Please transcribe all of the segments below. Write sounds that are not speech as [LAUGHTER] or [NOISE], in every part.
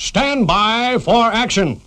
Stand by for action.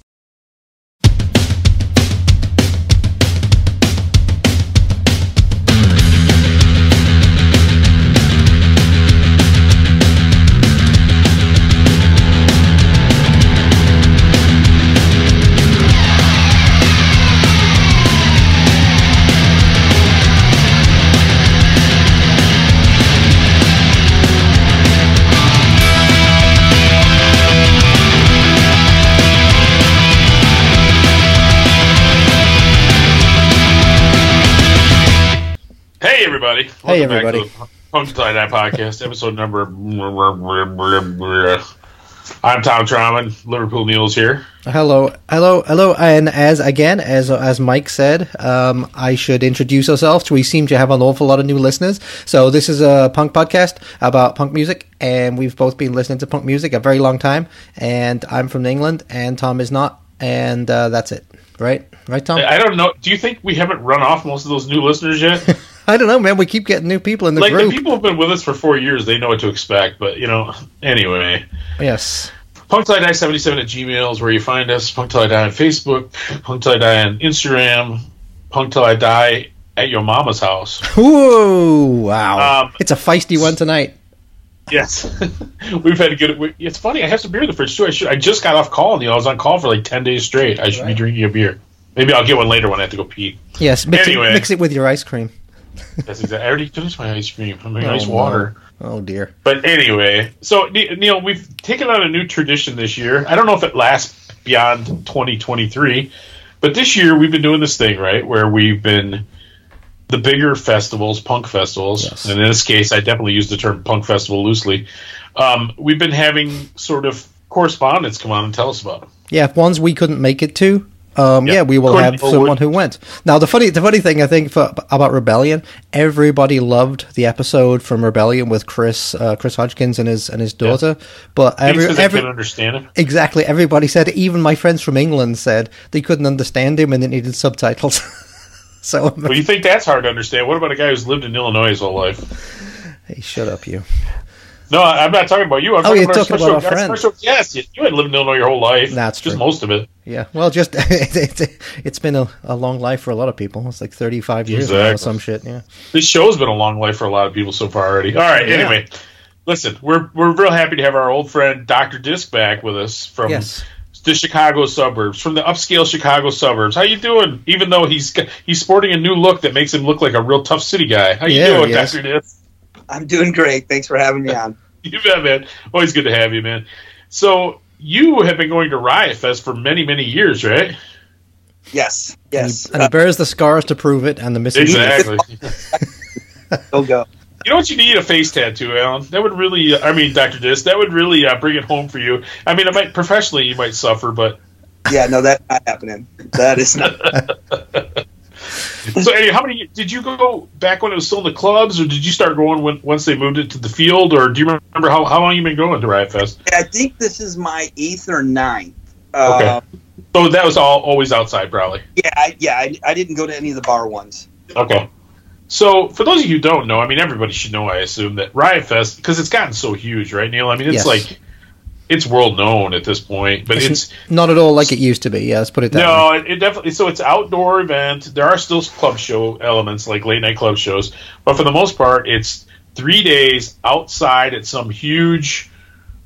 Hey everybody! Hey, Welcome everybody. Back to the Dye Podcast, episode number. I'm Tom Trauman. Liverpool Mules here. Hello, hello, hello, and as again, as as Mike said, um, I should introduce ourselves. We seem to have an awful lot of new listeners. So this is a punk podcast about punk music, and we've both been listening to punk music a very long time. And I'm from England, and Tom is not, and uh, that's it. Right, right, Tom. I don't know. Do you think we haven't run off most of those new listeners yet? [LAUGHS] I don't know, man. We keep getting new people in the group. like the people who've been with us for four years, they know what to expect. But you know, anyway, yes. Punk Tie Dye seventy seven at Gmail is where you find us. Punk Tie Dye on Facebook. Punk Tie Dye on Instagram. Punk Tie Dye at your mama's house. Ooh, wow! Um, it's a feisty one tonight. Yes, [LAUGHS] we've had a good. we- It's funny. I have some beer in the fridge too. I should. I just got off call. You know, I was on call for like ten days straight. I should be drinking a beer. Maybe I'll get one later when I have to go pee. Yes, mix Anyway. it, mix it with your ice cream. That's exactly. I already finished my ice cream. I mean, Oh, ice no. water. Oh dear. But anyway, so Neil, we've taken on a new tradition this year. I don't know if it lasts beyond 2023, but this year we've been doing this thing right where we've been the bigger festivals, punk festivals, Yes. and in this case, I definitely use the term punk festival loosely. Um, we've been having sort of correspondents come on and tell us about them. Yeah, ones we couldn't make it to. Um, yeah. Yeah. we will have someone who went. Now, the funny, the funny thing I think for, about Rebellion, everybody loved the episode from Rebellion with Chris, uh, Chris Hodgkins and his and his daughter. But every, I every can understand it. exactly everybody said. Even my friends from England said they couldn't understand him and they needed subtitles. [LAUGHS] so, Well, you think that's hard to understand? What about a guy who's lived in Illinois his whole life? hey, shut up, you. No, I'm not talking about you. I'm Oh, talking you're about talking about our friend. special- Yes, you, you had lived in Illinois your whole life. That's just true. most of it. Yeah, well, just [LAUGHS] it, it, it's been a, a long life for a lot of people. It's like thirty-five years now, or some shit. Yeah. This show's been a long life for a lot of people so far already. All right. Yeah. Anyway, listen, we're we're real happy to have our old friend Doctor Disc back with us from Yes. the Chicago suburbs, from the upscale Chicago suburbs. How you doing? Even though he's he's sporting a new look that makes him look like a real tough city guy. How you Yeah, doing. Doctor Disc? I'm doing great. Thanks for having me on. [LAUGHS] You bet, man. Always good to have you, man. So you have been going to Riot Fest for many, many years, right? Yes, yes. And he bears the scars to prove it, and the missing. Exactly. Uh, [LAUGHS] go go. You know what? You need a face tattoo, Alan. That would really, I mean, Doctor Disc, that would really uh, bring it home for you. I mean, it might professionally you might suffer, but Yeah, no, that's not happening. That is not. [LAUGHS] so anyway, how many did you go back when it was still in the clubs, or did you start going when, once they moved it to the field, or do you remember how, how long you've been going to Riot Fest? I think this is my eighth or ninth. Uh, Okay. So that was all always outside, probably. Yeah, I, yeah. I, I didn't go to any of the bar ones. Okay. So, for those of you who don't know, I mean, everybody should know, I assume, that Riot Fest, because it's gotten so huge, right, Neil? I mean, it's Yes. like, it's world known at this point, but it's, Not at all like it used to be. Yeah, let's put it that way. no, it, it definitely, so it's outdoor event. There are still club show elements, like late night club shows, but for the most part, it's three days outside at some huge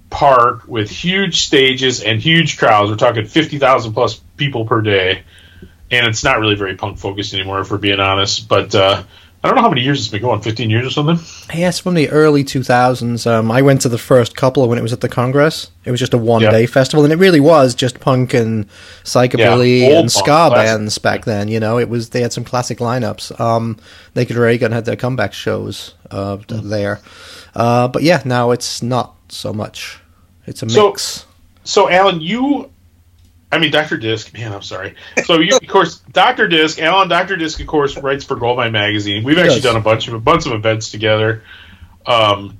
park with huge stages and huge crowds. We're talking 50,000 plus people per day. And it's not really very punk focused anymore, if we're being honest. But uh, I don't know how many years it's been going 15 years or something. Yes, from the early 2000s. Um, I went to the first couple when it was at the Congress. It was just a one day festival, and it really was just punk and psychobilly Yeah, and ska bands back then. You know, it was they had some classic lineups. Um, Naked Raygun had their comeback shows uh, Mm. there, uh, but yeah, now it's not so much. It's a So- mix. So, Alan, you, I mean, Dr. Disc, man, I'm sorry. So, you, of course, Dr. Disc, Alan, Dr. Disc, of course, writes for Goldmine Magazine. We've actually Yes. done a bunch of a bunch of events together. Um,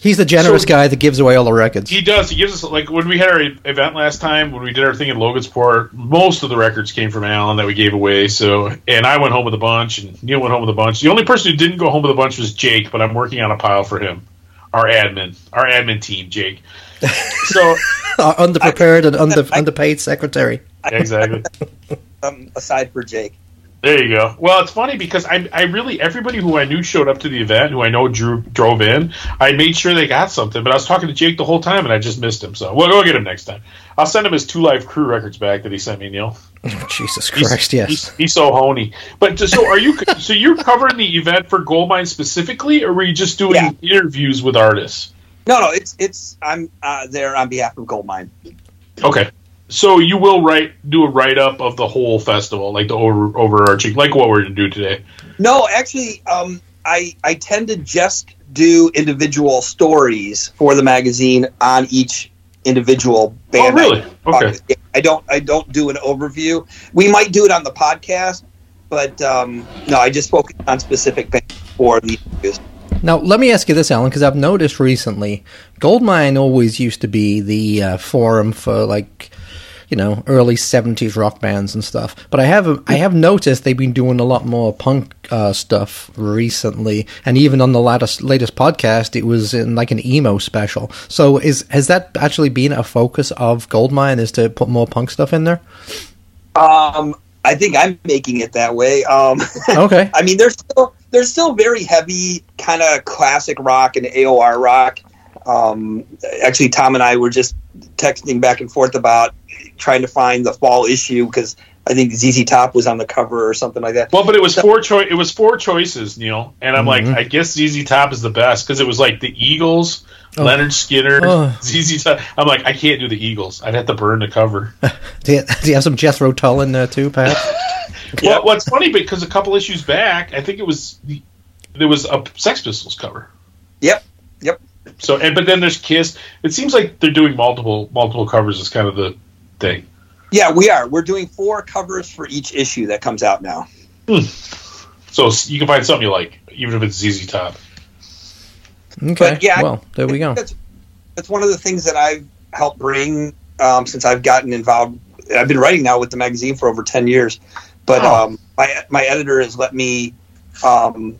He's the generous so- guy that gives away all the records. he does. He gives us like when we had our event last time when we did our thing in Logansport. Most of the records came from Alan that we gave away. So, and I went home with a bunch, and Neil went home with a bunch. The only person who didn't go home with a bunch was Jake, but I'm working on a pile for him. Our admin, our admin team, Jake. So, Our [LAUGHS] underprepared and under, underpaid secretary. exactly. [LAUGHS] Um, aside for Jake. There you go. Well, it's funny because I, I really everybody who I knew showed up to the event, who I know drew drove in. I made sure they got something, but I was talking to Jake the whole time, and I just missed him. So we'll, we'll get him next time. I'll send him his two live crew records back that he sent me, Neil. Oh, Jesus He's- Christ, yes. he's, he's so honey. But just- so are you? so you're covering the event for Goldmine specifically, or were you just doing Yeah. interviews with artists? No, no, it's it's I'm uh, there on behalf of Goldmine. Okay. So you will write do a write up of the whole festival, like the over, overarching, like what we're gonna do today. No, actually, um, I I tend to just do individual stories for the magazine on each individual band. oh, really? I, Okay. I don't I don't do an overview. We might do it on the podcast, but um, no, I just focus on specific bands for the interviews. Now, let me ask you this, Alan, because I've noticed recently, Goldmine always used to be the uh, forum for like, you know, early '70s rock bands and stuff. But I have I have noticed they've been doing a lot more punk uh, stuff recently, and even on the latest latest podcast, it was in like an emo special. So, is has that actually been a focus of Goldmine? Is to put more punk stuff in there? Um, I think I'm making it that way. Um, [LAUGHS] Okay, I mean, there's still there's still very heavy kind of classic rock and AOR rock. Um, actually, Tom and I were just texting back and forth about trying to find the fall issue because I think ZZ Top was on the cover or something like that. Well, but it was four choice. It was four choices, Neil, and I'm Mhm. like, I guess ZZ Top is the best because it was like the Eagles, Oh. Lynyrd Skynyrd, Oh. [LAUGHS] ZZ Top. I'm like, I can't do the Eagles. I'd have to burn the cover. [LAUGHS] do you, do you have some Jethro Tull in there too, Pat? [LAUGHS] Well, what's funny because a couple issues back, I think it was the, there was a Sex Pistols cover. Yep, yep. So, and but then there's Kiss. It seems like they're doing multiple multiple covers. Is kind of the thing. Yeah, we are. We're doing four covers for each issue that comes out now. So you can find something you like, even if it's ZZ Top. Okay, But, yeah, well, there we go. That's, that's one of the things that I've helped bring um, since I've gotten involved. I've been writing now with the magazine for over ten years, but Oh. um, my my editor has let me um,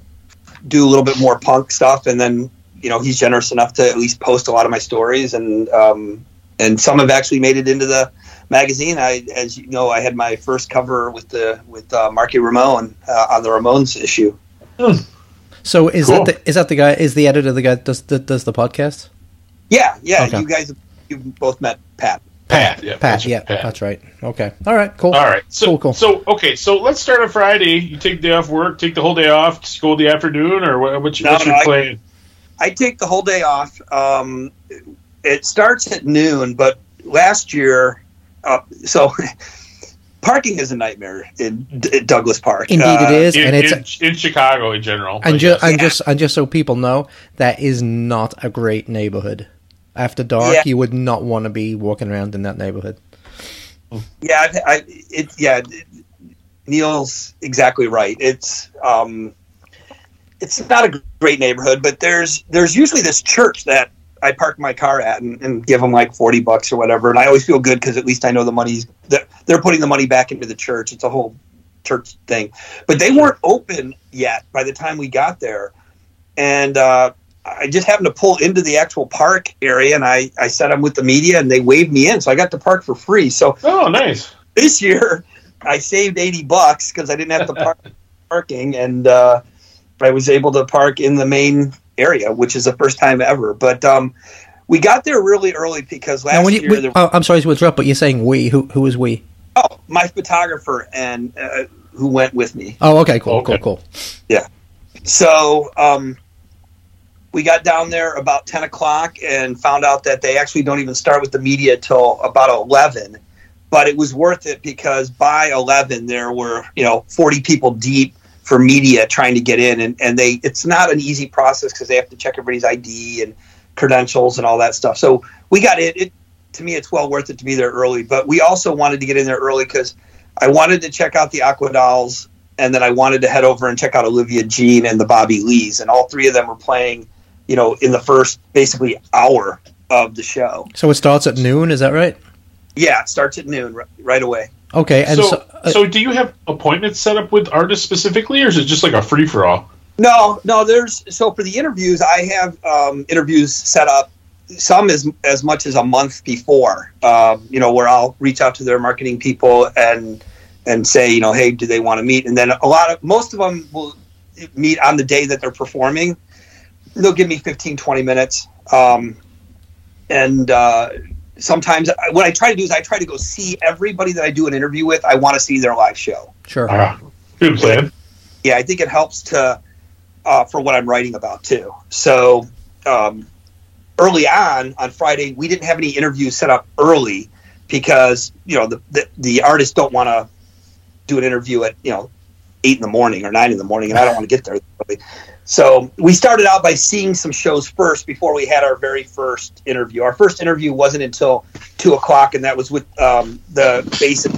do a little bit more punk stuff, and then you know he's generous enough to at least post a lot of my stories, and um, and some have actually made it into the magazine. I, as you know, I had my first cover with the with uh, Marky Ramone uh, on the Ramones issue. So is Cool. that the, is that the guy? Is the editor the guy that does that does the podcast? Yeah, yeah. Okay. You guys, you both met Pat. Pat, yeah, Pat, yeah, Pat. that's right. Okay, all right, cool. All right. So, Cool, cool. so okay. So let's start on Friday. You take the day off work, take the whole day off, just go the afternoon, or what, what's, No, what's no, your I- I take the whole day off. Um, it starts at noon, but last year, uh, so [LAUGHS] parking is a nightmare in D- Douglas Park. Indeed, Uh, it is, in, and it's in, in Chicago in general. and, ju- yes. and Yeah. just and just so people know, that is not a great neighborhood. After dark, Yeah. you would not want to be walking around in that neighborhood. Yeah, I, I, it, yeah. Neil's exactly right. It's um, it's not a great neighborhood, but there's there's usually this church that I park my car at and, and give them like forty bucks or whatever, and I always feel good because at least I know the money's that they're putting the money back into the church. It's a whole church thing, but they weren't open yet by the time we got there, and uh, I just happened to pull into the actual park area, and I I said I'm with the media, and they waved me in, so I got to park for free. So oh, nice. this year I saved 80 bucks because I didn't have to [LAUGHS] park parking and uh, I was able to park in the main area, which is the first time ever. But um, we got there really early because last Now, when you, year, we- there, oh, I'm sorry to interrupt, but you're saying we. Who who is we? oh, my photographer and uh, who went with me. Oh, okay, cool, Okay. cool, cool. Yeah. So um, we got down there about 10 o'clock and found out that they actually don't even start with the media till about 11. But it was worth it because by 11 there were you know 40 people deep for media trying to get in, and, and they it's not an easy process because they have to check everybody's ID and credentials and all that stuff. So we got in. It to me, it's well worth it to be there early. But we also wanted to get in there early because I wanted to check out the Aquadolls and then I wanted to head over and check out Olivia Jean and the Bobby Lees, and all three of them were playing, you know, in the first basically hour of the show. So it starts at noon. Is that right? Yeah, it starts at noon right, right away. Okay, and so, so, uh, so do you have appointments set up with artists specifically, or is it just like a free for all? No, no, there's so for the interviews, I have um, interviews set up some as as much as a month before. Um, you know, where I'll reach out to their marketing people and and say, you know, hey, do they want to meet? And then a lot of most of them will meet on the day that they're performing. They'll give me 15, 20 minutes. Um, and uh, sometimes what I try to do is I try to go see everybody that I do an interview with. I want to see their live show. Sure. Ah, good plan. Yeah, I think it helps to uh, for what I'm writing about too. So um, early on on Friday, we didn't have any interviews set up early because you know the the, the artists don't want to do an interview at you know eight in the morning or nine in the morning, and I don't want to get there. Early. So we started out by seeing some shows first before we had our very first interview. Our first interview wasn't until two o'clock, and that was with um, the basic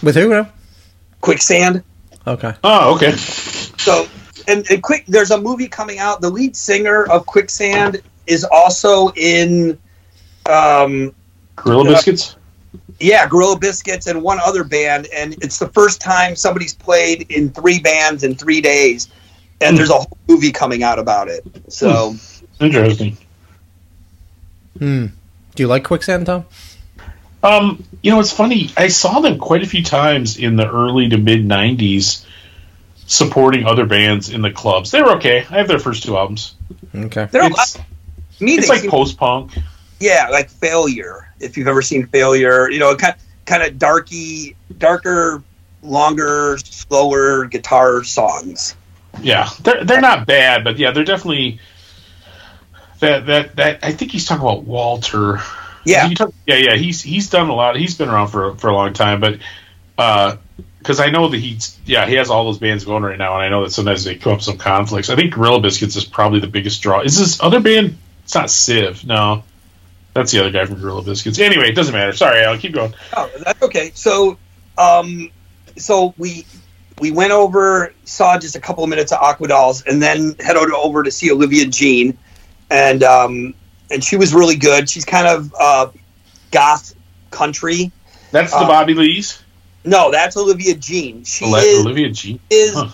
With who now? quicksand. Okay. Oh, okay. So and, and quick, there's a movie coming out. The lead singer of Quicksand is also in, um, Gorilla Yeah. biscuits. yeah, Gorilla Biscuits and one other band, and it's the first time somebody's played in three bands in three days, and there's a whole movie coming out about it. So Interesting. Hmm. Do you like Quicksand, Tom? Um, you know, it's funny. I saw them quite a few times in the early to mid '90s, supporting other bands in the clubs. They were okay. I have their first two albums. Okay. they're a It's, lot. Me, it's they like post punk. yeah, like Failure. If you've ever seen Failure, you know, kind kind of darky, darker, longer, slower guitar songs. Yeah, they're they're not bad, but yeah, they're definitely that that that. I think he's talking about Walter. Yeah, talk- yeah, yeah. He's he's done a lot. He's been around for for a long time, but uh, because I know that he's yeah he has all those bands going right now, and I know that sometimes they come up some conflicts. I think Gorilla Biscuits is probably the biggest draw. Is this other band? It's not Civ. No, that's the other guy from Gorilla Biscuits. Anyway, it doesn't matter. Sorry, I'll keep going. Oh, that's okay. So, um, so we we went over, saw just a couple of minutes of Aquadolls, and then headed over to see Olivia Jean, and um, and she was really good. She's kind of uh, goth country. That's the Uh, Bobby Lees. No, that's Olivia Jean. She is Olivia Jean is Huh.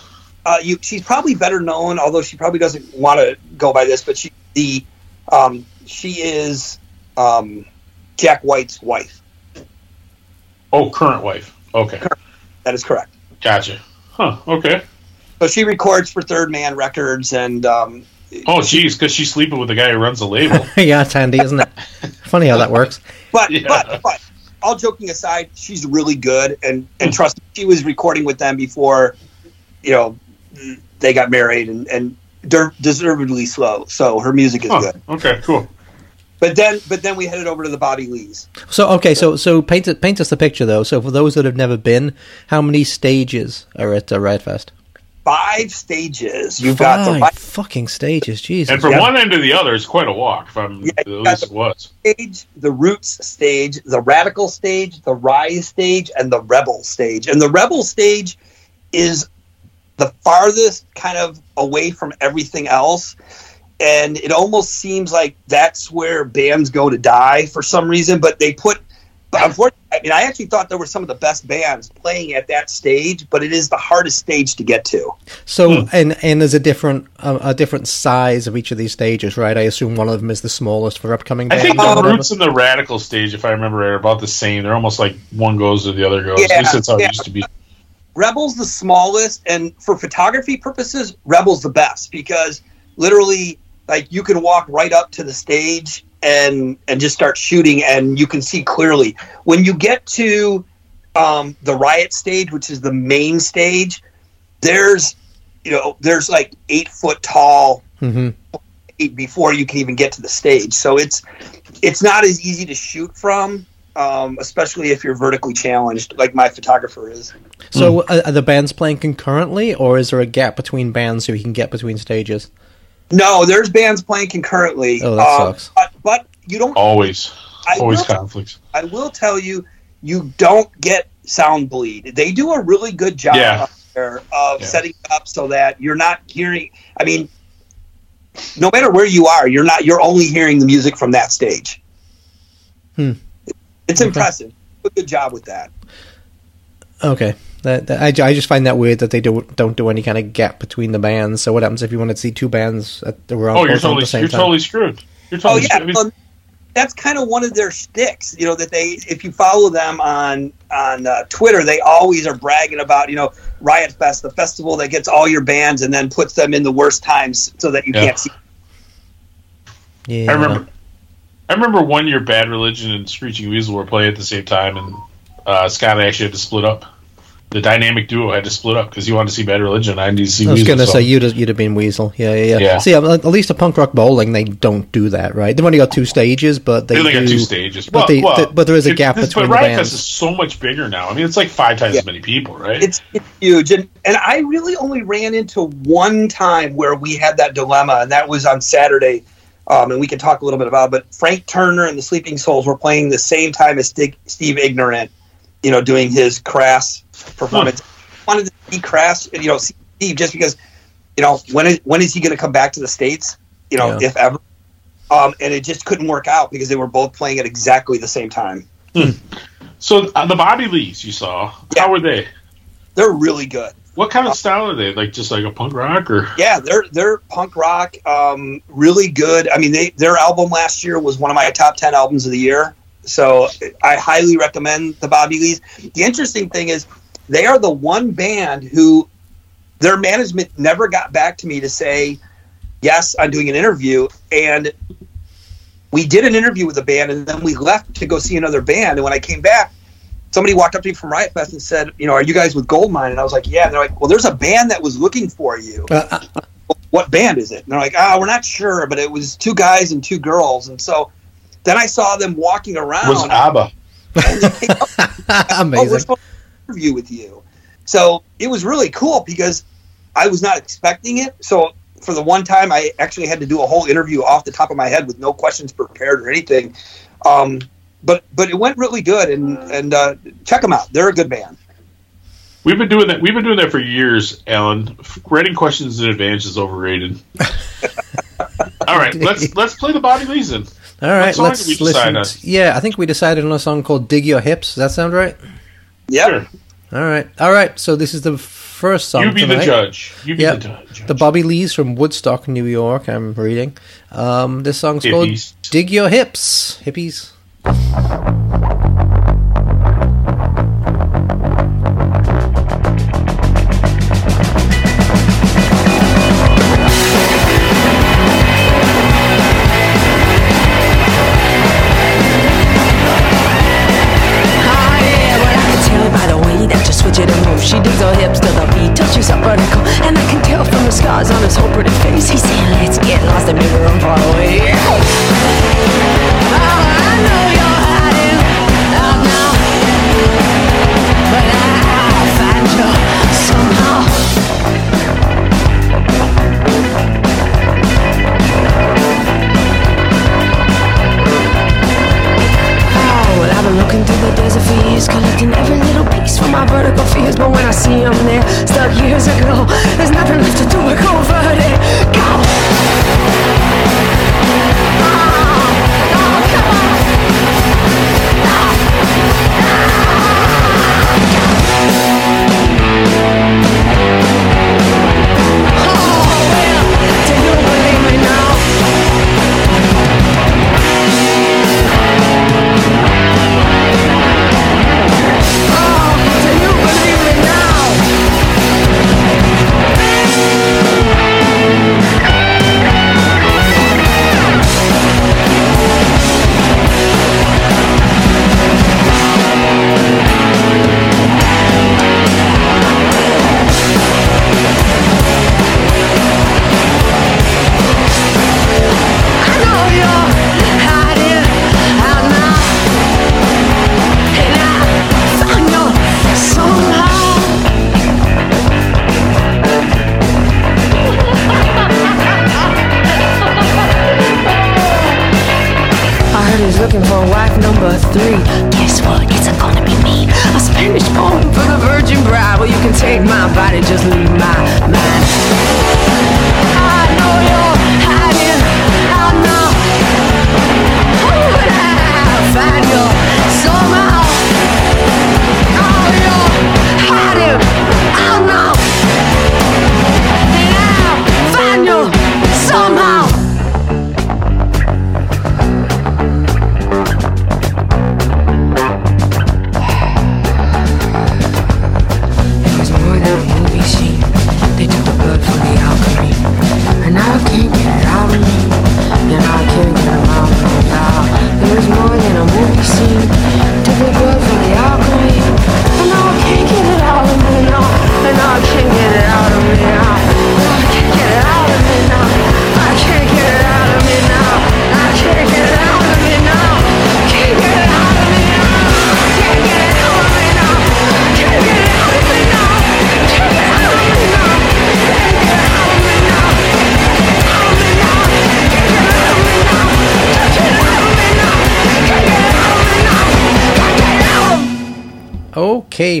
uh, you. She's probably better known, although she probably doesn't want to go by this. But she the um, she is um, Jack White's wife. Oh, current wife. Okay, That is correct. gotcha. Huh. Okay. So she records for Third Man Records, and um, Oh, geez, because she's sleeping with the guy who runs the label. [LAUGHS] yeah, it's handy, isn't it? Funny how that works. but Yeah. but but all joking aside, she's really good, and and trust me, she was recording with them before, you know, they got married, and and deservedly slow. So her music is Huh. good. Okay, cool. But then but then we headed over to the Bobby Lees. So okay, so so paint it- paint us the picture though. So for those that have never been, how many stages are at uh, Riot Fest? Five stages. You've got the Five right fucking stages, Jesus. And from Yeah. one end to the other is quite a walk. From I'm, Yeah, at least got it was. stage, the Roots stage, the Radical stage, the Rise stage, and the Rebel stage. And the Rebel stage is the farthest kind of away from everything else. And it almost seems like that's where bands go to die for some reason. But they put, but unfortunately, I mean, I actually thought there were some of the best bands playing at that stage, but it is the hardest stage to get to. So and and there's a different uh, a different size of each of these stages, right? I assume one of them is the smallest for upcoming I bands. think the whatever. roots and the radical stage, if I remember right, are about the same. They're almost like one goes to the other goes. Yeah, At least that's how yeah. it used to be. Rebel's the smallest, and for photography purposes, Rebel's the best because literally, like you can walk right up to the stage and and just start shooting, and you can see clearly. When you get to um, the riot stage, which is the main stage, there's you know there's like eight foot tall Mhm. before you can even get to the stage. So it's it's not as easy to shoot from, um, especially if you're vertically challenged, like my photographer is. So are, are the bands playing concurrently, or is there a gap between bands so you can get between stages? No, there's bands playing concurrently. Oh, that uh, sucks. But, but you don't. Always, I always will- conflicts. I will tell you, you don't get sound bleed. They do a really good job Yeah. there of Yeah. setting up so that you're not hearing. I mean, no matter where you are, you're not. You're only hearing the music from that stage. Hmm. It's Okay. impressive. Do a good job with that. Okay. That, that- I, I just find that weird that they do, don't do any kind of gap between the bands. So what happens if you want to see two bands at the wrong Oh, you're both on totally, the same you're time? totally screwed. You're Oh talking. yeah, I mean, well, that's kind of one of their sticks. You know that they, if you follow them on on uh, Twitter, they always are bragging about you know Riot Fest, the festival that gets all your bands and then puts them in the worst times so that you Yeah. can't see. Yeah, I remember. I remember one year, Bad Religion and Screeching Weasel were playing at the same time, and uh, Scott actually had to split up. The dynamic duo had to split up because he wanted to see Bad Religion. I needed to see. I was Weasel, going to so- say you'd have, you'd have been Weasel. Yeah, yeah, yeah. Yeah. See, at at least at Punk Rock Bowling, they don't do that, right? They've only got two stages, but they They only do. got two stages, but they- th- but there is a gap this- between But the bands. Fest is so much bigger now. I mean, it's like five times Yeah. as many people, right? It's, it's huge, and and I really only ran into one time where we had that dilemma, and that was on Saturday. Um, and we can talk a little bit about. it, But Frank Turner and the Sleeping Souls were playing the same time as Steve, Steve Ignorant, you know, doing his crass performance. Wanted to see crass, you know, see Steve just because, you know, when is when is he going to come back to the states? You know, Yeah. if ever. Um, and it just couldn't work out because they were both playing at exactly the same time. so uh, the Bobby Lees you saw, Yeah. how were they? They're really good. What kind of style are they? Like just like a punk rock or? Yeah, they're they're punk rock, um, really good. I mean, they their album last year was one of my top ten albums of the year. So I highly recommend the Bobby Lees. The interesting thing is, they are the one band who their management never got back to me to say, yes, I'm doing an interview, and we did an interview with the band, and then we left to go see another band. And when I came back, somebody walked up to me from Riot Fest and said, you know, are you guys with Goldmine? And I was like, yeah. And they're like, well, there's a band that was looking for you Uh, uh, [LAUGHS] what band is it? And they're like, ah, we're not sure, but it was two guys and two girls. And so then I saw them walking around. Was ABBA? [LAUGHS] [LAUGHS] oh, we're amazing. supposed to interview with you. So it was really cool because I was not expecting it. So for the one time, I actually had to do a whole interview off the top of my head with no questions prepared or anything. Um, but but it went really good, and and uh, check them out. They're a good band. We've been doing that. We've been doing that for years, Alan. Writing questions in advance is overrated. [LAUGHS] All right, let's let's play the Bobby Lees then. All right, song let's did we decide listen. on? to- yeah, I think we decided on a song called "Dig Your Hips." Does that sound right? Yeah. Sure. All right, all right. So this is the first song. You be the judge. You be Yeah, the judge. the Bobby Lees from Woodstock, New York. I'm reading. Um, this song's called "Dig Your Hips." Hippies.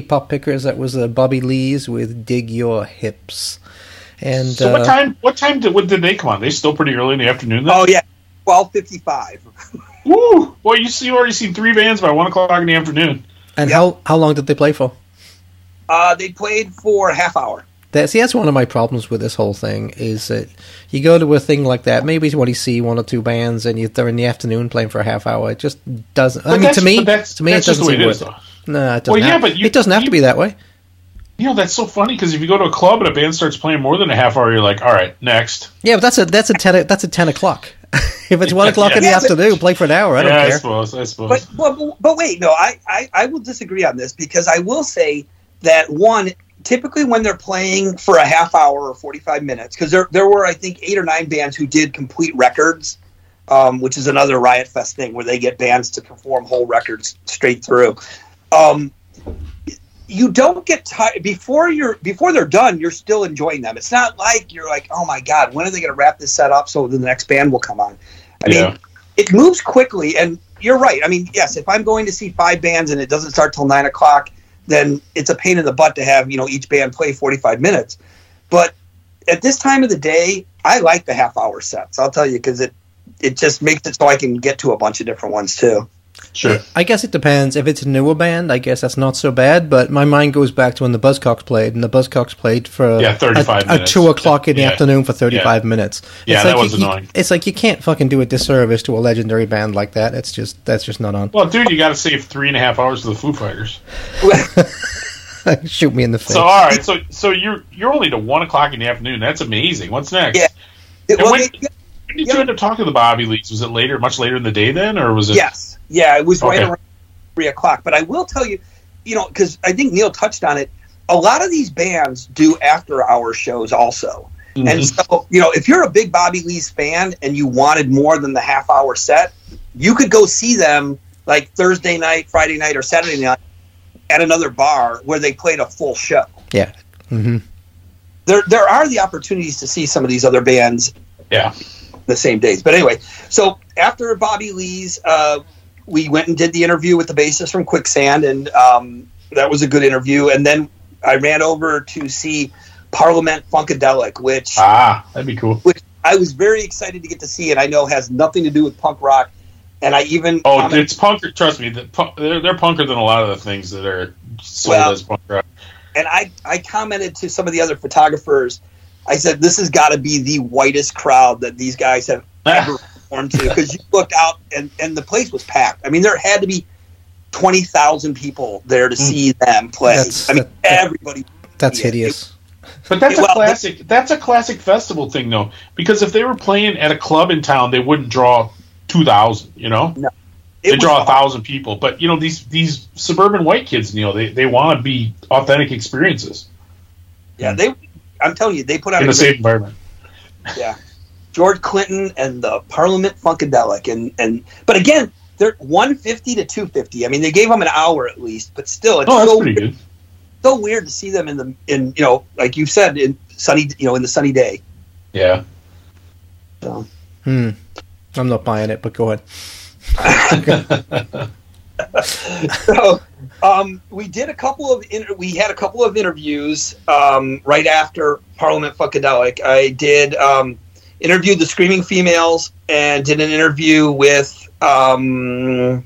Okay, pop pickers. That was uh, Bobby Lees with "Dig Your Hips." And So uh, what time? What time did, what did they come on? They still pretty early in the afternoon. Then? Oh yeah, twelve fifty five. [LAUGHS] Woo! Well, you see, you already seen three bands by one o'clock in the afternoon. And Yep. how how long did they play for? Uh, they played for a half hour. That, see, that's one of my problems with this whole thing is that you go to a thing like that, maybe you want to see one or two bands, and you, they're in the afternoon playing for a half hour. It just doesn't. I mean, to me, that's- to me, that's it doesn't the seem worth is, it. though. No, it doesn't. Well, yeah, have, but you- it doesn't have you- to be that way. You know, that's so funny because if you go to a club and a band starts playing more than a half hour, you're like, all right, next. Yeah, but that's a that's a ten that's a ten o'clock. [LAUGHS] if it's one o'clock in the Yeah, afternoon, play for an hour. I don't yeah, I suppose. I suppose. But but, but wait, no, I, I I will disagree on this because I will say that one typically when they're playing for a half hour or forty five minutes because there there were I think eight or nine bands who did complete records, um, which is another Riot Fest thing where they get bands to perform whole records straight through. Um, you don't get tired before you're before they're done. You're still enjoying them. It's not like you're like, oh my god, when are they going to wrap this set up so the next band will come on? I Yeah. mean, it moves quickly, and you're right. I mean, yes, if I'm going to see five bands and it doesn't start till nine o'clock, then it's a pain in the butt to have you know each band play 45 minutes. But at this time of the day, I like the half hour sets. I'll tell you because it it just makes it so I can get to a bunch of different ones too. Sure. I guess it depends. If it's a newer band, I guess that's not so bad. But my mind goes back to when the Buzzcocks played, and the Buzzcocks played for Yeah, 35 a, minutes. a two o'clock in the Yeah. afternoon for thirty-five minutes. Yeah, It's that like was you- you- annoying. It's like you can't fucking do a disservice to a legendary band like that. It's just that's just not on. Well, dude, you got to save three and a half hours for the Foo Fighters. [LAUGHS] Shoot me in the face. So, all right, so so you're you're only to one o'clock in the afternoon. That's amazing. What's next? Yeah. And Well, when, they- when did yeah. you end up talking to the Bobby Lees? Was it later, much later in the day then, or was it? Yes. Yeah, it was right around three o'clock. But I will tell you, you know, because I think Neil touched on it. A lot of these bands do after hour shows also. Mhm. And so, you know, if you're a big Bobby Lees fan and you wanted more than the half hour set, you could go see them like Thursday night, Friday night, or Saturday night at another bar where they played a full show. yeah. hmm There, there are the opportunities to see some of these other bands yeah. the same days. But anyway, so after Bobby Lees, uh, we went and did the interview with the bassist from Quicksand, and um, that was a good interview. And then I ran over to see Parliament Funkadelic, which Ah, that'd be cool. which I was very excited to get to see, and I know has nothing to do with punk rock. And I even Oh, it's punker. Trust me, they're, they're punker than a lot of the things that are sold Well- as punk rock. and I, I commented to some of the other photographers. I said, "This has got to be the whitest crowd that these guys have [LAUGHS] ever performed to." Because you looked out, and and the place was packed. I mean, there had to be twenty thousand people there to hmm. see them play. That's- I mean, that- that- everybody. That's Yeah, hideous. But that's a Well, classic. That's a classic festival thing, though, because if they were playing at a club in town, they wouldn't draw two thousand. You know, it they draw a thousand people. But you know, these these suburban white kids, you know, they they want to be authentic experiences Yeah, they. I'm telling you, they put out in a the great same environment. Yeah, [LAUGHS] George Clinton and the Parliament Funkadelic, and and but again, they're 150 to 250. I mean, they gave them an hour at least, but still, it's Oh, that's so pretty good. so weird to see them in the in you know like you said in sunny you know in the sunny day. Yeah. So Hmm. I'm not buying it, but go ahead. [LAUGHS] so um, we did a couple of inter- we had a couple of interviews um, right after Parliament Funkadelic. I did um, interviewed the Screaming Females and did an interview with um, what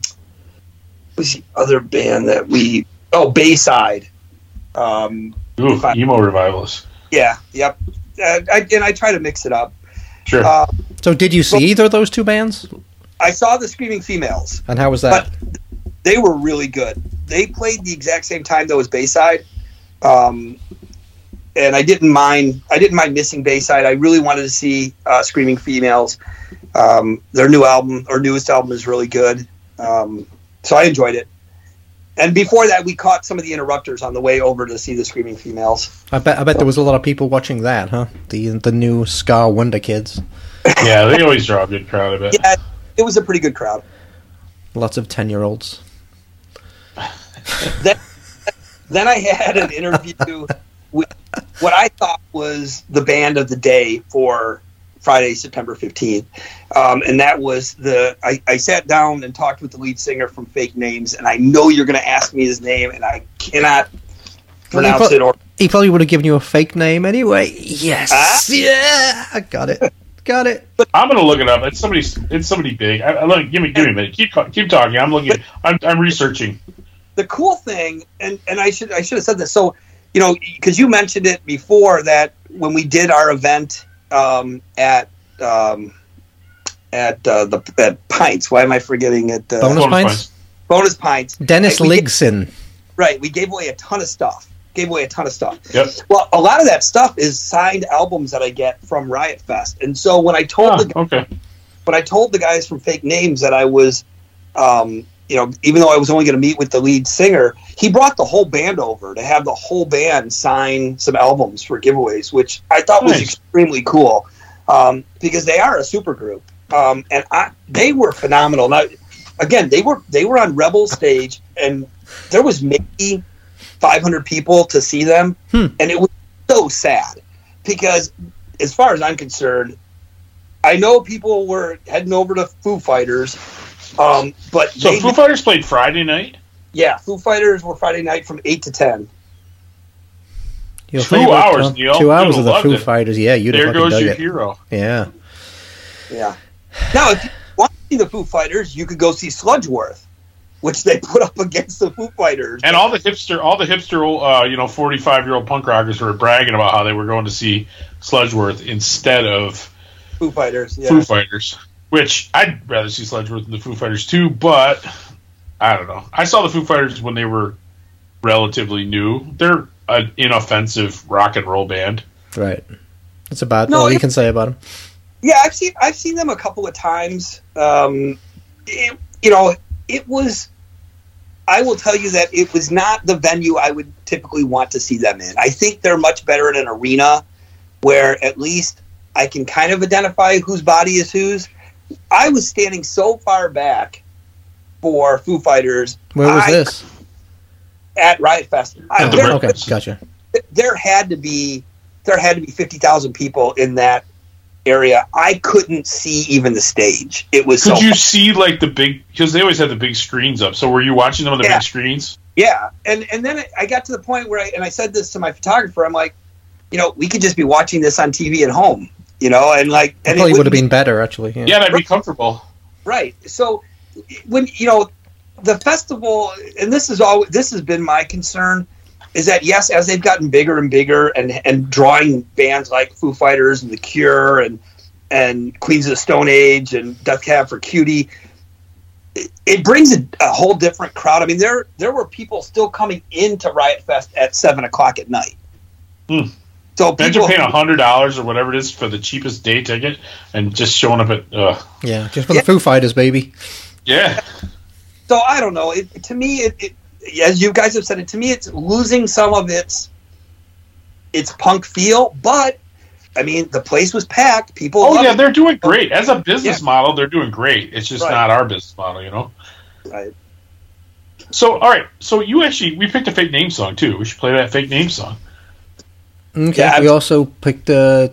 was the other band that we oh Bayside. Um, Ooh, emo revivalist. yeah, yep. Uh, I, and I try to mix it up. Sure. Uh, So, did you see either of those two bands? I saw the Screaming Females. And how was that? they were really good. They played the exact same time though as Bayside, um, and I didn't mind. I didn't mind missing Bayside. I really wanted to see uh, Screaming Females. Um, their new album or newest album is really good, um, so I enjoyed it. And before that, we caught some of the interrupters on the way over to see the Screaming Females. I bet. I bet there was a lot of people watching that, huh? The the new Ska Wonder Kids. [LAUGHS] yeah, they always draw a good crowd. I bet. Yeah, it was a pretty good crowd. Lots of ten year olds. [LAUGHS] then, then I had an interview [LAUGHS] with what I thought was the band of the day for Friday, September 15th. Um, and that was the, I, I sat down and talked with the lead singer from Fake Names, and I know you're going to ask me his name, and I cannot Well, pronounce pro- it or He probably would have given you a fake name anyway. Yes. Ah. Yeah. I got it. Got it. But I'm gonna look it up. It's somebody. It's somebody big. I, I, look, give me, give me a minute. Keep keep talking. I'm looking. I'm, I'm researching. the cool thing, and and I should I should have said this. So, you know, because you mentioned it before that when we did our event um, at um, at uh, the at Pints. Why am I forgetting it? Uh, Bonus Bonus Pints? points. bonus Pints. Dennis Right, we gave- Lyxzén. right, we gave away a ton of stuff. Gave away a ton of stuff. Yep. Well, a lot of that stuff is signed albums that I get from Riot Fest, and so when I told Oh, the okay. when I told the guys from Fake Names that I was, um, you know, even though I was only going to meet with the lead singer, he brought the whole band over to have the whole band sign some albums for giveaways, which I thought was extremely cool um, because they are a super group, um, and I, they were phenomenal. Now, again, they were they were on Rebel stage, and there was maybe 500 people to see them, Hmm. and it was so sad because, as far as I'm concerned, I know people were heading over to Foo Fighters, um, but So they, Foo Fighters played Friday night. yeah, Foo Fighters were Friday night from eight to ten. Your Two favorite, hours, uh, Neil. Two hours of the Foo it. Fighters. Yeah, you'd have There fucking goes dug your it. hero. Yeah. Yeah. Now, if you want to see the Foo Fighters, you could go see Sludgeworth, which they [LAUGHS] put up against the Foo Fighters. And all the hipster, all the hipster, uh, you know, forty-five-year-old punk rockers were bragging about how they were going to see Sludgeworth instead of Foo Fighters, yeah. Foo Fighters. Which I'd rather see Sludgeworth than the Foo Fighters too, but I don't know. I saw the Foo Fighters when they were relatively new. They're an inoffensive rock and roll band. Right. That's about No, all you can say about them. Yeah, I've seen I've seen them a couple of times. Um, it, you know, it was. I will tell you that it was not the venue I would typically want to see them in. I think they're much better in an arena where at least I can kind of identify whose body is whose. I was standing so far back for Foo Fighters Where was I- this? at Riot Fest. I, there, Okay, gotcha. there had to be there had to be fifty thousand people in that area. I couldn't see even the stage. It was Could so you see like the big? Because they always had the big screens up. So were you watching them on the Yeah. big screens? yeah. And and then I got to the point where I and I said this to my photographer. I'm like, you know, we could just be watching this on TV at home. You know, and like It and probably it would have been better, actually. Yeah. Yeah, that'd be comfortable. Right. So when you know the festival, and this is all this has been my concern, is that yes, as they've gotten bigger and bigger, and and drawing bands like Foo Fighters and The Cure and and Queens of the Stone Age and Death Cab for Cutie. it- It brings a, a whole different crowd. I mean, there there were people still coming into Riot Fest at seven o'clock at night. Hmm. So Imagine people, paying hundred dollars or whatever it is for the cheapest day ticket and just showing up at. Uh, Yeah, just for Yeah. the Foo Fighters, baby. yeah, So I don't know. It, to me, it, it, as you guys have said it, to me, it's losing some of its its punk feel. But I mean, the place was packed. People. Oh yeah, it. they're doing great as a business Yeah. model. They're doing great. It's just Right. not our business model, you know. Right. So all right, so you actually we picked a fake name song too. We should play that fake name song. Okay. Yeah, we I'm- also picked uh,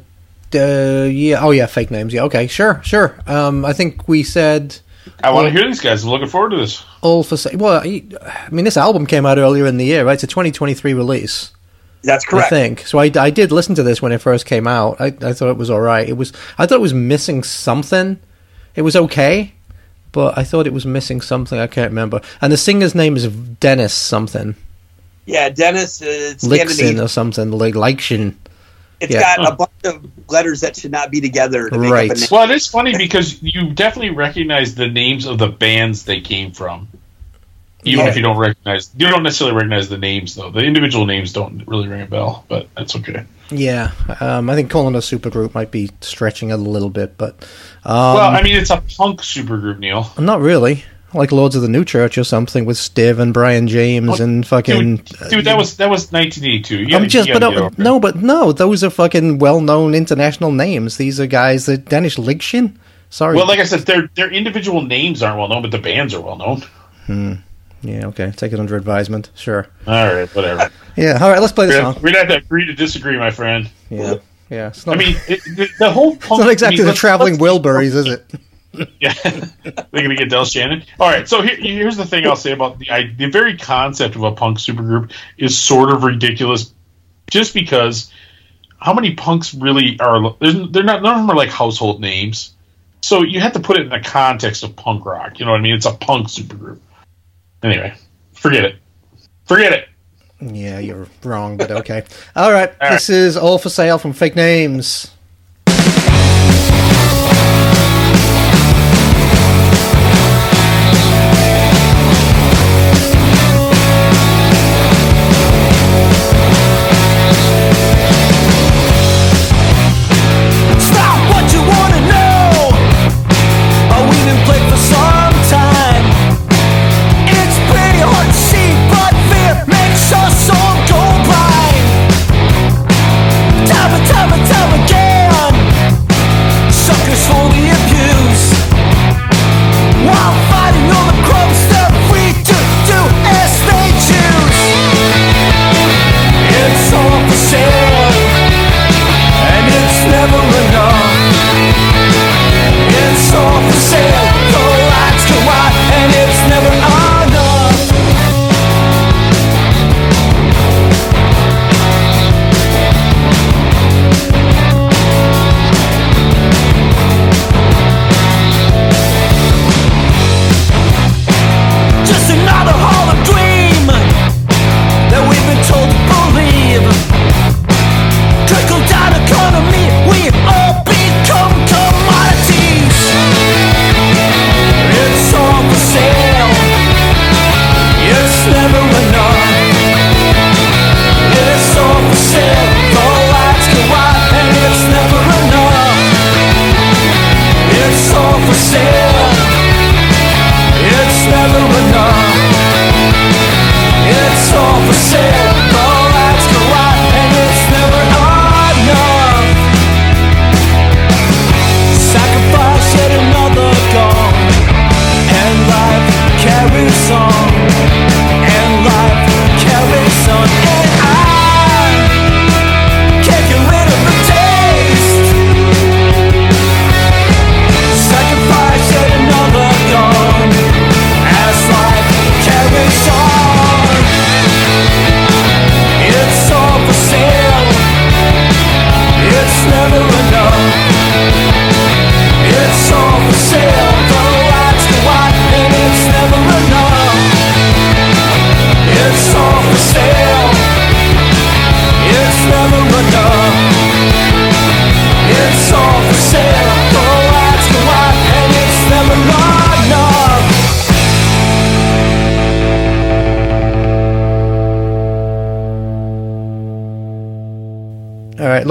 uh yeah oh yeah fake names. Yeah okay sure sure. Um I think we said I want to hear these guys. I'm looking forward to this. all for sa- well I I mean this album came out earlier in the year right? It's a 2023 release. That's correct. I think. So I, I did listen to this when it first came out. I, I thought it was all right. It was I thought it was missing something. It was okay but I thought it was missing something. I can't remember. And the singer's name is Dennis something Yeah, Dennis. Uh, it's or something like Lyxzén It's yeah. got a bunch of letters that should not be together to make Right. up a name. Well, it is funny because you definitely recognize the names of the bands they came from, even Yeah. if you don't recognize. You don't necessarily recognize the names though. The individual names don't really ring a bell, but that's okay. Yeah, um, I think calling it a supergroup might be stretching it a little bit, but um, well, I mean, it's a punk supergroup, Neil. not really. Like Lords of the New Church or something with Stiv and Brian James Oh, and fucking. Dude, dude, that was that was 1982. You I'm just, but no, over it. no, but no, those are fucking well-known international names. These are guys that Dennis Lyxzén. Sorry. Well, like I said, their their individual names aren't well known, but the bands are well known. Hmm. yeah, okay, take it under advisement. Sure. All right, whatever. Yeah, all right, let's play the We're song. gonna have to agree to disagree, my friend. Yeah, yeah. It's I mean, it, the, the whole punk. [LAUGHS] it's not exactly I mean, the let's- traveling Wilburys, is it? [LAUGHS] [LAUGHS] Yeah, they're gonna get Del Shannon. All right, so here, here's the thing I'll say about the I, the very concept of a punk supergroup is sort of ridiculous, just because how many punks really are? there's- They're not none of them are like household names, so you have to put it in the context of punk rock. You know what I mean? It's a punk supergroup. Anyway, forget it. Forget it. Yeah, you're wrong, but okay. All right, All this is all for sale from Fake Names.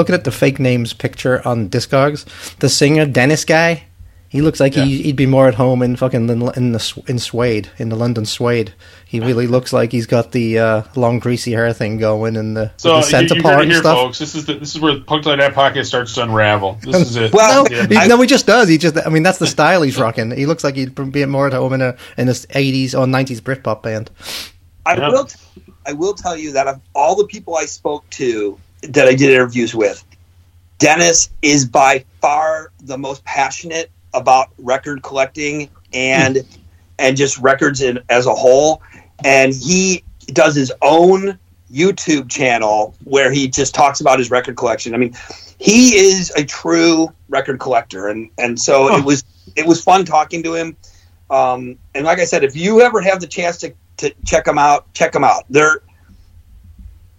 Looking at the Fake Names picture on Discogs, the singer Dennis guy, he looks like he, he'd be more at home in fucking in, in the in Suede in the London Suede. He really looks like he's got the uh, long greasy hair thing going and the, So with the you, center you heard part and here, stuff. folks. This is the, this is where Punk Like That podcast starts to unravel. This is it. [LAUGHS] Well, No, Yeah. he, no, he just does. He just, I mean, that's the style he's rocking. He looks like he'd be more at home in a in a '80s or '90s Britpop band. I Yeah. will. T- I will tell you that of all the people I spoke to that I did interviews with, Dennis is by far the most passionate about record collecting and and just records in, as a whole. And he does his own YouTube channel where he just talks about his record collection. I mean, he is a true record collector, and and so Huh. it was it was fun talking to him. Um, and like I said, if you ever have the chance to, to check them out, check them out. They're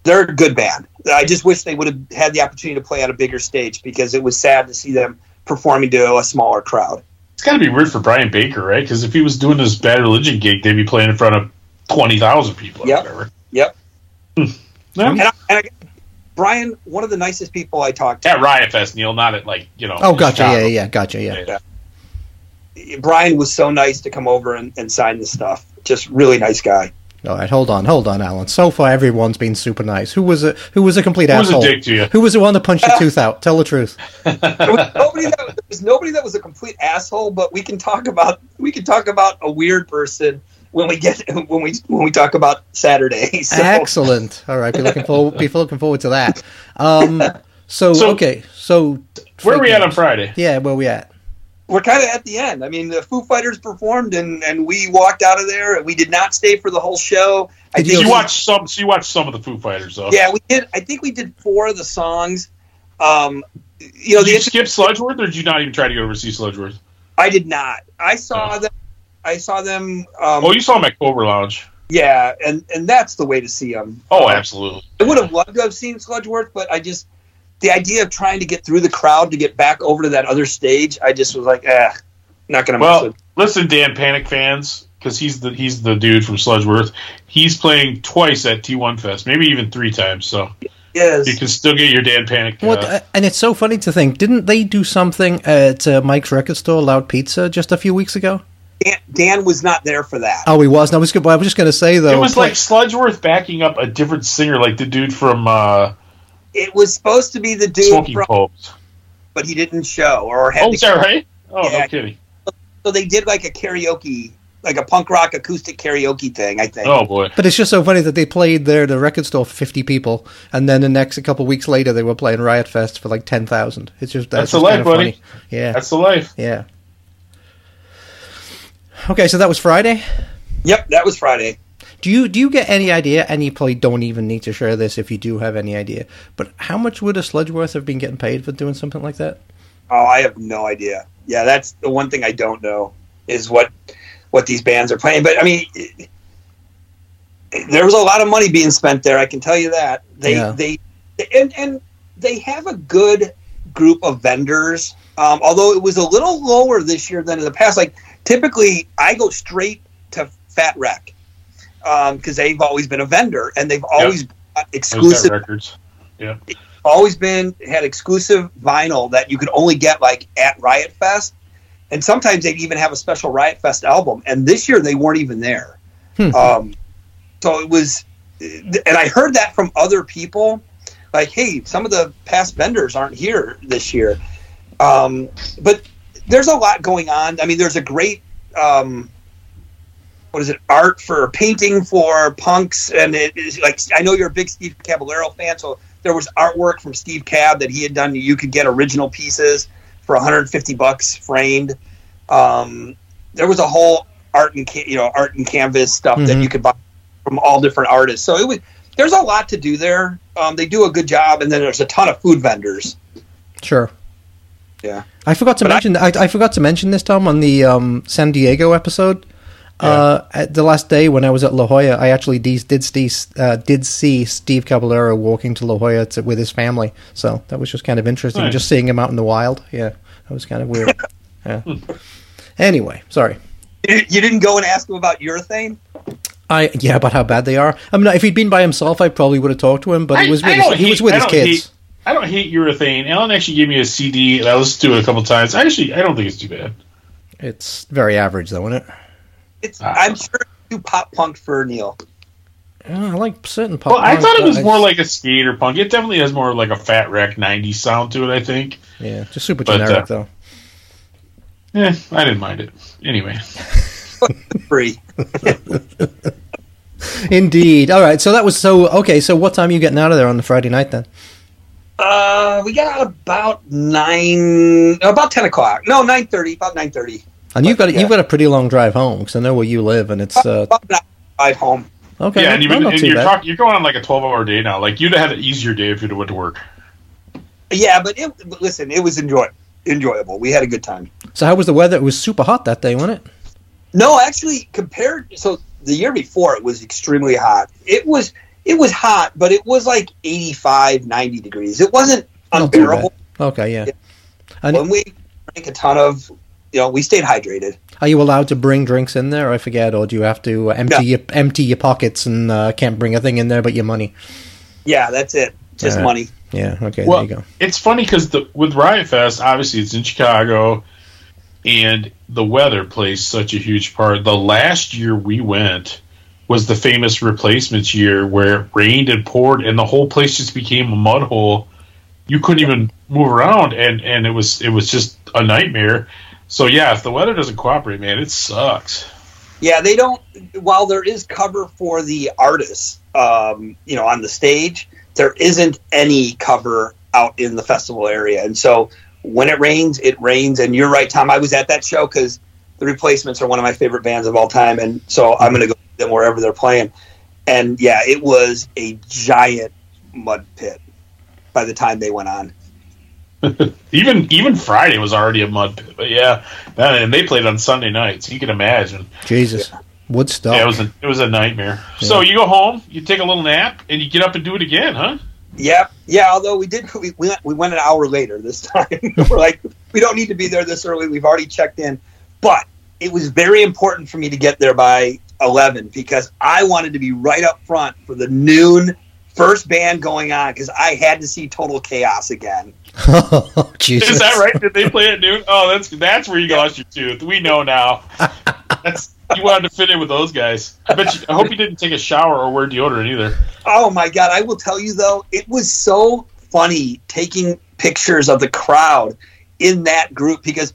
they're a good band. I just wish they would have had the opportunity to play on a bigger stage because it was sad to see them performing to a smaller crowd. It's got to be weird for Brian Baker, right? Because if he was doing this Bad Religion gig, they'd be playing in front of twenty thousand people. or Yep. whatever. Yep. Hmm. Yeah. And, I, and I, Brian, one of the nicest people I talked to. At Riot Fest, Neil, not at like you know. Oh, gotcha. Chicago. Yeah, yeah, gotcha. Yeah. Yeah. Brian was so nice to come over and, and sign the stuff. Just really nice guy. All right, hold on, hold on, Alan. So far, everyone's been super nice. Who was a who was a complete Who was a asshole? dick to you? Who was the one that punched your tooth out? Tell the truth. [LAUGHS] There was nobody that there was nobody that was a complete asshole, but we can talk about we can talk about a weird person when we get when we when we talk about Saturday. [LAUGHS] So, Excellent. All right, be looking forward. Be looking forward to that. Um. So, So- okay. So Where are we fake at on. Friday? Yeah, where we at? We're kind of at the end. I mean, the Foo Fighters performed, and and we walked out of there. We did not stay for the whole show. I Did think you watched some. So you watched some of the Foo Fighters, though. Yeah, we did. I think we did four of the songs. Um, you know, Did the you skip Sludgeworth, or did you not even try to go over see Sludgeworth? I did not. I saw Oh. them. I saw them. Um, Oh, you saw him at Cobra Lounge. yeah, and and that's the way to see them. Oh, absolutely. I would have loved to have seen Sludgeworth, but I just the idea of trying to get through the crowd to get back over to that other stage, I just was like, eh, not gonna mess Well, with. listen, Dan Vapid fans, because he's the he's the dude from Sludgeworth. He's playing twice at T1 Fest, maybe even three times. So Yes. you can still get your Dan Vapid. Uh, What, uh, and it's so funny to think, didn't they do something at uh, Mike's record store, Loud Pizza, just a few weeks ago? Dan, Dan was not there for that. Oh, he was. And I was, I was just going to say though, it was play- like Sludgeworth backing up a different singer, like the dude from uh, It was supposed to be the dude Smoking from, Popes. but he didn't show or had Oh, to is that right? Oh, Yeah. no kidding. So they did like a karaoke, like a punk rock acoustic karaoke thing. I think. Oh boy. But it's just so funny that they played there at the record store for 50 people, and then the next a couple of weeks later they were playing Riot Fest for like 10,000. It's just That's that's, the just life, kind of buddy. funny. Yeah, That's the life. yeah. Okay, so that was Friday. Yep, that was Friday. Do you do you get any idea? And you probably don't even need to share this if you do have any idea. But how much would a Sludgeworth have been getting paid for doing something like that? Oh, I have no idea. Yeah, that's the one thing I don't know is what what these bands are playing. But I mean, it- there was a lot of money being spent there. I can tell you that they Yeah. they and and they have a good group of vendors. Um, although it was a little lower this year than in the past. Like typically, I go straight to Fat Wreck because they've always been a vendor and they've always bought Those exclusive got records. always been had exclusive vinyl that you could only get like at Riot Fest, and sometimes they'd even have a special Riot Fest album. And this year they weren't even there. Hmm. Um, so it was, and I heard that from other people, like, "Hey, some of the past vendors aren't here this year." Um, but there's a lot going on. I mean, there's a great. Um, what is it? Art for painting for punks, and it is like I know you're a big Steve Caballero fan, so there was artwork from Steve Cab that he had done. You could get original pieces for 150 bucks framed. Um, there was a whole art and you know art and canvas stuff that Mhm. you could buy from all different artists. So it was there's a lot to do there. Um, they do a good job, and then there's a ton of food vendors. Sure. Yeah. I forgot to But I- mention. I, I forgot to mention this, Tom, on the um, San Diego episode. Uh, at the last day when I was at La Jolla, I actually de- did see uh, did see Steve Caballero walking to La Jolla to, with his family. So that was just kind of interesting, Nice. just seeing him out in the wild. Yeah, that was kind of weird. [LAUGHS] yeah. Anyway, sorry. You you didn't go and ask him about urethane. I yeah, about how bad they are. I mean, if he'd been by himself, I probably would have talked to him. But I- he was with don't his, he was with his kids. hate- I don't hate urethane. Alan actually gave me a CD, and I listened to it a couple times. I actually, I don't think it's too bad. It's very average, though, isn't it? It's Ah. I'm sure it's too pop punk for Neil. Yeah, I like certain pop. Punk. Well, I thought it was more like a skater punk. It definitely has more like a Fat Wreck '90s sound to it. I think. yeah, just super But, generic uh, though. Yeah, I didn't mind it. Anyway, [LAUGHS] Free. [LAUGHS] Indeed. All right. So that was so okay. So what time are you getting out of there on the Friday night then? Uh, we got out about nine, about ten o'clock. No, nine thirty. About nine thirty. And you've got Yeah. you've got a pretty long drive home because I know where you live, and it's uh, About an hour drive home. okay. yeah, not- and, even, not and you're bad. talking, you're going on like a 12 hour day now. Like you'd have had an easier day if you'd have went to work. Yeah, but it, but listen, it was enjoy enjoyable. We had a good time. So how was the weather? It was super hot that day, wasn't it? No, actually, compared so the year before, it was extremely hot. It was it was hot, but it was like 85, 90 degrees. It wasn't unbearable. bad. Okay, yeah. And When we drank a ton of, you know, we stayed hydrated. are you allowed to bring drinks in there? I forget, or do you have to uh, empty No. your empty your pockets and uh, can't bring a thing in there but your money? Yeah, that's it. Just Alright. money. Yeah. Okay. Well, there you go. it's funny because with Riot Fest, obviously it's in Chicago, and the weather plays such a huge part. The last year we went was the famous replacements year where it rained and poured, and the whole place just became a mud hole. You couldn't even move around, and and it was it was just a nightmare. So yeah, if the weather doesn't cooperate, man, it sucks. Yeah, they don't. While there is cover for the artists, um, you know, on the stage, there isn't any cover out in the festival area, and so when it rains, it rains. And you're right, Tom. I was at that show because the Replacements are one of my favorite bands of all time, and so I'm going to go them wherever they're playing. And yeah, it was a giant mud pit by the time they went on. [LAUGHS] Even even Friday was already a mud pit. But yeah, man, and they played on Sunday nights. You can imagine. Jesus, Woodstock. Yeah, it was a it was a nightmare. So you go home, you take a little nap, and you get up and do it again, huh? Yep. Yeah. Although we did, we, we, went, we went an hour later this time. [LAUGHS] We're like, we don't need to be there this early. We've already checked in. But it was very important for me to get there by 11 because I wanted to be right up front for the noon first band going on because I had to see Total Chaos again. Oh, [LAUGHS] Jesus. Is that right? Did they play at noon? Oh, that's that's where you lost your tooth. We know now. [LAUGHS] That's you wanted to fit in with those guys. I bet. You, I hope you didn't take a shower or wear deodorant either. Oh my god! I will tell you though, it was so funny taking pictures of the crowd in that group because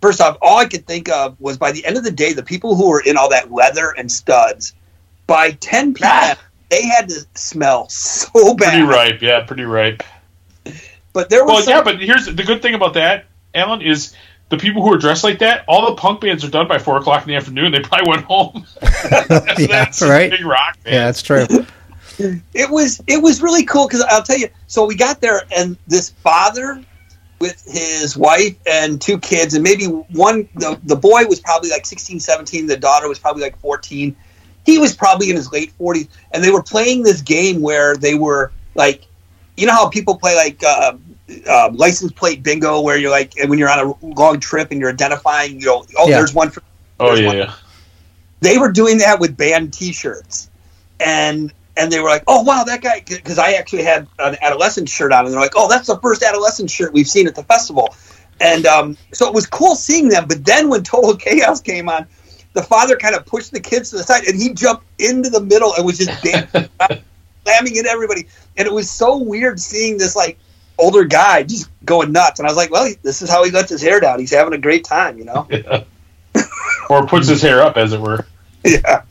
first off, all I could think of was by the end of the day, the people who were in all that leather and studs, by 10 p.m., ah. they had to smell so bad. Pretty ripe, yeah, pretty ripe. But there was Well, some, yeah, but here's the good thing about that, Alan, is the people who are dressed like that. All the punk bands are done by four o'clock in the afternoon. They probably went home. [LAUGHS] [LAUGHS] Yeah, That's right. Big rock band. Yeah, that's true. [LAUGHS] it was it was really cool because I'll tell you. So we got there, and this father with his wife and two kids, and maybe one the, the boy was probably like 16, 17, the daughter was probably like 14. He was probably in his late 40s, and they were playing this game where they were like, you know how people play like uh, uh, license plate bingo, where you're like when you're on a long trip and you're identifying, you know, oh, Yeah. there's one for Oh There's yeah, one. yeah. they were doing that with band T-shirts, and and they were like, "Oh wow, that guy!" Because I actually had an adolescent shirt on, and they're like, "Oh, that's the first adolescent shirt we've seen at the festival," and um, so it was cool seeing them. But then when Total Chaos came on, the father kind of pushed the kids to the side, and he jumped into the middle and was just dancing, [LAUGHS] slamming into everybody, and it was so weird seeing this like older guy just going nuts. And I was like, "Well, this is how he lets his hair down. He's having a great time," you know. [LAUGHS] Or puts his hair up, as it were. yeah.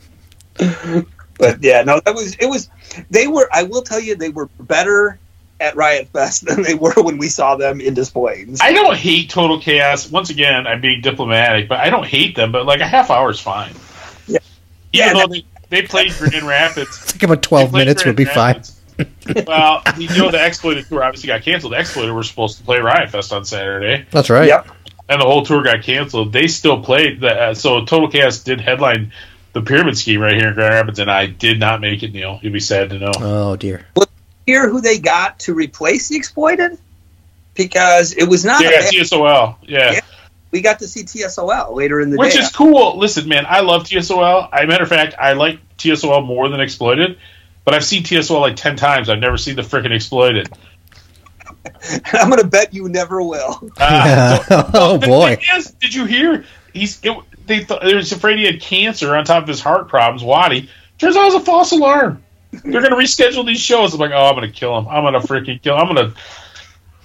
But yeah, no, that was it was they were I will tell you they were better at Riot Fest [LAUGHS] than they were when we saw them in Des Plaines. I don't hate Total Chaos. Once again, I'm being diplomatic, but I don't hate them. But like a half hour is fine. Yeah. Even Yeah, though they, they played Grand Rapids. [LAUGHS] I think about 12 They played minutes would Grand be fine. Well, you know the Exploited tour obviously got canceled. The Exploited were supposed to play Riot Fest on Saturday, That's right. Yep. and the whole tour got canceled. They still played. The, uh, so Total Chaos did headline the Pyramid Scheme right here in Grand Rapids, and I did not make it. Neil, you'd be sad to know. Oh, dear. Well, Hear who they got to replace the Exploited? Because it was not a yeah, bad- TSOL. Yeah. Yeah. We got to see TSOL later in the Which day. Which is cool. Listen, man, I love TSOL. I matter of fact, I like TSOL more than Exploited, but I've seen TSOL like ten times. I've never seen the freaking Exploited. [LAUGHS] I'm going to bet you never will. [LAUGHS] Uh, so- [LAUGHS] oh, boy. is, did you hear? He's it, they thought they was afraid he had cancer on top of his heart problems. Wattie turns out it was a false alarm. They're gonna reschedule these shows. I'm like, oh, I'm gonna kill him. I'm gonna freaking kill. Him. I'm gonna.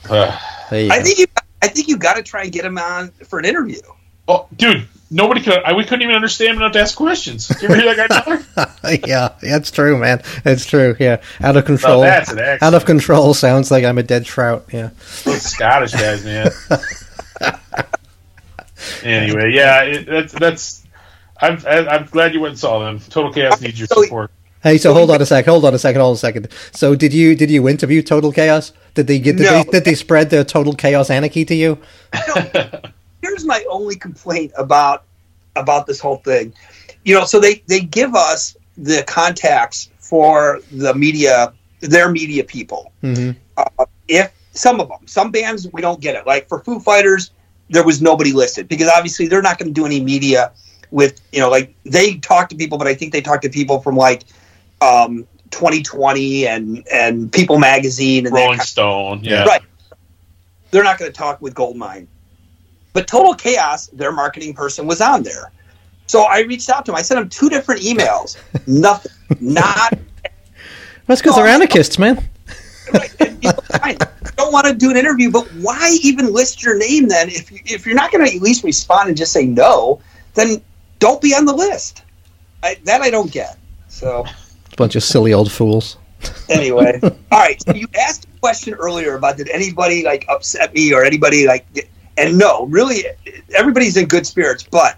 Uh, I go. think you I think you got to try and get him on for an interview. oh, dude, nobody could. I, we couldn't even understand him enough to ask questions. You ever hear that guy talk? [LAUGHS] yeah, that's true, man. It's true. Yeah, out of control. Oh, that's an accent. out of control sounds like I'm a dead trout. Yeah. Those Scottish guys, man. [LAUGHS] anyway, yeah, it, that's that's. I'm I- I'm glad you went and saw them. Total Chaos needs your So- support. Hey, so hold on a sec. Hold on a second. Hold on a second. So, did you did you interview Total Chaos? Did they get did, No. they, did they spread their Total Chaos anarchy to you? here's my only complaint about about this whole thing. You know, so they they give us the contacts for the media, their media people. Mhm. Uh, if some of them, some bands we don't get it. Like for Foo Fighters, there was nobody listed because obviously they're not going to do any media with you know like they talk to people, but I think they talk to people from like um, 2020 and and People Magazine and Rolling kind Stone, yeah. Right. They're not going to talk with Goldmine. But Total Chaos, their marketing person, was on there. So I reached out to him. I sent him two different emails. [LAUGHS] Nothing. Not. That's because they're anarchists, man. Right. And, you know, fine. Don't want to do an interview, but why even list your name then? If, you, if you're not going to at least respond and just say no, then don't be on the list. I, that I don't get. So Bunch of silly old fools. anyway, [LAUGHS] all right. So you asked a question earlier about did anybody like upset me or anybody like, and no, really, everybody's in good spirits. But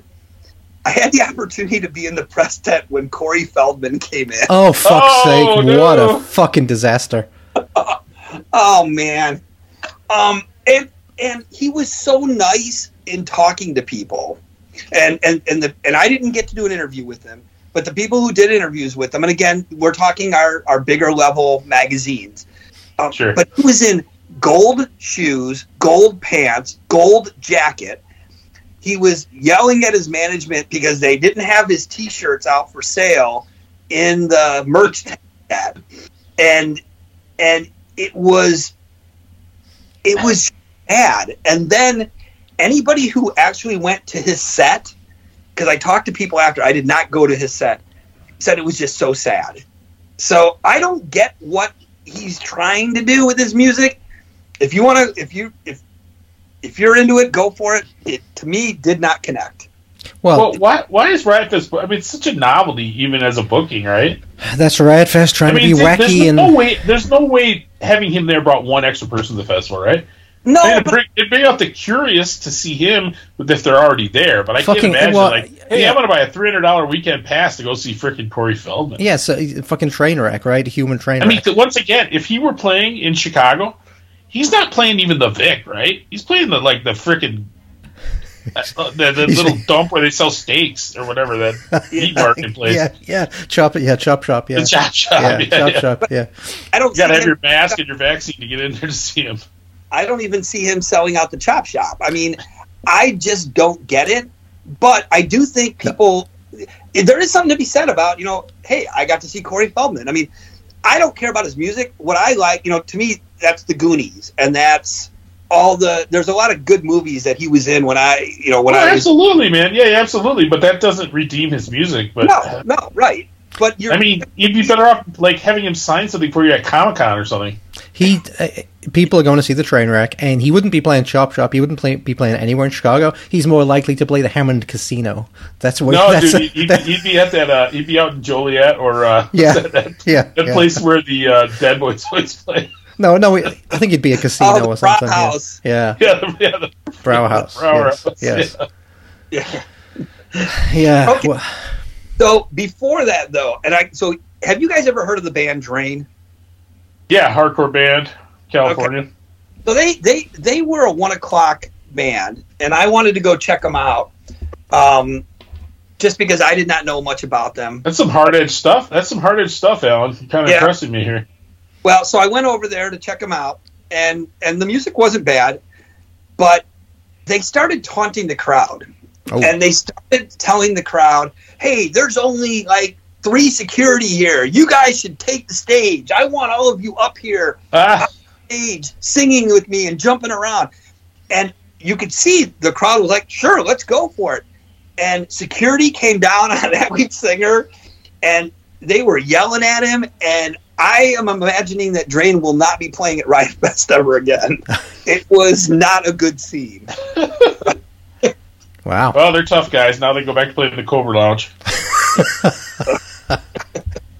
I had the opportunity to be in the press tent when Corey Feldman came in. Oh fuck's Oh, sake! no. What a fucking disaster. [LAUGHS] Oh man, um, and and he was so nice in talking to people, and and and the and I didn't get to do an interview with him, but the people who did interviews with him, and again, we're talking our our bigger level magazines. Um, Sure. But he was in gold shoes, gold pants, gold jacket. He was yelling at his management because they didn't have his T-shirts out for sale in the merch tab, and and it was it was bad. And then anybody who actually went to his set, because I talked to people after, I did not go to his set, said it was just so sad. So I don't get what he's trying to do with his music. If you want to, if you if if you're into it, go for it. It to me did not connect. Well, Well, why why is Riot Fest? I mean, it's such a novelty, even as a booking, right? that's Riot Fest trying I mean, to be there- wacky there's and no way. There's no way having him there brought one extra person to the festival, right? No, It'd but bring, it'd bring out the curious to see him if they're already there. But I Fucking- can't imagine well, like, hey, yeah. I'm going to buy a three hundred dollar weekend pass to go see freaking Corey Feldman. yeah, so fucking train wreck, right? A human train I mean, wreck. th- once again, if he were playing in Chicago, he's not playing even the Vic, right? He's playing the like the frickin' uh, the, the [LAUGHS] little dump where they sell steaks or whatever that [LAUGHS] meat market place. yeah, yeah, chop it, yeah, chop shop, yeah, The chop shop. yeah, Yeah, chop yeah. shop, yeah. I don't. You gotta have him- your mask and your vaccine to get in there to see him. I don't even see him selling out the chop shop. I mean, I just don't get it. But I do think people there is something to be said about, you know, hey, I got to see Corey Feldman. I mean, I don't care about his music. What I like, you know, to me, that's the Goonies, and that's all the. There's a lot of good movies that he was in when I, you know, when Oh, I was. absolutely, man. Yeah, yeah, absolutely. But that doesn't redeem his music. But No, no, right. But you're. I mean, you'd be better off like having him sign something for you at Comic Con or something. He, uh, people are going to see the train wreck, and he wouldn't be playing Chop Shop. He wouldn't play, be playing anywhere in Chicago. He's more likely to play the Hammond Casino. That's where. No, [LAUGHS] that's dude, he'd, he'd be at that. Uh, he'd be out in Joliet or uh, [LAUGHS] Yeah. [LAUGHS] that, that, yeah, that yeah. place where the uh, Dead Boys always play. No, no, I think it'd be a casino Oh, the or something. Brow yeah. House. Yeah, Yeah, the, yeah, the Brauer House. Brauer yes, House, yes. yeah. yeah. Yeah. Okay. well, So before that, though, and I so have you guys ever heard of the band Drain? Yeah, hardcore band, California. So they they they were a one o'clock band, and I wanted to go check them out, um, just because I did not know much about them. That's some hard edge stuff. That's some hard edge stuff, Alan. You're kind of Yeah. impressing me here. Well, so I went over there to check them out, and and the music wasn't bad, but they started taunting the crowd, Oh. and they started telling the crowd, "Hey, there's only like." Three security here. You guys should take the stage. I want all of you up here Ah, stage singing with me and jumping around. And you could see the crowd was like, sure, let's go for it. And security came down [LAUGHS] on that lead singer and they were yelling at him. And I am imagining that Drain will not be playing at Riot Fest [LAUGHS] ever again. [LAUGHS] it was not a good scene. Wow. well, they're tough guys. Now they go back to playing the Cobra Lounge. [LAUGHS]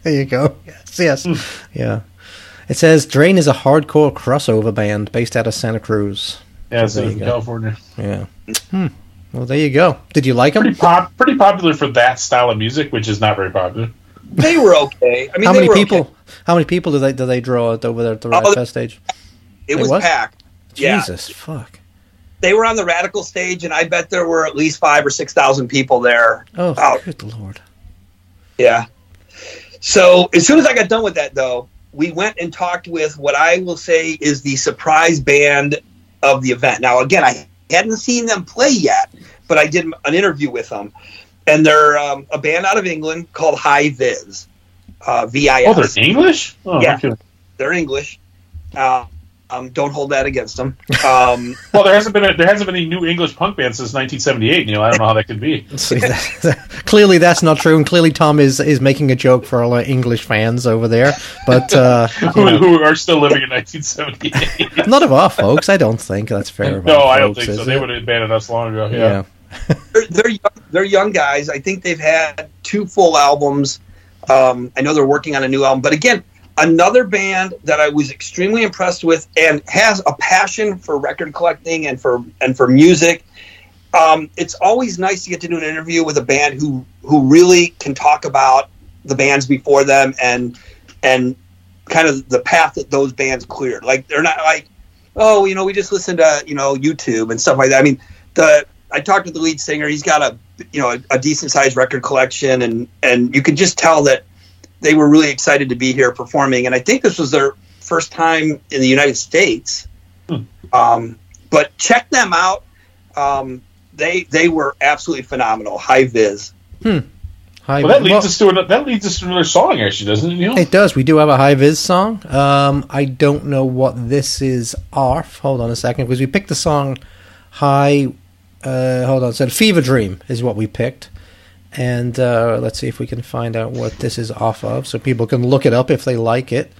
There you go. Yes, yes. Yeah. It says Drain is a hardcore crossover band based out of Santa Cruz. Yeah, So there you go. California. Yeah. Hmm. Well, there you go. Did you like Pretty them? pop, pretty popular for that style of music, which is not very popular. They were okay. I mean, How they many were people? okay. How many people do they do they draw over there at the Oh, Red Fest stage? It It was was? packed. Yeah. Jesus, fuck. They were on the Radical stage, and I bet there were at least five or 6,000 people there. Oh, Out. good lord. Yeah. So as soon as I got done with that, though, we went and talked with what I will say is the surprise band of the event. Now, again, I hadn't seen them play yet, but I did an interview with them, and they're um, a band out of England called High Vis, uh, V I Oh, they're English. Oh, Yeah. They're English. Uh, um, don't hold that against them. [LAUGHS] Um, Well, there hasn't been a, there hasn't been any new English punk band since 1978. Neil, I don't know how that could be. [LAUGHS] See, that, clearly that's not true, and clearly Tom is is making a joke for all our English fans over there. But uh, [LAUGHS] who, who are still living in 1978. none of our folks. I don't think that's fair. no, I don't folks, think so. They would have abandoned us long ago. Yeah. Yeah. they're they're young, they're young guys. I think they've had two full albums. Um, I know they're working on a new album, but again, another band that I was extremely impressed with and has a passion for record collecting and for and for music. Um, it's always nice to get to do an interview with a band who who really can talk about the bands before them and and kind of the path that those bands cleared. Like they're not like, oh, you know, we just listened to you know YouTube and stuff like that. I mean, the I talked to the lead singer. He's got a you know a, a decent sized record collection, and and you can just tell that they were really excited to be here performing. And I think this was their first time in the United States. Um, but check them out. Um, they they were absolutely phenomenal. High vis. Hi, Well, that leads us to an, that leads us to another song, actually, doesn't it? Neil? It does. We do have a high Vis song. Um, I don't know what this is off. Hold on a second, because we picked the song high. Uh, hold on, so Fever Dream is what we picked, and uh, let's see if we can find out what this is off of, so people can look it up if they like it.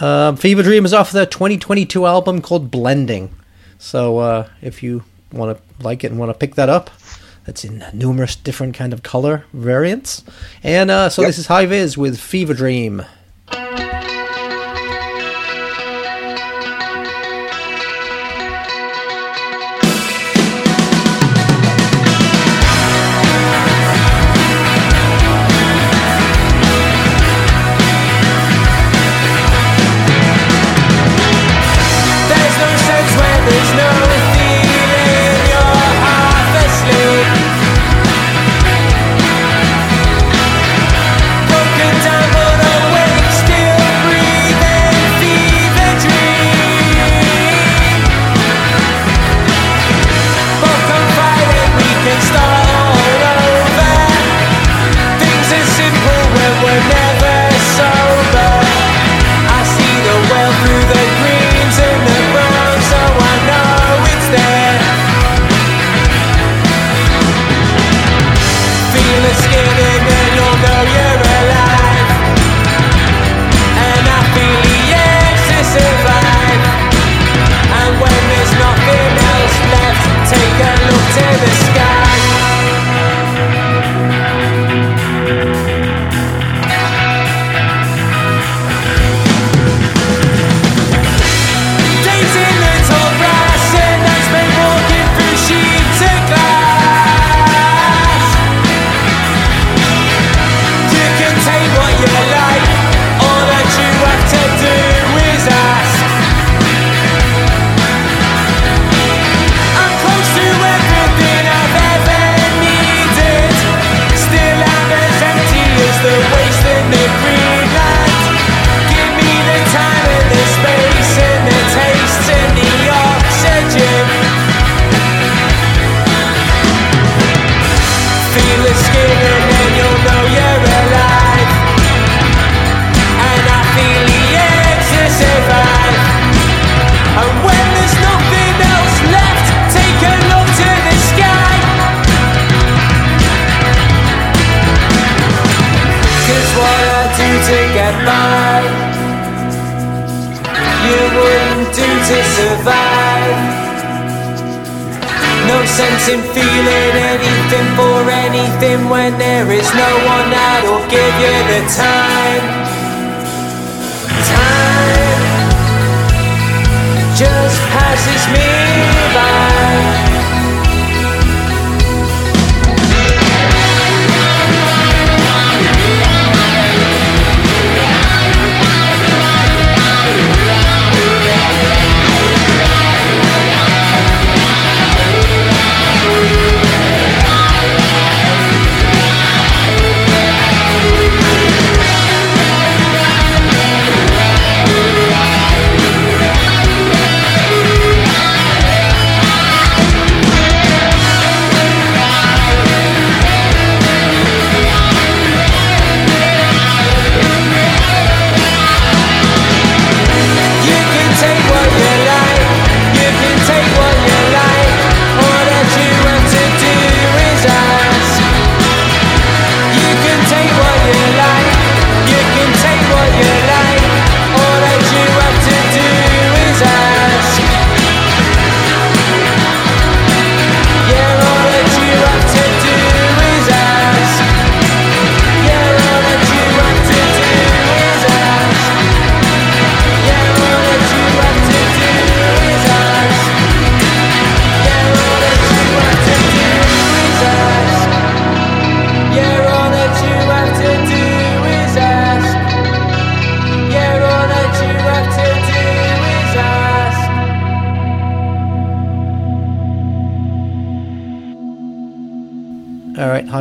Um, Fever Dream is off the 2022 album called Blending. So uh, if you want to like it and want to pick that up, that's in numerous different kind of color variants. And uh, so Yep. this is High Vis with Fever Dream.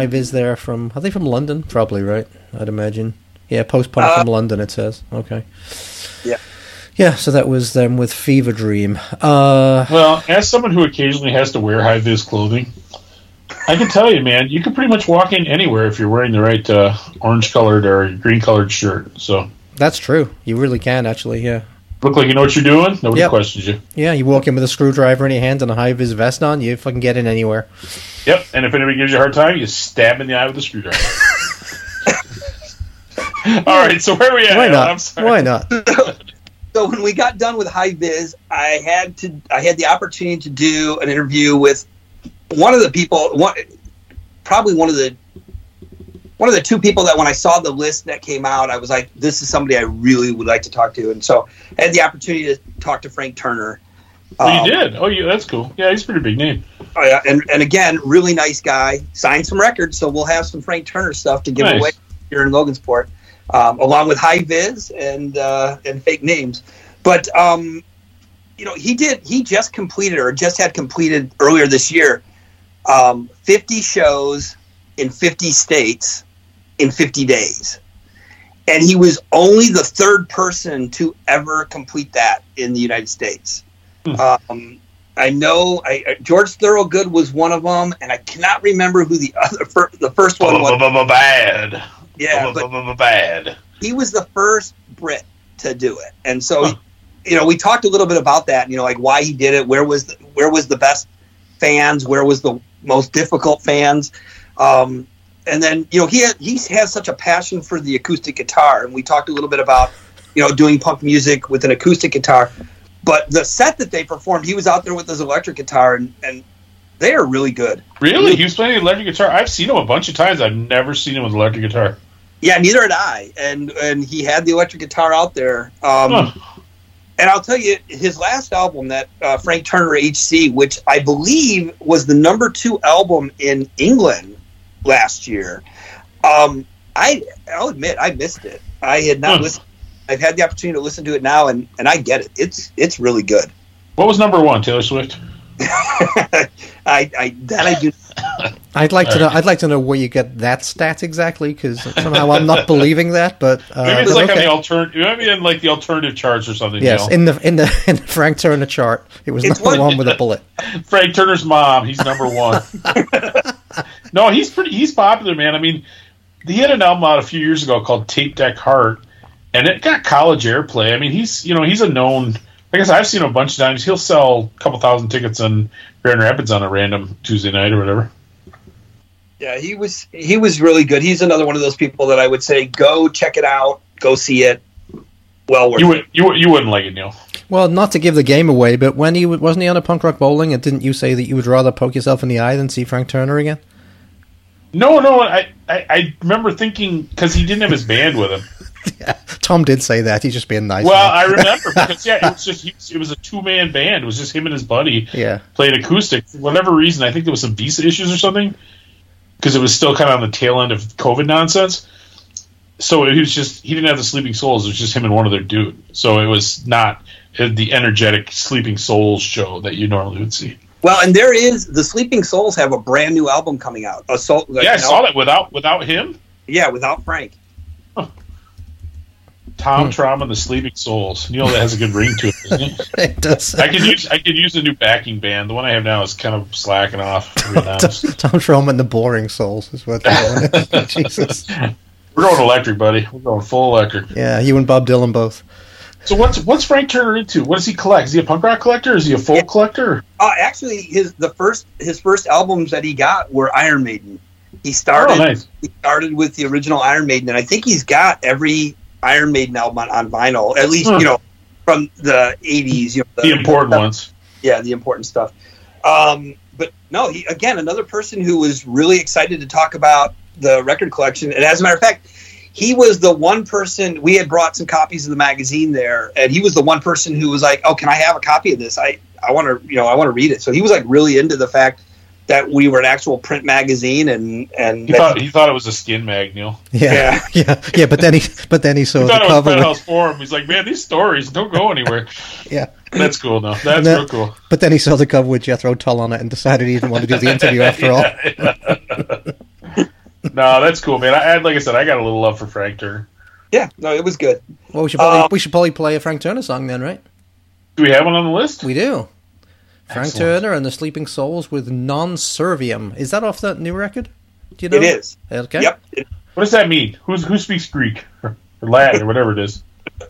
High vis there from? Are they from London? Probably right. I'd imagine. Yeah, post punk Uh, from London. It says. Okay. Yeah. Yeah. So that was them with Fever Dream. Uh, Well, as someone who occasionally has to wear high vis clothing, I can tell you, man, you can pretty much walk in anywhere if you're wearing the right uh, orange colored or green colored shirt. So that's true. You really can actually. Yeah. Look like you know what you're doing. Nobody Yep. questions you. Yeah. You walk in with a screwdriver in your hand and a high vis vest on. You fucking get in anywhere. Yep. And if anybody gives you a hard time, you stab 'em in the eye with a screwdriver. [LAUGHS] [LAUGHS] All right. So where are we at? Why not? I'm sorry. Why not? [LAUGHS] So when we got done with high vis, I had to I had the opportunity to do an interview with one of the people, one probably one of the one of the two people that when I saw the list that came out, I was like, this is somebody I really would like to talk to, and so I had the opportunity to talk to Frank Turner. Oh, Um, you did. Oh, yeah. That's cool. Yeah, he's a pretty big name. Oh, yeah, and and again, really nice guy. Signed some records, so we'll have some Frank Turner stuff to give Nice. away here in Logansport, um, along with High Vis and uh, and fake names. But um, you know, he did. He just completed or just had completed earlier this year, um, fifty shows in fifty states in fifty days, and he was only the third person to ever complete that in the United States. Um, I know I, I- George Thorogood was one of them, and I cannot remember who the other fir- the first one was. Bad. Yeah, but Bad. he was the first Brit to do it, and so Huh. you know we talked a little bit about that. You know, like why he did it, where was the, where was the best fans, where was the most difficult fans, um, and then you know he had, he has such a passion for the acoustic guitar, and we talked a little bit about you know doing punk music with an acoustic guitar. But the set that they performed, he was out there with his electric guitar, and, and they are really good. Really? He was playing electric guitar. I've seen him a bunch of times. I've never seen him with electric guitar. Yeah, neither had I. And and he had the electric guitar out there. Um, Huh. And I'll tell you, his last album, that uh, Frank Turner HC, which I believe was the number two album in England last year. Um, I I'll admit I missed it. I had not Hmm. listened. I've had the opportunity to listen to it now, and, and I get it. It's it's really good. What was number one? Taylor Swift. [LAUGHS] I, I that I do. [LAUGHS] I'd like to know. I'd like to know where you get that stat exactly, because somehow I'm not [LAUGHS] believing that. But uh, Maybe it's like on okay. the alternative. Maybe in like the alternative charts or something. yes, you know? in the in the in the Frank Turner chart, it was It's number one- one with a bullet. Frank Turner's mom. He's number one. [LAUGHS] no, he's pretty. He's popular, man. I mean, he had an album out a few years ago called Tape Deck Heart, and it got college airplay. I mean, he's you know he's a known. I guess I've seen him a bunch of times. He'll sell a couple thousand tickets in Grand Rapids on a random Tuesday night or whatever. Yeah, he was he was really good. He's another one of those people that I would say go check it out, go see it. Well worth You it. would you would- you wouldn't like it, Neil. Well, not to give the game away, but when he wasn't he on a punk rock bowling, and didn't you say that you would rather poke yourself in the eye than see Frank Turner again? No, no. I I, I remember thinking because he didn't have his band with him. [LAUGHS] Tom did say that. He's just being nice. Well, I remember because yeah, it was just he, it was a two man band. It was just him and his buddy yeah. playing acoustic. For whatever reason, I think there was some visa issues or something because it was still kind of on the tail end of COVID nonsense. So it was just he didn't have the Sleeping Souls. It was just him and one other dude. So it was not the energetic Sleeping Souls show that you normally would see. Well, and there is the Sleeping Souls have a brand new album coming out. A soul, like, Yeah, I an saw album- that without without him. Yeah, without Frank. Tom Traum and the Sleeping Souls. Neil, that has a good ring to it. Doesn't it? [LAUGHS] It does. I could use I could use a new backing band. The one I have now is kind of slacking off. To be. [LAUGHS] Tom Schromm and the Boring Souls is what they're calling it. [LAUGHS] Jesus. We're going electric, buddy. We're going full electric. Yeah, you and Bob Dylan both. So what's what's Frank Turner into? What does he collect? Is he a punk rock collector? Is he a folk collector? Uh, actually, his the first his first albums that he got were Iron Maiden. He started Oh, nice. he started with the original Iron Maiden, and I think he's got every Iron Maiden album on, on vinyl, at least Huh. you know from the '80s. You know, The important ones. yeah, the important stuff. Um, but no, he again another person who was really excited to talk about the record collection. And as a matter of fact, he was the one person we had brought some copies of the magazine there, and he was the one person who was like, "Oh, can I have a copy of this? I I want to you know I want to read it." So he was like really into the fact that we were an actual print magazine, and and He thought he thought it was a skin mag, Neil. Yeah, yeah, [LAUGHS] yeah. But then he, but then he saw He the it cover. with- Penthouse Forum. He's like, man, these stories don't go anywhere. [LAUGHS] yeah, That's cool. though. That's then- real cool. but then he saw the cover with Jethro Tull on it and decided he didn't want to do the interview after all. [LAUGHS] No, that's cool, man. I, I like I said, I got a little love for Frank Turner. Yeah, no, it was good. Well, we should probably Um, we should probably play a Frank Turner song then, right? Do we have one on the list? We do. Frank Excellent. Turner and the Sleeping Souls with Non Serviam. Is that off that new record? Do you know? It is. Okay. Yep. What does that mean? Who's who speaks Greek or Latin or whatever it is?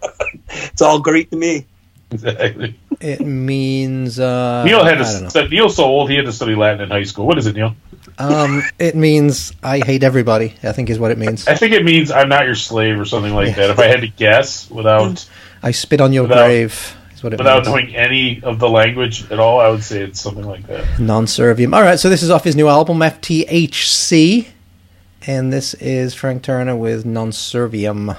[LAUGHS] it's all Greek to me. Exactly. It means uh, Neil had to. Neil's so old he had to study Latin in high school. What is it, Neil? Um, it means I hate everybody. I think is what it means. I think it means I'm not your slave or something like Yeah. that. If I had to guess without I spit on your Without- grave. Is what it without means. knowing any of the language at all, I would say it's something like that. Non-serviam. All right, so this is off his new album FTHC, and this is Frank Turner with Non-serviam.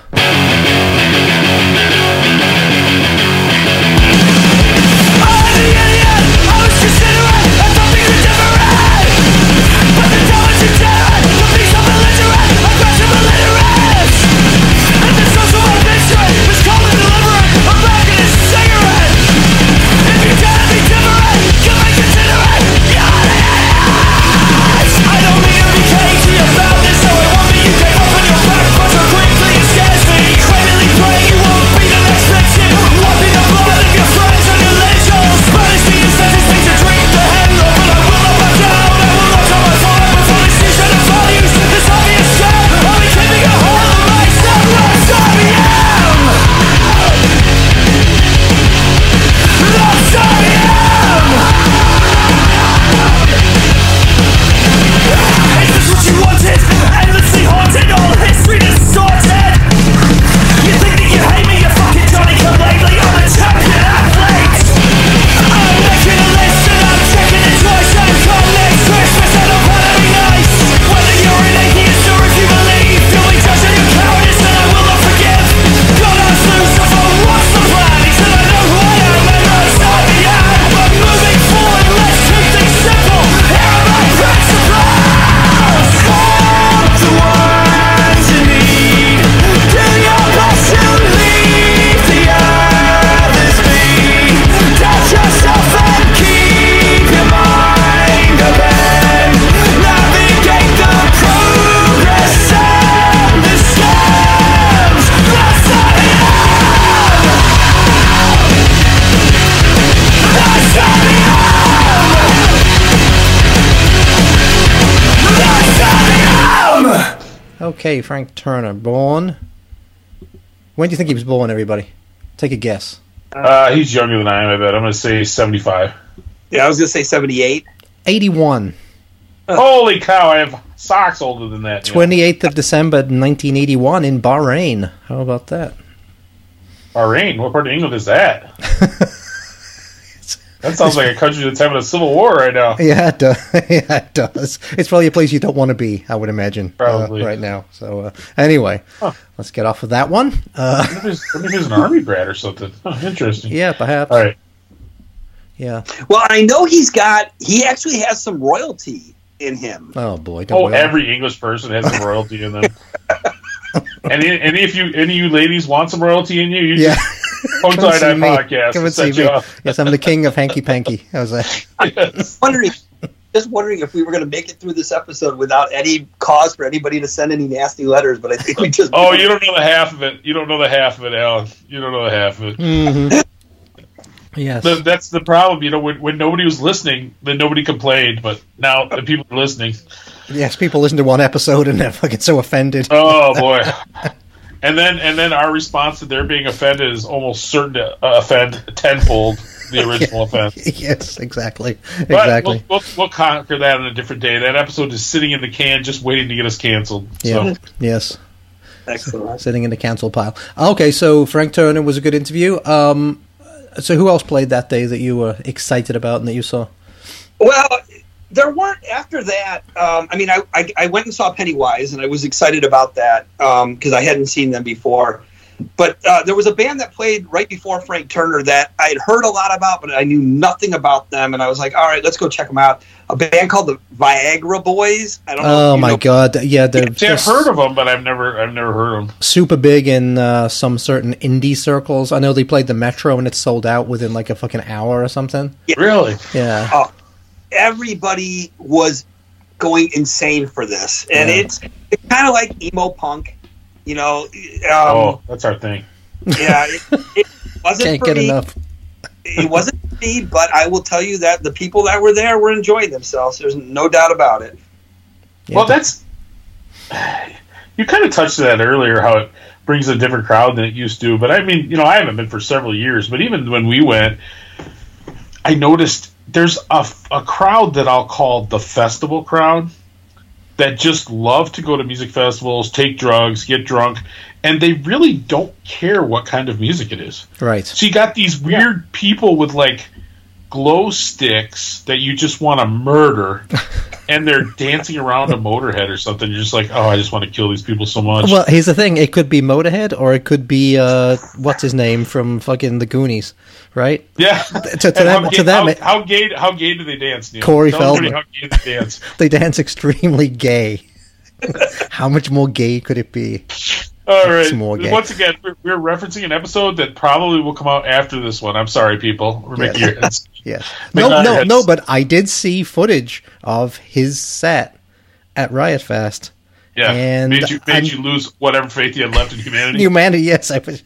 Okay, Frank Turner, born. When do you think he was born? Everybody, take a guess. Uh, he's younger than I am. I bet I'm going to say 75. Yeah, I was gonna say seventy-eight. Eighty-one. Holy cow! I have socks older than that. Neil. 28th of December, 1981, in Bahrain. How about that? Bahrain. What part of England is that? [LAUGHS] that sounds like a country that's having a civil war right now. Yeah, it does. [LAUGHS] yeah, it does. It's probably a place you don't want to be, I would imagine, uh, right now. So, uh, anyway, Huh. let's get off of that one. Uh, What if he's, what if he's an army brat or something? Oh, interesting. yeah, perhaps. All right. Yeah. Well, I know he's got. He actually has some royalty in him. Oh boy. Don't Oh, we every English person has some royalty in them. and [LAUGHS] i- any if you any of you ladies want some royalty in you, you Yeah. just Come Hotel and see me. podcast Come and see me. Yes, I'm the king of hanky panky. How's that? Yes. Wondering, just wondering if we were going to make it through this episode without any cause for anybody to send any nasty letters. But I think we just. Oh, you don't know the half of it. You don't know the half of it, Alan. You don't know the half of it. hmm Yes. The, that's the problem. You know, when, when nobody was listening, then nobody complained. But now the people are listening. Yes, people listen to one episode and they're fucking so offended. Oh boy. [LAUGHS] And then and then our response to their being offended is almost certain to uh, offend tenfold the [LAUGHS] original offense. yes, exactly. But Exactly. we'll, we'll, we'll conquer that on a different day. That episode is sitting in the can, just waiting to get us canceled. yeah. So Yes. Excellent. Sitting in the cancel pile. Okay, so Frank Turner was a good interview. Um, so who else played that day that you were excited about and that you saw? Well, there weren't after that. Um, I mean, I, I I went and saw Pennywise, and I was excited about that because I hadn't seen them before. But uh, there was a band that played right before Frank Turner that I had heard a lot about, but I knew nothing about them. And I was like, all right, let's go check them out. A band called the Viagra Boys. I don't know. Oh if my know- god! Yeah, they're, See, they're I've heard of them, but I've never I've never heard of them. super big in uh, some certain indie circles. I know they played the Metro and it sold out within like a fucking hour or something. Really? Yeah. Oh, everybody was going insane for this, and Yeah. it's it's kind of like emo punk, you know. Um, oh, that's our thing. Yeah, it, it wasn't Can't for get me. enough. It wasn't for me, but I will tell you that the people that were there were enjoying themselves. There's no doubt about it. Yeah, well, that's [SIGHS] you kind of touched that earlier how it brings a different crowd than it used to. But I mean, you know, I haven't been for several years, but even when we went, I noticed there's a, a crowd that I'll call the festival crowd that just love to go to music festivals, take drugs, get drunk, and they really don't care what kind of music it is. right. So you got these weird people with like glow sticks that you just want to murder, [LAUGHS] and they're dancing around a motorhead or something. You're just like, oh, I just want to kill these people so much. Well, here's the thing: it could be Motorhead, or it could be uh, what's his name from fucking the Goonies, right? yeah. to- to them- how to gay, them how, it- how gay? How gay do they dance? Neil? Corey Tell Feldman. How gay they dance? [LAUGHS] They dance extremely gay. [LAUGHS] How much more gay could it be? All right. Once again, we're, we're referencing an episode that probably will come out after this one. I'm sorry, people. We're making Yeah. your heads. [LAUGHS] Yes. Make No, no, heads- no. But I did see footage of his set at Riot Fest. Yeah, And made you made I'm- you lose whatever faith you had left in humanity. Humanity, yes. I was,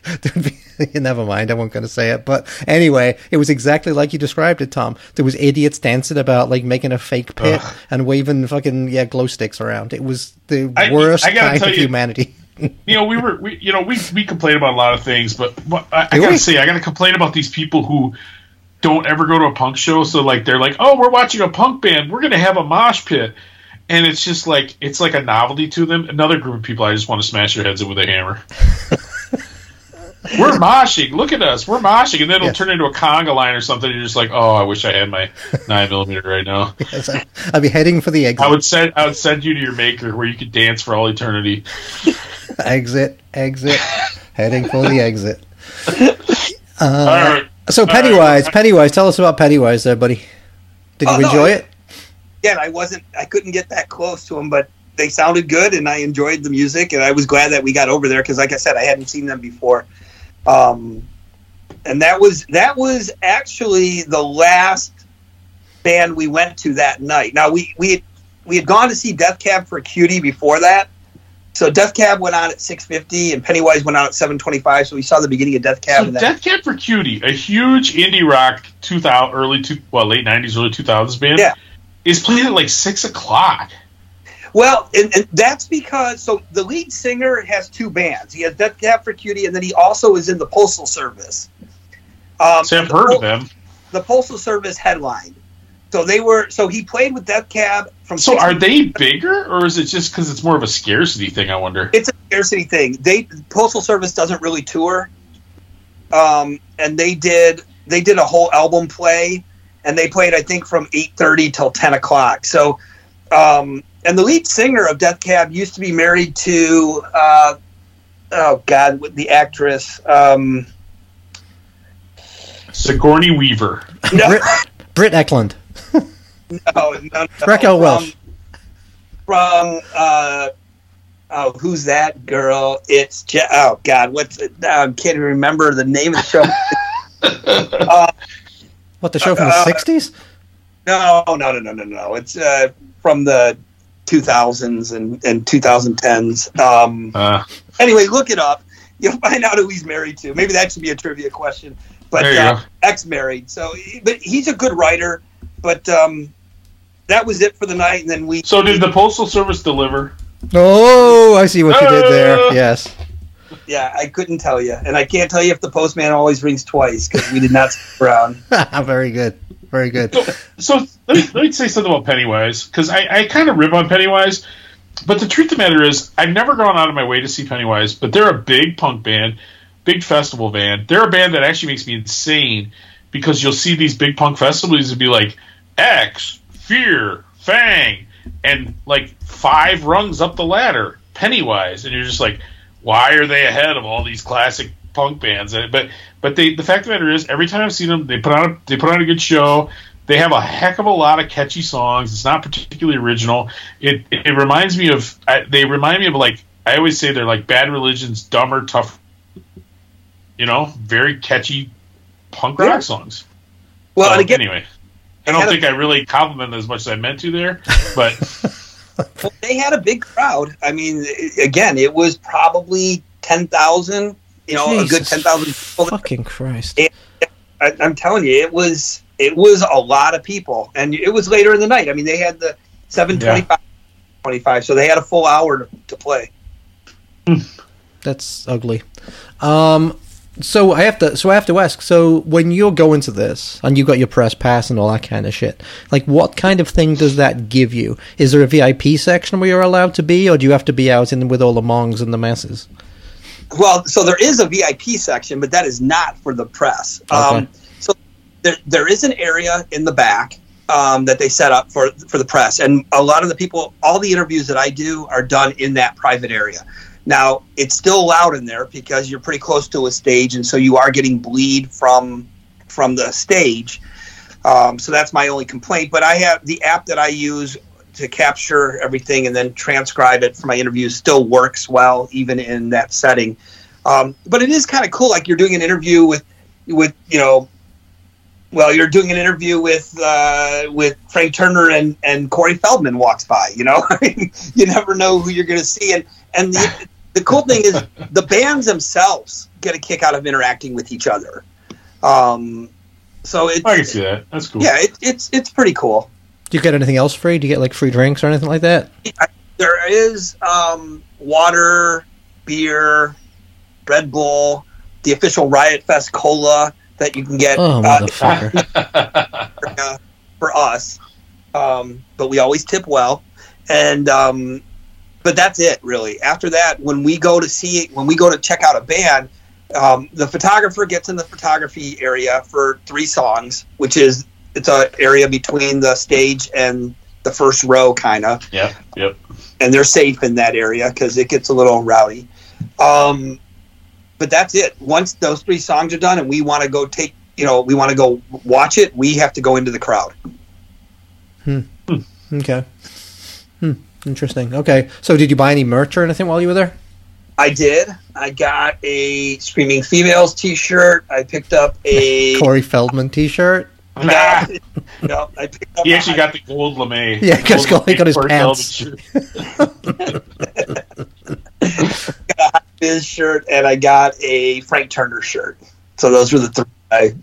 [LAUGHS] never mind. I wasn't going to say it, but anyway, it was exactly like you described it, Tom. There was idiots dancing about like making a fake pit Ugh. and waving fucking yeah glow sticks around. It was the I- worst I kind of you- humanity. You know, we were, we, you know, we we complain about a lot of things, but what, I, I gotta we? say, I gotta complain about these people who don't ever go to a punk show. So like, they're like, oh, we're watching a punk band, we're gonna have a mosh pit, and it's just like it's like a novelty to them. Another group of people, I just want to smash their heads in with a hammer. [LAUGHS] we're moshing. Look at us. We're moshing, and then it'll Yes. turn into a conga line or something. You're just like, oh, I wish I had my nine millimeter right now. [LAUGHS] Yes, I- I'd be heading for the exit. I would send I would send you to your maker where you could dance for all eternity. [LAUGHS] [LAUGHS] exit, exit, heading for the exit. [LAUGHS] all right. So All right. Pennywise, Pennywise, tell us about Pennywise, there, buddy. Did you Oh, no, enjoy I- it? Yeah, I wasn't, I couldn't get that close to them, but they sounded good, and I enjoyed the music, and I was glad that we got over there because, like I said, I hadn't seen them before. Um, and that was that was actually the last band we went to that night. Now we we had, we had gone to see Death Cab for Cutie before that. So Death Cab went on at 6:50 and Pennywise went on at 7:25. So we saw the beginning of Death Cab. So Death Cab for Cutie, a huge indie rock 2000 early two well late 90s early 2000s band, Yeah. is playing at like six o'clock. Well, and, and that's because so the lead singer has two bands. He has Death Cab for Cutie, and then he also is in the Postal Service. Um, So I've the heard Pol- of them. The Postal Service headlined. So they were. So he played with Death Cab from. So 60 are they bigger, or is it just because it's more of a scarcity thing? I wonder. It's a scarcity thing. They Postal Service doesn't really tour, um, and they did. They did a whole album play, and they played I think from eight thirty till ten o'clock. So, um, and the lead singer of Death Cab used to be married to, uh, oh God, the actress. Um, Sigourney Weaver. no, Brit, Britt Ekland. No, no, no, Raquel from- Welch. From uh, oh, who's that girl? It's Je- oh God, what's it? I can't even remember the name of the show. [LAUGHS] uh, What the show from the Uh, sixties? No, no, no, no, no, no. It's uh, from the 2000s and, and 2010s. Um, Uh, anyway, look it up. You'll find out who he's married to. Maybe that should be a trivia question. But There uh, ex-married. So, but he's a good writer. But um, that was it for the night. And then we. so did the Postal Service deliver? Oh, I see what you did there. Uh. Yes. Yeah, I couldn't tell you, and I can't tell you if the postman always rings twice because we did not stick around. [LAUGHS] Very good. Very good. So, so let, me, let me say something about Pennywise because I, I kind of rib on Pennywise, but the truth of the matter is I've never gone out of my way to see Pennywise. But they're a big punk band, big festival band. They're a band that actually makes me insane because you'll see these big punk festivals and be like X, Fear, Fang, and like five rungs up the ladder, Pennywise, and you're just like, why are they ahead of all these classic punk bands? But but they the fact of the matter is, every time I've seen them, they put on a, they put on a good show. They have a heck of a lot of catchy songs. It's not particularly original. It it, reminds me of I, they remind me of like I always say they're like Bad Religion's dumber, tough, you know, very catchy punk rock Yeah. songs. Well, So, and again, anyway, I don't think I really complimented as much as I meant to there, but [LAUGHS] Well, they had a big crowd. I mean, again, it was probably ten thousand. You know, a good Jesus ten thousand people. Fucking Christ. I, I'm telling you, it was it was a lot of people, and it was later in the night. I mean, they had the seven twenty-five, twenty-five, so they had a full hour to, to play. That's ugly. Um, so I have to. So I have to ask. So when you're going to this and you got your press pass and all that kind of shit, like what kind of thing does that give you? Is there a VIP section where you're allowed to be, or do you have to be out in with all the mongs and the masses? Well, so there is a VIP section, but that is not for the press. Um, so there, there is an area in the back um, that they set up for for the press, and a lot of the people, all the interviews that I do are done in that private area. Now it's still loud in there because you're pretty close to a stage, and so you are getting bleed from from the stage. Um, so that's my only complaint. But I have the app that I use to capture everything and then transcribe it for my interviews still works well even in that setting. Um, but it is kind of cool, like you're doing an interview with with you know, well, you're doing an interview with uh, with Frank Turner and and Corey Feldman walks by. You know, [LAUGHS] you never know who you're going to see, and and the the cool thing is the bands themselves get a kick out of interacting with each other. Um, so it, I can see that. That's cool. yeah, it, it's it's pretty cool. Do you get anything else free? Do you get like free drinks or anything like that? There is um, water, beer, Red Bull, the official Riot Fest cola that you can get Oh uh, motherfucker! uh, [LAUGHS] for us. Um, but we always tip well, and um, but that's it really. After that, when we go to see, when we go to check out a band, um, the photographer gets in the photography area for three songs, which is it's an area between the stage and the first row, kind of Yeah. Yep. and they're safe in that area because it gets a little rowdy. Um, but that's it. Once those three songs are done, and we want to go take, you know, we want to go watch it, we have to go into the crowd. Hmm. Okay. Hmm. Interesting. Okay. So did you buy any merch or anything while you were there? I did. I got a Screaming Females T-shirt. I picked up a. [LAUGHS] Corey Feldman T-shirt. Nah. [LAUGHS] no, I picked up He a- actually got the gold lame. Yeah, 'cause he got his pants. [LAUGHS] got his shirt and I got a Frank Turner shirt. So those were the three I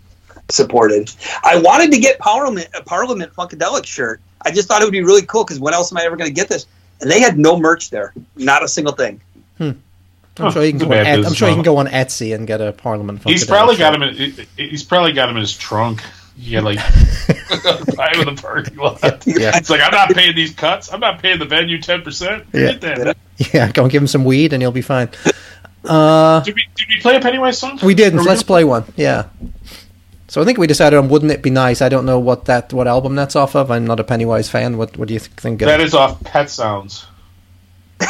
supported. I wanted to get Parliament a Parliament Funkadelic shirt. I just thought it would be really cool because when else am I ever going to get this? And they had no merch there, not a single thing. I'm sure you can go. On bad I'm sure you can go on Etsy and get a Parliament. He's Funkadelic probably got him in. He's probably got him in his trunk. Yeah, like [LAUGHS] buy him in the parking lot. Yeah. It's like I'm not paying these cuts. I'm not paying the venue ten percent. Yeah. Yeah, go and give him some weed and he'll be fine. Uh, Did we did we play a Pennywise song? we didn't. Let's play one. Yeah. So I think we decided on "Wouldn't It Be Nice." I don't know what that what album that's off of. I'm not a Pennywise fan. What what do you think? That off Pet Sounds. [LAUGHS]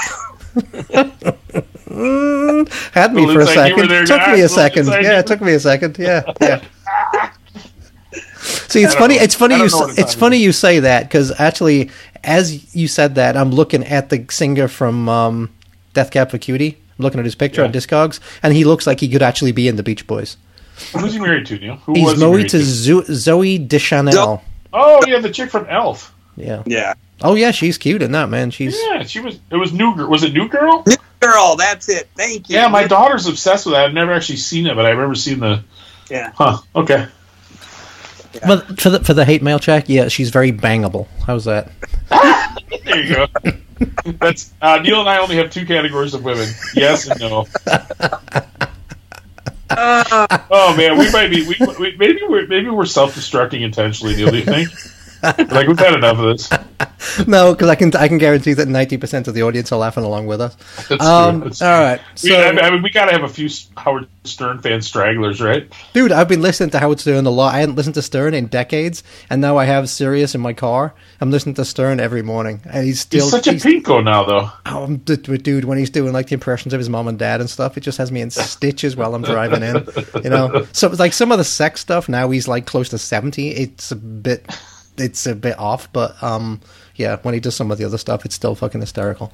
Had me for a like second. took me a second. like Yeah, it took me a second. Yeah, [LAUGHS] yeah. See, it's funny. know. It's funny you. don't know what s- it's funny you say that because actually, as you said that, I'm looking at the singer from um, Death Cab for Cutie. I'm looking at his picture Yeah. on Discogs, and he looks like he could actually be in the Beach Boys. Who's he married to, Neil? Who He's was he married married to Zo- Zooey Deschanel. Oh yeah, the chick from Elf. Yeah. Yeah. Oh yeah, she's cute in that man. She's Yeah, she was. It was New Girl. Was it New Girl? New Girl, that's it. Thank you. Yeah, my daughter's obsessed with that. I've never actually seen it, but I remember seeing the. Yeah. Huh. Okay. but for the for the hate mail check, yeah, she's very bangable. How's that? [LAUGHS] There you go. That's uh, Neil and I only have two categories of women: yes and no. [LAUGHS] [LAUGHS] oh man, we might be. We, we, maybe we're maybe we're self-destructing intentionally. Neil, do you think? [LAUGHS] like we've had enough of this. [LAUGHS] No, because I can I can guarantee that ninety percent of the audience are laughing along with us. That's Um, true. That's all right, We, so- I, mean, I mean, we gotta have a few Howard Stern fan stragglers, right? Dude, I've been listening to Howard Stern a lot. I hadn't listened to Stern in decades, and now I have Sirius in my car. I'm listening to Stern every morning, and he's still He's such a pinko now, though. Oh, I'm d- d- dude, when he's doing like the impressions of his mom and dad and stuff, it just has me in stitches while I'm driving in. You know, [LAUGHS] so like some of the sex stuff now he's like close to seventy. It's a bit, it's a bit off, but um, yeah, when he does some of the other stuff, it's still fucking hysterical.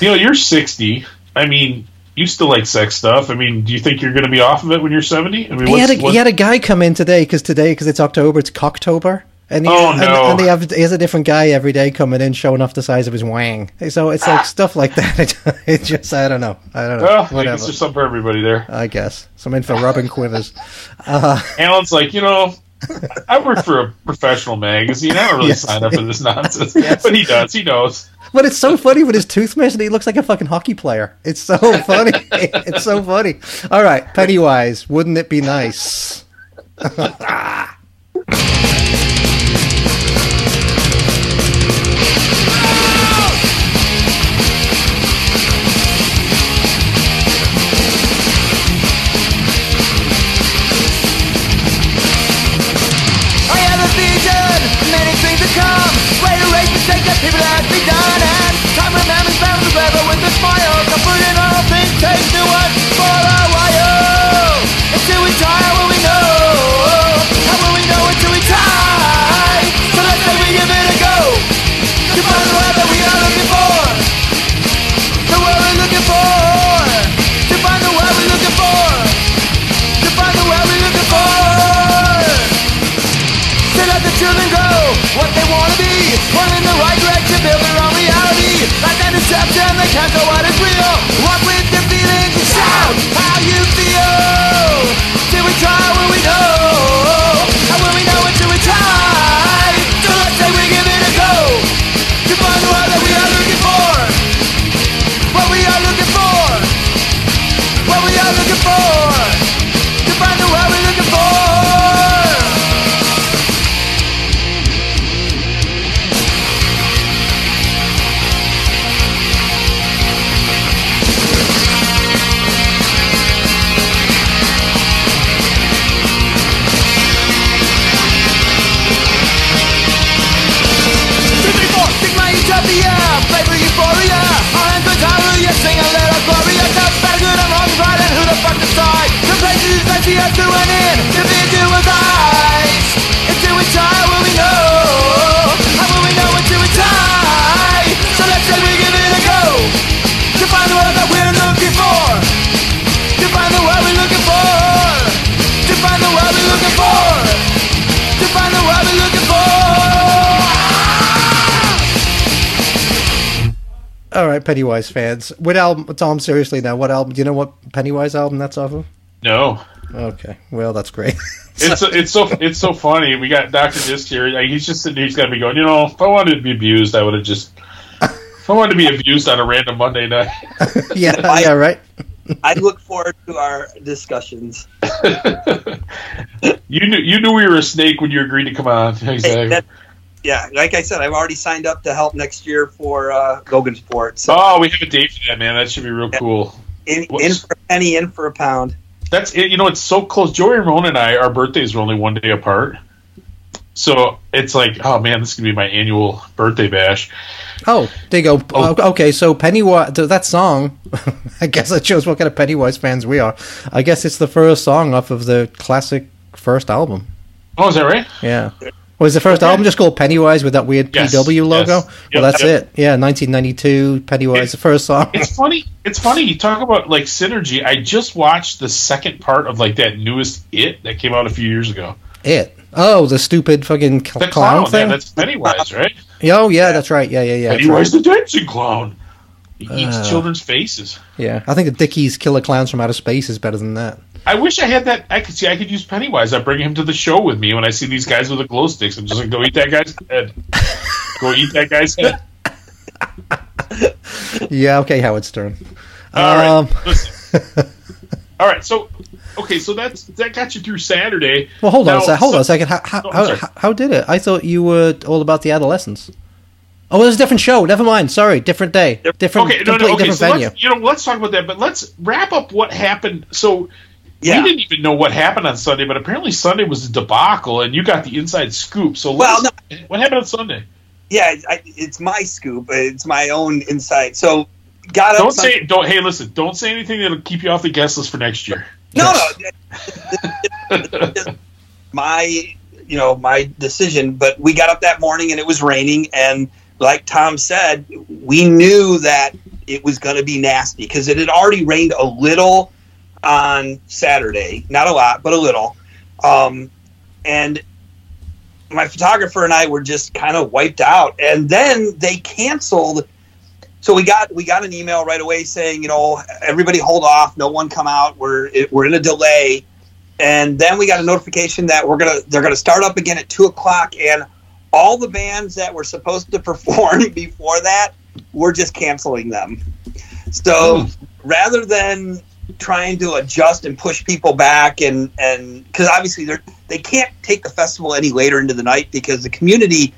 You know, you're 60. I mean, you still like sex stuff. I mean, do you think you're going to be off of it when you're 70? I mean, He had a he had a guy come in today because today because it's October, it's Cocktober. And, he, Oh, no. and they have he has a different guy every day coming in showing off the size of his wang. So it's like ah. stuff like that. [LAUGHS] It, it just I don't know. I don't know. Ah, well, I Whatever. guess there's something for everybody there. I guess some in for Robin Quivers. Uh, [LAUGHS] Alan's like, you know, I work for a professional magazine. I don't really Yes. sign up for this nonsense. [LAUGHS] But he does. He knows. But it's so funny with his tooth missing. He looks like a fucking hockey player. It's so [LAUGHS] funny. it's so funny. All right, Pennywise. Wouldn't it be nice? [LAUGHS] Ah. Pennywise fans. What album? Tom, seriously now. What album? Do you know what Pennywise album that's off of? No. Okay, well that's great. [LAUGHS] It's it's so it's so funny. We got Doctor Disc here. Like, he's just sitting. here, He's got to be going. You know, if I wanted to be abused, I would have just. If I wanted to be abused on a random Monday night, [LAUGHS] yeah, yeah, right. I look forward to our discussions. [LAUGHS] you knew you knew we were a snake when you agreed to come on. Hey, Exactly. that- yeah, like I said, I've already signed up to help next year for uh, Logan Sport. So Oh, we have a date for that, man. That should be real cool. in, in what's- for a penny, in for a pound. That's it. You know, it's so close. Joey Ramone and I, our birthdays are only one day apart. So it's like, oh man, this is gonna be my annual birthday bash. Oh, there you go. Oh. Okay, so Pennywise, that song, [LAUGHS] I guess that shows what kind of Pennywise fans we are. I guess it's the first song off of the classic first album. Oh, is that right? Yeah. Was the first Okay. album just called Pennywise with that weird Yes, PW logo? yes. Well, that's yep. it. Yeah, 1992, Pennywise, It's- the first song. It's funny. It's funny. You talk about like synergy. I just watched the second part of like that newest It that came out a few years ago. It. Oh, the stupid fucking cl- The clown, clown, thing? yeah, that's Pennywise, right? [LAUGHS] oh, yeah, that's right. Yeah, yeah, yeah. Pennywise the dancing clown. He eats Uh. children's faces. Yeah, I think the Dickies Killer Clowns from Outer Space is better than that. I wish I had that. I could see. I could use Pennywise. I bring him to the show with me when I see these guys with the glow sticks. I'm just like, go eat that guy's head. [LAUGHS] go eat that guy's head. Yeah, okay, Howard Stern. All right. Um. [LAUGHS] All right. So, okay. So that's that got you through Saturday. Well, hold on a sec. Hold so- on a second. How, how, how, how, did it? I thought you were all about the adolescents. Oh, it was a different show. Never mind. Sorry, different day, different, Okay, no, no, okay. different So venue. let's, you know, let's talk about that. But let's wrap up what happened. So Yeah. we didn't even know what happened on Sunday, but apparently Sunday was a debacle, and you got the inside scoop. So Well, let's- what happened on Sunday? Yeah, I, it's my scoop. It's my own insight. So, got up. Don't Sunday- say. Don't. Hey, listen. Don't say anything that'll keep you off the guest list for next year. No, no. [LAUGHS] my, you know, my decision. But we got up that morning and it was raining, and like Tom said, we knew that it was going to be nasty because it had already rained a little on Saturday, not a lot, but a little. Um, and my photographer and I were just kind of wiped out. And then they canceled. So we got we got an email right away saying, you know, everybody hold off, no one come out. We're we're in a delay. And then we got a notification that we're gonna they're gonna start up again at two o'clock, and all the bands that were supposed to [LAUGHS] perform before that, we're just canceling them. So rather than trying to adjust and push people back and and because obviously they're they can't take the festival any later into the night because the community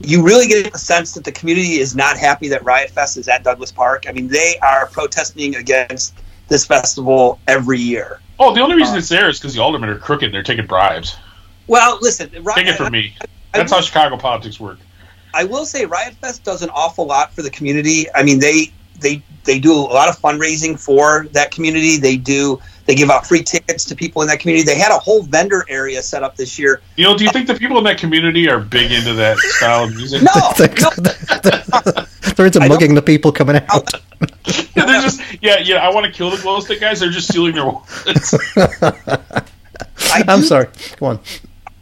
you really get the sense that the community is not happy that riot fest is at douglas park i mean they are protesting against this festival every year Oh, the only reason uh, it's there is because the aldermen are crooked and they're taking bribes. well listen Take it from me. I That's how Chicago politics work. I will say Riot Fest does an awful lot for the community. I mean, they they they do a lot of fundraising for that community. They do they give out free tickets to people in that community. They had a whole vendor area set up this year. You know, do you think the people in that community are big into that [LAUGHS] style of music? No, [LAUGHS] no, [LAUGHS] They're into I don't- mugging the people coming out. they're just yeah, yeah. I want to kill the glow stick guys. They're just stealing their wallets. I I'm do- sorry. Go on.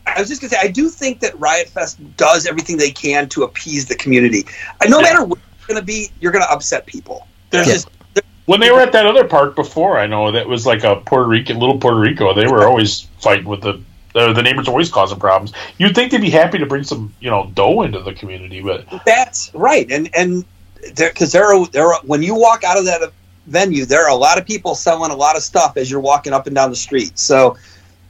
I was just gonna say I do think that Riot Fest does everything they can to appease the community. No Yeah. matter what you're going to be, you're going to upset people. There's Yeah. just when they were at that other park before, I know that was like a Puerto Rican, little Puerto Rico. They were always fighting with the. The, the neighbors always causing problems. You'd think they'd be happy to bring some, you know, dough into the community, but That's right, and and there because there are there are, when you walk out of that venue, there are a lot of people selling a lot of stuff as you're walking up and down the street. So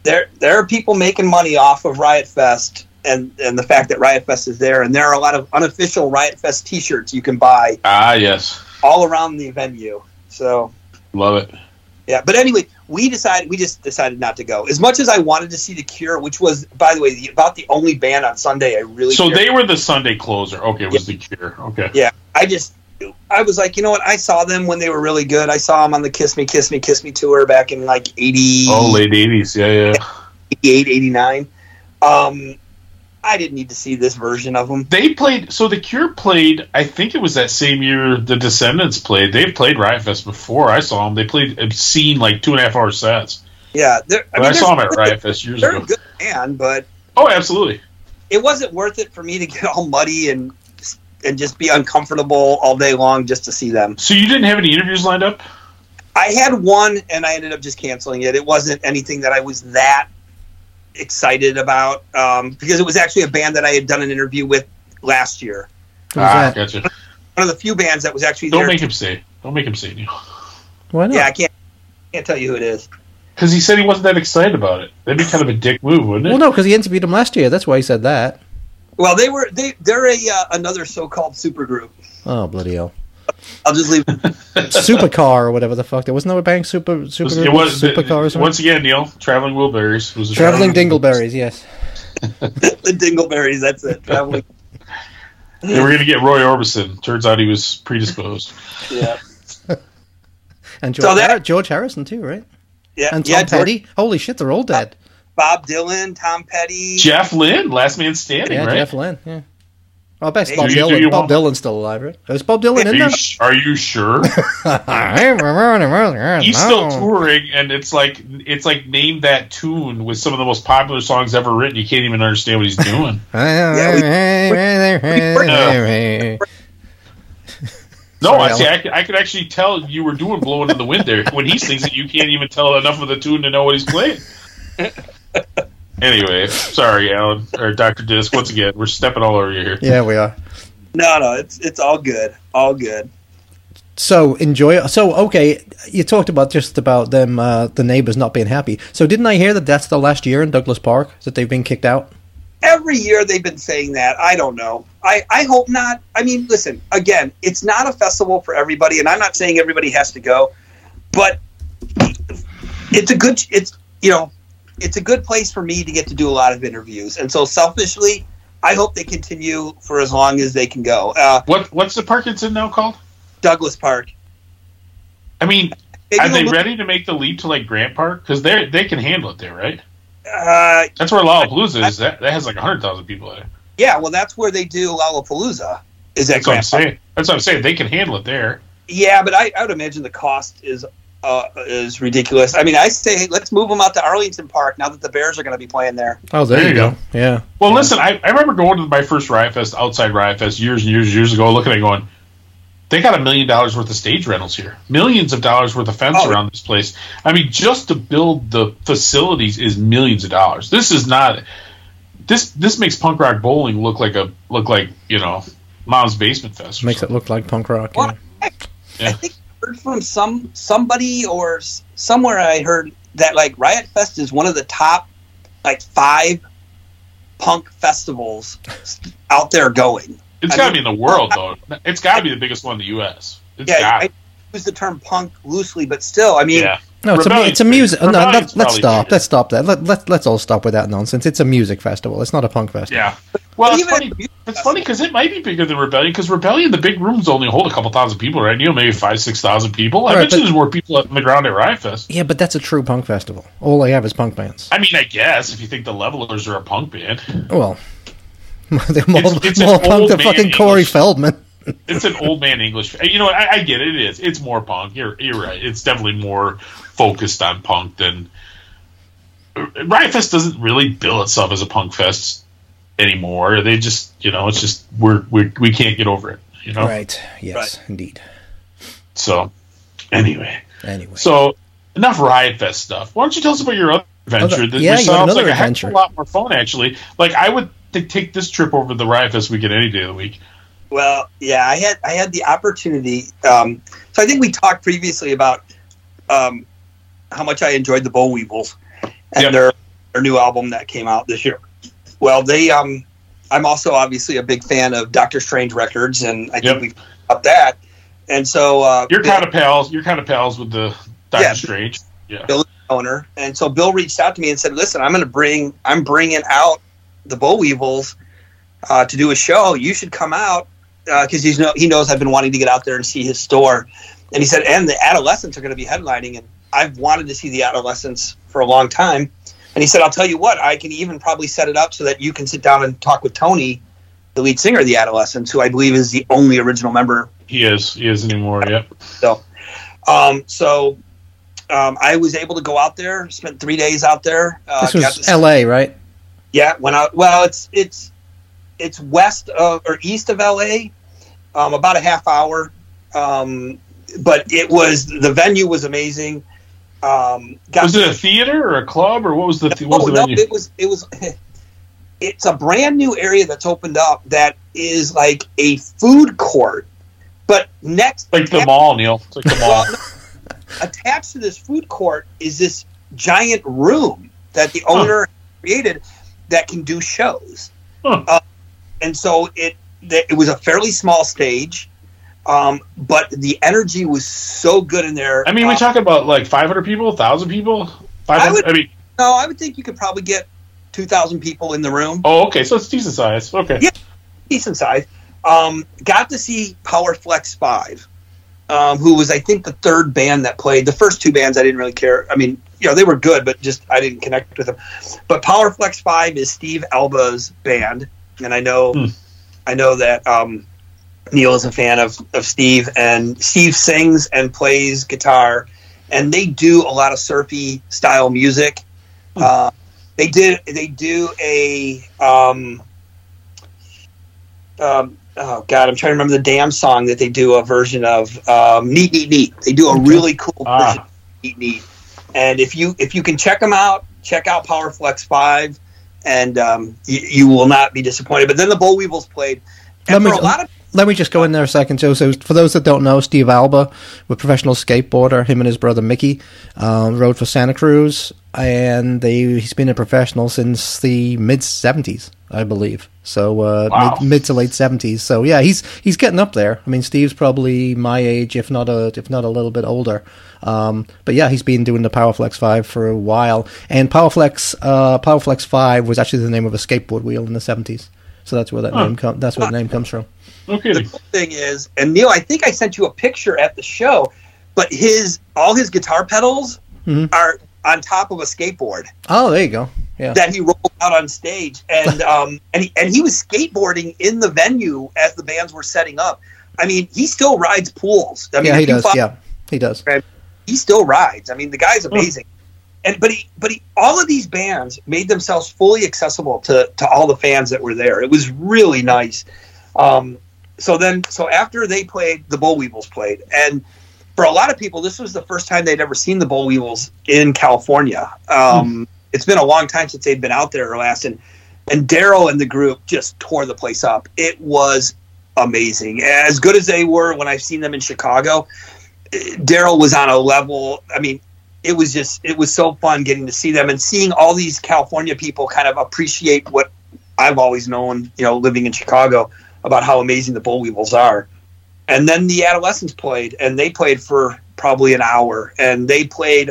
there there are people making money off of Riot Fest and and the fact that Riot Fest is there, and there are a lot of unofficial Riot Fest T-shirts you can buy ah, yes, all around the venue. So love it. yeah, but anyway, we decided we just decided not to go. As much as I wanted to see the Cure, which was by the way the, about the only band on Sunday I really So they were the Sunday closer. Okay, it was the Cure. Okay, Yeah, I just I was like, you know what? I saw them when they were really good. I saw them on the Kiss Me, Kiss Me, Kiss Me tour back in like 80, oh, late eighties. Yeah, yeah. [LAUGHS] 88, 89. Um, I didn't need to see this version of them. They played. So the Cure played. I think it was that same year the Descendents played. They've played Riot Fest before. I saw them. They played obscene like two and a half hour sets. Yeah, I mean, I, saw them at Riot Fest years they're a ago. good band, but Oh, absolutely. it wasn't worth it for me to get all muddy and and just be uncomfortable all day long just to see them. So you didn't have any interviews lined up? I had one and I ended up just canceling it. It wasn't anything that I was that excited about um, because it was actually a band that I had done an interview with last year. Was ah, that? gotcha. One of the few bands that was actually Don't there. make him say. Don't make him say. Why not? yeah, I can't can't tell you who it is. Because he said he wasn't that excited about it. That'd be kind of a dick move, wouldn't it? Well, no, because he interviewed him last year. That's why he said that. Well, they were they they're a uh, another so-called supergroup. Oh bloody hell! I'll just leave. it. Supercar or whatever the fuck. There wasn't no bang super super It was supercar or once again, Neil. Traveling Wilburys was a Traveling dingleberries. Yes. [LAUGHS] the Dingleberries. That's it. Traveling. They were going to get Roy Orbison. Turns out he was predisposed. Yeah, [LAUGHS] And George, So that- Har- George Harrison too, right? yeah, And Tom yeah. George- Petty. Holy shit, they're all dead. Bob Dylan, Tom Petty. Jeff Lynne, last man standing, Yeah, right? Jeff Lynne. Yeah. Oh, I bet Bob do you- do Dylan. Bob want- Dylan's still alive, right? Is Bob Dylan Are in you, there? sh- are you sure? [LAUGHS] He's still touring, and it's like it's like name that tune with some of the most popular songs ever written. You can't even understand what he's doing. No, Sorry, I see. I could, I could actually tell you were doing "Blowing in the Wind" there. When he sings it, you can't even tell enough of the tune to know what he's playing. [LAUGHS] anyway, sorry, Alan or Doctor Disc. Once again, we're stepping all over you here. yeah, we are. No, no, it's it's all good, all good. So enjoy. So okay, you talked about just about them, uh, the neighbors not being happy. So didn't I hear that that's the last year in Douglas Park that they've been kicked out? Every year they've been saying that. I don't know. I I hope not. I mean, listen. Again, it's not a festival for everybody, and I'm not saying everybody has to go, but it's a good. It's you know, it's a good place for me to get to do a lot of interviews, and so selfishly, I hope they continue for as long as they can go. Uh, What What's the Parkinson now called? Douglas Park. I mean, Maybe are they ready to make the leap to like Grant Park? Because they they can handle it there, right? Uh, That's where Lollapalooza is. That that has like hundred thousand people there. yeah, well, that's where they do Lollapalooza. Is that That's what I'm Park. saying. That's what I'm saying. They can handle it there. Yeah, but I, I would imagine the cost is uh, is ridiculous. I mean, I say hey, let's move them out to Arlington Park now that the Bears are going to be playing there. Oh, there, There you you go. go. Yeah. Well, listen, I, I remember going to my first Riot Fest, outside Riot Fest, years and years and years ago, looking at it going, they got a million dollars worth of stage rentals here, millions of dollars worth of fence Oh. around this place. I mean, just to build the facilities is millions of dollars. This is not this. This makes punk rock bowling look like a look like you know mom's basement fest. or Makes it look like punk rock. Well, Yeah. I Yeah. think I heard from some somebody or somewhere I heard that like Riot Fest is one of the top like five punk festivals out there going. It's got to be in the world though. It's got to be the biggest one in the U.S. It's Yeah. I use the term punk loosely, but still, I mean, yeah. No, it's a, it's a music. No, let, let's stop. bigger. Let's stop that. Let, let, let's all stop with that nonsense. It's a music festival. It's not a punk festival. Yeah. Well, it's funny. It's funny because it might be bigger than Rebellion because Rebellion, the big rooms only hold a couple thousand people, right? You know, maybe five, six thousand people. I Right, bet but- there's more people on the ground at Riot Fest. Yeah, but that's a true punk festival. All they have is punk bands. I mean, I guess if you think the Levellers are a punk band, Well, [LAUGHS] they're more, It's- it's more punk old than man fucking Corey Feldman. it's an old man English. You know. I, I get it. It is. It's more punk. You're you're right. It's definitely more focused on punk than Riot Fest doesn't really bill itself as a punk fest anymore. They just, you know, it's just we're we're we can't get over it. You know. Right. Yes, indeed. So, anyway. Anyway. So enough Riot Fest stuff. Why don't you tell us about your other adventure? Other- that yeah, which you got sounds another like a heck adventure. of a lot more fun, actually. Like I would th- take this trip over the Riot Fest weekend any day of the week. Well, yeah, I had I had the opportunity. Um, so I think we talked previously about um, how much I enjoyed the Boll Weevils and Yep. their their new album that came out this year. Well, they um, I'm also obviously a big fan of Doctor Strange Records, and I think we've up that. And so uh, You're kind of pals. You're kind of pals with the Doctor Yeah. Strange. Yeah. Bill owner, and so Bill reached out to me and said, "Listen, I'm going to bring I'm bringing out the Boll Weevils uh, to do a show. You should come out because he's know he knows I've been wanting to get out there and see his store." And he said, "And the Adolescents are going to be headlining, and I've wanted to see the Adolescents for a long time." And he said, "I'll tell you what, I can even probably set it up so that you can sit down and talk with Tony." The lead singer of the Adolescents, who I believe is the only original member He is. He is anymore. Yep. so, um, so um, I was able to go out there, spent three days out there. Uh, this was to- L.A., right? Yeah, went out. Well, it's it's it's west of or east of LA, um, about a half hour. Um, but it was the venue was amazing. Um, got Was it a theater or a club or what was the what was Oh, the no, venue? it was it was [LAUGHS] it's a brand new area that's opened up that is like a food court, but next like the mall, Neil. It's like the mall. well, attached to this food court is this giant room that the owner created that can do shows. Huh. Uh, and so it it was a fairly small stage, um, but the energy was so good in there. I mean, we're Uh, talking about like 500 people, 1,000 people. 500. I, would- mean, no, I would think you could probably get two thousand people in the room. oh, okay, so it's decent size. Okay. Yeah. decent size. Um, got to see Powerflex Five, um, who was I think the third band that played. The first two bands I didn't really care. I mean, you know, they were good, but just I didn't connect with them. But Powerflex Five is Steve Alba's band, and I know, Hmm. I know that um, Neil is a fan of of Steve, and Steve sings and plays guitar, and they do a lot of surfy style music. Hmm. Uh, they did. They do a. Um, um, oh God, I'm trying to remember the damn song that they do a version of. Um, neat, neat, neat. They do a really cool Ah. version. Of neat, neat. And if you if you can check them out, check out Powerflex Five, and um, you, you will not be disappointed. But then the Boll Weevils played, and Let for me- a lot of Let me just go in there a second. So, so for those that don't know, Steve Alba, a professional skateboarder, him and his brother Micke, um, rode for Santa Cruz, and they he's been a professional since the mid '70s, I believe. So uh, Wow. mid, mid to late '70s. So yeah, he's he's getting up there. I mean, Steve's probably my age, if not a if not a little bit older. Um, but yeah, he's been doing the Powerflex Five for a while, and Powerflex uh, Powerflex Five was actually the name of a skateboard wheel in the '70s. So that's where that Huh. name com- that's where the name comes from. Okay. the cool thing is, and Neil, I think I sent you a picture at the show, but his all his guitar pedals Mhm. are on top of a skateboard. Oh, there you go. Yeah. that he rolled out on stage, and [LAUGHS] um, and he, and he was skateboarding in the venue as the bands were setting up. I mean, he still rides pools. I mean, yeah, he does. follow- Yeah, he does. he still rides. I mean, the guy's amazing. And but he but he all of these bands made themselves fully accessible to to all the fans that were there. It was really nice. Um, so then so after they played, the Bollweevils played, and for a lot of people, this was the first time they'd ever seen the Bollweevils in California. Um, It's been a long time since they'd been out there last, and and Daryl and the group just tore the place up. It was amazing, as good as they were when I've seen them in Chicago. Daryl was on a level. I mean, it was just it was so fun getting to see them and seeing all these California people kind of appreciate what I've always known. You know, living in Chicago about how amazing the Bollweevils are. And then the Adolescents played, and they played for probably an hour, and they played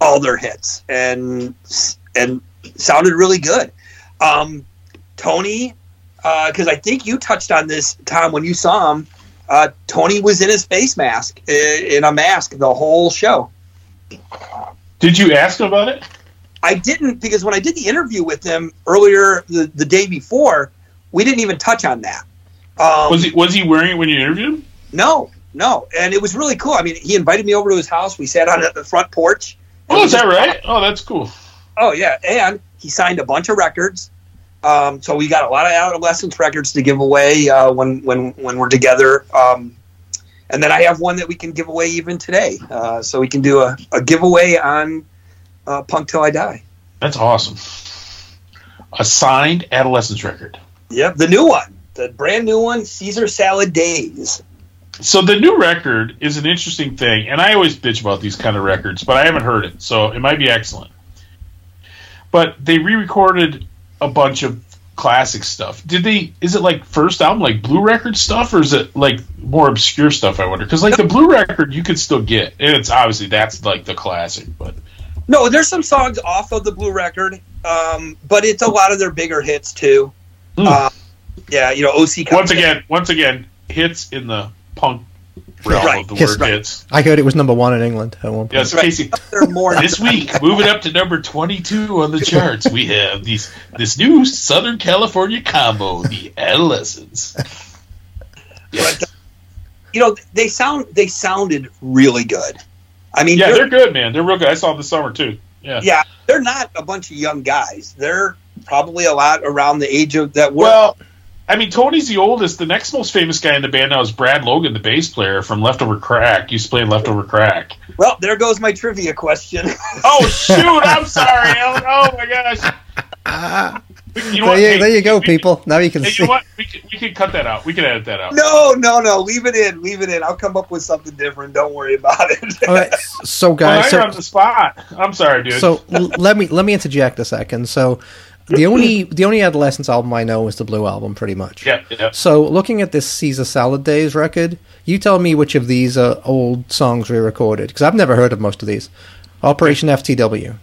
all their hits, and and sounded really good. Um, Tony, because I think you touched on this, Tom, when you saw him. Uh, Tony was in his face mask, in a mask, the whole show. Did you ask him about it? I didn't because when I did the interview with him earlier the, the day before, we didn't even touch on that. Um, Was he was he wearing it when you interviewed him? No, no, and it was really cool. I mean, he invited me over to his house. We sat on the front porch. Oh, is that right? Oh, that's cool. Oh yeah, and he signed a bunch of records. Um, so we got a lot of Adolescents records to give away uh, when when when we're together. Um, and then I have one that we can give away even today. Uh, so we can do a, a giveaway on uh, Punk Till I Die. That's awesome. A signed Adolescents record. Yep, the new one, the brand new one, Caesar Salad Days. So the new record is an interesting thing, and I always bitch about these kind of records, but I haven't heard it, so it might be excellent. But they re-recorded a bunch of classic stuff. Did they? Is it like first album, like Blue Record stuff, or is it like more obscure stuff? I wonder because like the Blue Record you could still get, and it's obviously that's like the classic, but No, there's some songs off of the Blue record, um, but it's a lot of their bigger hits too. Hmm. Uh, yeah, you know, OC. once again, once again, hits in the punk realm Right. of the Yes, word right. hits. I heard it was number one in England at one point. Yes, Right. Casey. More this week, moving up to number 22 on the charts, we have these this new Southern California combo, the Adolescents. but you know they sound they sounded really good. I mean, Yeah, they're, they're good, man. They're real good. I saw them this summer too. Yeah. yeah, they're not a bunch of young guys. They're probably a lot around the age of that. Were, Well, I mean, Tony's the oldest. The next most famous guy in the band now is Brad Logan, the bass player from Leftover Crack. Used to play in Leftover Crack. well, there goes my trivia question. [LAUGHS] Oh shoot! I'm sorry. Alan. Oh my gosh. [LAUGHS] You know what? There you, Hey, there you go, we- people. Now you can Hey, see. you know what? We can, we can cut that out. We can edit that out. no, no, no, leave it in, leave it in. I'll come up with something different. Don't worry about it. [LAUGHS] All right, so Well, guys, now so, you're on the spot. I'm sorry, dude. so l- let me let me interject a second. So the only the only Adolescents album I know is the Blue album, pretty much. yeah, yeah. So looking at this Caesar Salad Days record, you tell me which of these are old songs re-recorded because I've never heard of most of these. Operation FTW,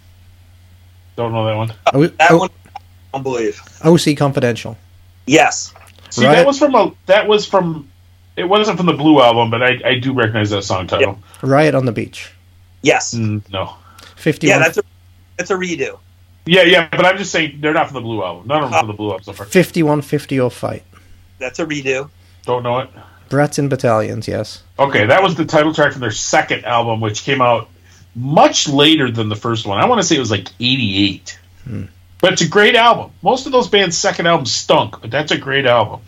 Don't know that one. O- that O- one, I don't believe. OC Confidential. Yes, See, Right. that was from a. That was from. It wasn't from the Blue album, but I, I do recognize that song title. Riot on the Beach. yes, Mm, no. Fifty-one. yeah. That's a that's a redo. Yeah, yeah, but I'm just saying they're not from the Blue album. None of them from the Blue album so far. 5150 or Fight. That's a redo. Don't know it. Brats in Battalions, yes. Okay, that was the title track from their second album, which came out much later than the first one. I want to say it was like '88. Hmm. But it's a great album. Most of those bands' second albums stunk, but that's a great album.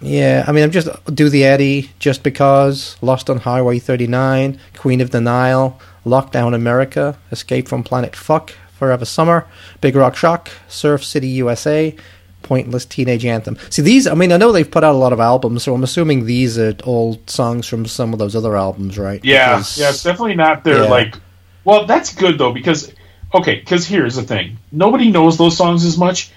Yeah, I mean, I'm just do the Eddie just because Lost on Highway 39, Queen of the Nile, Lockdown America, Escape from Planet Fuck, Forever Summer, Big Rock Shock, Surf City USA, Pointless Teenage Anthem. See, these, I mean, I know they've put out a lot of albums, so I'm assuming these are all songs from some of those other albums, right? Yeah, Because- yeah, it's definitely not their Yeah. like. Well, that's good though because okay, because here's the thing: nobody knows those songs as much.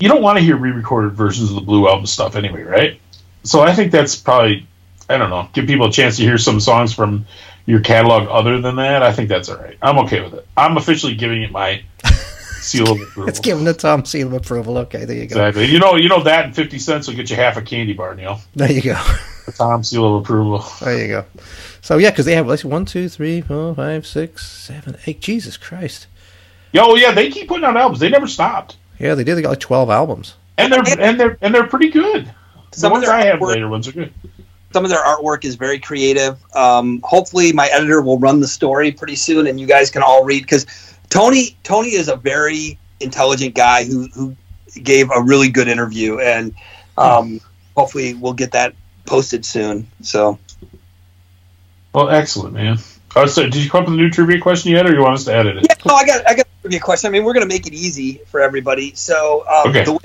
You don't want to hear re-recorded versions of the Blue album stuff anyway, right? So I think that's probably I don't know, give people a chance to hear some songs from your catalog other than that. I think that's all right. I'm okay with it. I'm officially giving it my [LAUGHS] seal of approval. It's giving the Tom seal of approval. Okay, there you go. Exactly. You know, you know that and fifty cents will get you half a candy bar, Neil. There you go. [LAUGHS] The Tom seal of approval. There you go. So yeah, because they have like one, two, three, four, five, six, seven, eight. Jesus Christ! Yo, yeah, they keep putting out albums. They never stopped. Yeah, they did. They got like twelve albums. and they're and they're and they're pretty good. The Some of ones their I have artwork- later ones are good. Some of their artwork is very creative. Um, hopefully, my editor will run the story pretty soon, and you guys can all read because Tony Tony is a very intelligent guy who who gave a really good interview, and um, hopefully, we'll get that posted soon. So. Well, excellent, man. Oh, so did you come up with a new trivia question yet, or you want us to edit it? Yeah, no, I got I got a trivia question. I mean, we're going to make it easy for everybody. So um, Okay. the way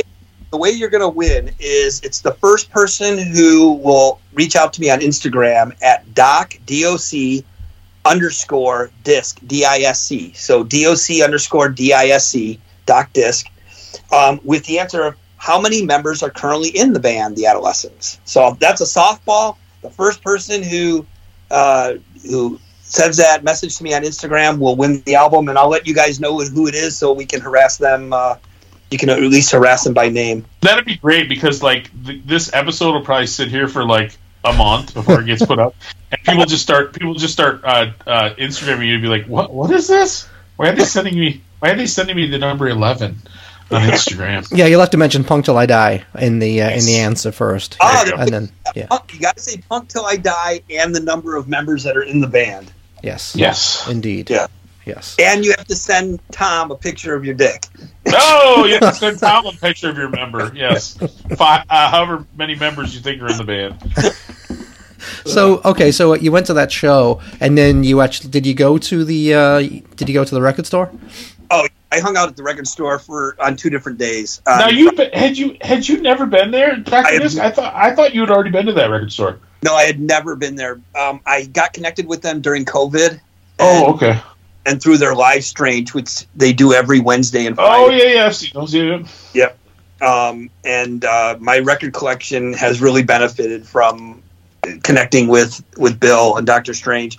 the way you're going to win is it's the first person who will reach out to me on Instagram at doc doc underscore disc d i s c. So doc underscore d i s c doc disc um, with the answer of how many members are currently in the band, the Adolescents. So that's a softball. The first person who uh, who sends that message to me on Instagram will win the album, and I'll let you guys know who it is so we can harass them. Uh, you can at least harass them by name. That'd be great because like th- this episode will probably sit here for like a month before it gets put up, [LAUGHS] and people just start people just start uh, uh, Instagramming you and be like, "What? What is this? Why are they sending me? Why are they sending me the number eleven on [LAUGHS] Instagram?" Yeah, you'll have to mention "Punk Till I Die" in the uh, in the answer first, There you and then yeah, Punk, you got to say "Punk Till I Die" and the number of members that are in the band, yes, Yes. indeed, Yeah. Yes. and you have to send Tom a picture of your dick. Oh, you have to [LAUGHS] send Tom a picture of your member. Yes, Five, uh, however many members you think are in the band. So okay, so you went to that show, and then you actually did you go to the uh, did you go to the record store? Oh, I hung out at the record store for on two different days. Um, now you had you had you never been there back I in have- I thought I thought you had already been to that record store. no, I had never been there. Um, I got connected with them during COVID. Oh, okay. And through their live stream, which they do every Wednesday and Friday. Oh yeah, yeah. I've seen those. Yeah. Um, and uh, my record collection has really benefited from connecting with with Bill and Doctor Strange.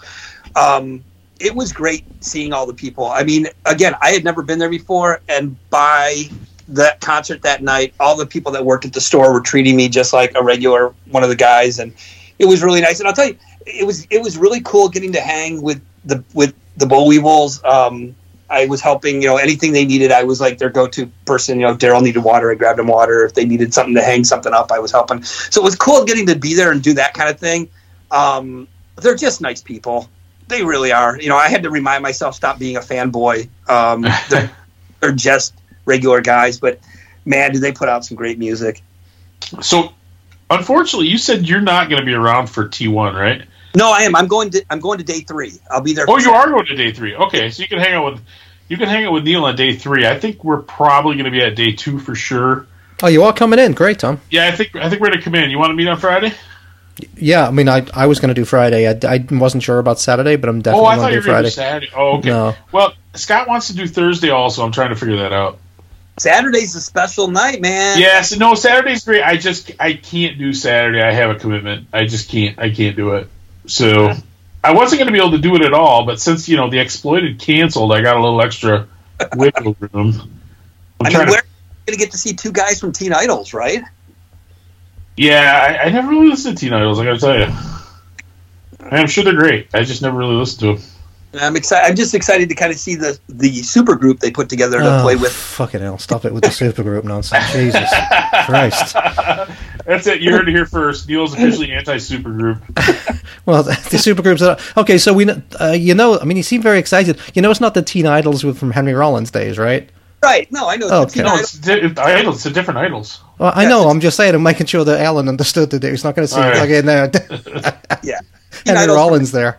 Um, it was great seeing all the people. I mean, again, I had never been there before, and by that concert that night, all the people that worked at the store were treating me just like a regular one of the guys, and it was really nice. And I'll tell you, it was it was really cool getting to hang with the with the Bollweevils. Um, I was helping, you know, anything they needed. I was like their go-to person. You know, if Daryl needed water, I grabbed him water. If they needed something to hang something up, I was helping. So it was cool getting to be there and do that kind of thing. Um, they're just nice people. They really are. You know, I had to remind myself stop being a fanboy. Um, [LAUGHS] they're, they're just regular guys, but man, do they put out some great music. So, unfortunately, you said you're not going to be around for T1, right? No, I am. I'm going to. I'm going to day three. I'll be there. Oh, for you are going to day three. Okay, so you can hang out with you can hang out with Neil on day three. I think we're probably going to be at day two for sure. Oh, you are coming in. Great, Tom. Yeah, I think I think we're going to come in. You want to meet on Friday? Yeah, I mean, I I was going to do Friday. I, I wasn't sure about Saturday, but I'm definitely. Oh, I going thought to you do were going to Friday. do Saturday. Oh, okay. No. Well, Scott wants to do Thursday also. I'm trying to figure that out. Saturday's a special night, man. Yes, no, Saturday's great. I just I can't do Saturday. I have a commitment. I just can't. I can't do it. So I wasn't going to be able to do it at all. But since you know the exploited canceled, I got a little extra [LAUGHS] wiggle room. I'm I mean, trying we're to, going to get to see two guys from Teen Idols, right? yeah, I, I never really listened to Teen Idols. I got to tell you, I'm sure they're great. I just never really listened to them. And I'm excited. I'm just excited to kind of see the the super group they put together to Oh, play with. Fucking hell! Stop it with the super [LAUGHS] supergroup nonsense. Jesus Christ. [LAUGHS] That's it. You heard it here first. Neil's officially anti-supergroup. [LAUGHS] Well, the supergroups. Are, okay, so we, uh, you know, I mean, you seem very excited. You know, it's not the Teen Idols with from Henry Rollins days, right? Right? No, I know. Oh, it's Teen okay. No, Idols. it's, di- it's idols. It's different idols. Well, I Yes, know. I'm just saying. I'm making sure that Alan understood that he's not going to see All right. like in there. [LAUGHS] Yeah. Teen Henry Idols- Rollins there.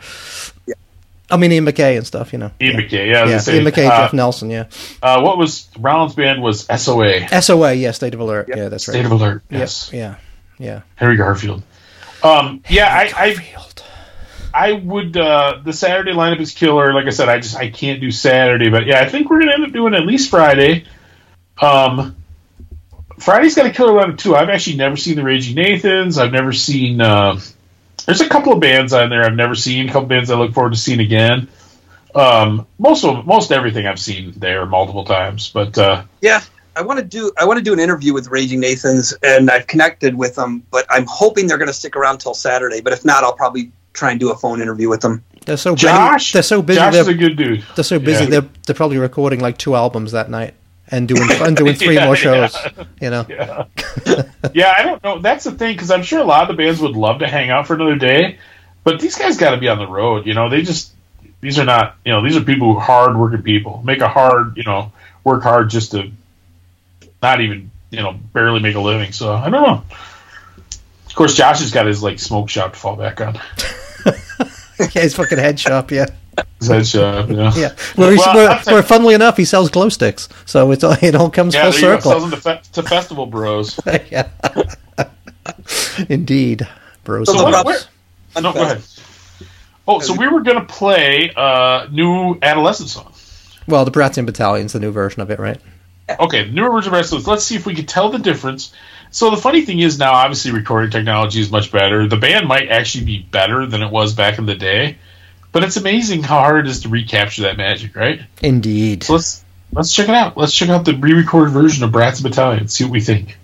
I mean, Ian MacKaye and stuff. You know. Ian yeah. MacKaye. Yeah, Yeah, say, Ian MacKaye, uh, Jeff Nelson. Yeah. Uh, what was Rollins' band was SOA. SOA. Yeah. State of Alert. Yeah, that's right. State of Alert. Yep, Yes, Yeah. Yeah. Harry Garfield. Um, yeah, I, I, I would. Uh, the Saturday lineup is killer. Like I said, I just I can't do Saturday, but yeah, I think we're gonna end up doing at least Friday. Um, Friday's got a killer lineup too. I've actually never seen the Raging Nathans. I've never seen. Uh, there's a couple of bands on there I've never seen. A couple bands I look forward to seeing again. Um, most of most everything I've seen there multiple times, but uh, Yeah. I want to do. I want to do an interview with Raging Nathans, and I've connected with them. But I'm hoping they're going to stick around till Saturday. But if not, I'll probably try and do a phone interview with them. They're so busy. They're so busy. Josh They're, is a good dude. they're so busy. Yeah. They're they're probably recording like two albums that night and doing [LAUGHS] and doing three Yeah, more shows. yeah. You know, Yeah. yeah, I don't know. That's the thing because I'm sure a lot of the bands would love to hang out for another day, but these guys got to be on the road. You know, they just these are not. You know, these are people who hard working people make a hard. You know, work hard just to not even you know barely make a living. So I don't know. Of course, Josh has got his like smoke shop to fall back on. [LAUGHS] yeah, his fucking head shop. Yeah, His head shop, know. yeah. Where, Well, where, where, funnily enough, he sells glow sticks. So it's all, it all comes Yeah, full go. Sells circle. them to, fe- to festival bros. [LAUGHS] yeah. [LAUGHS] Indeed, bros. So what- where- No, go ahead. Oh, so we were gonna play uh new adolescent song. Well, the Brats in Battalions the new version of it, right? Okay, the newer version of Restless. Let's see if we can tell the difference. So the funny thing is now, obviously, recording technology is much better. The band might actually be better than it was back in the day, but it's amazing how hard it is to recapture that magic, right? Indeed. So let's let's check it out. Let's check out the re-recorded version of Brats Battalion. See what we think.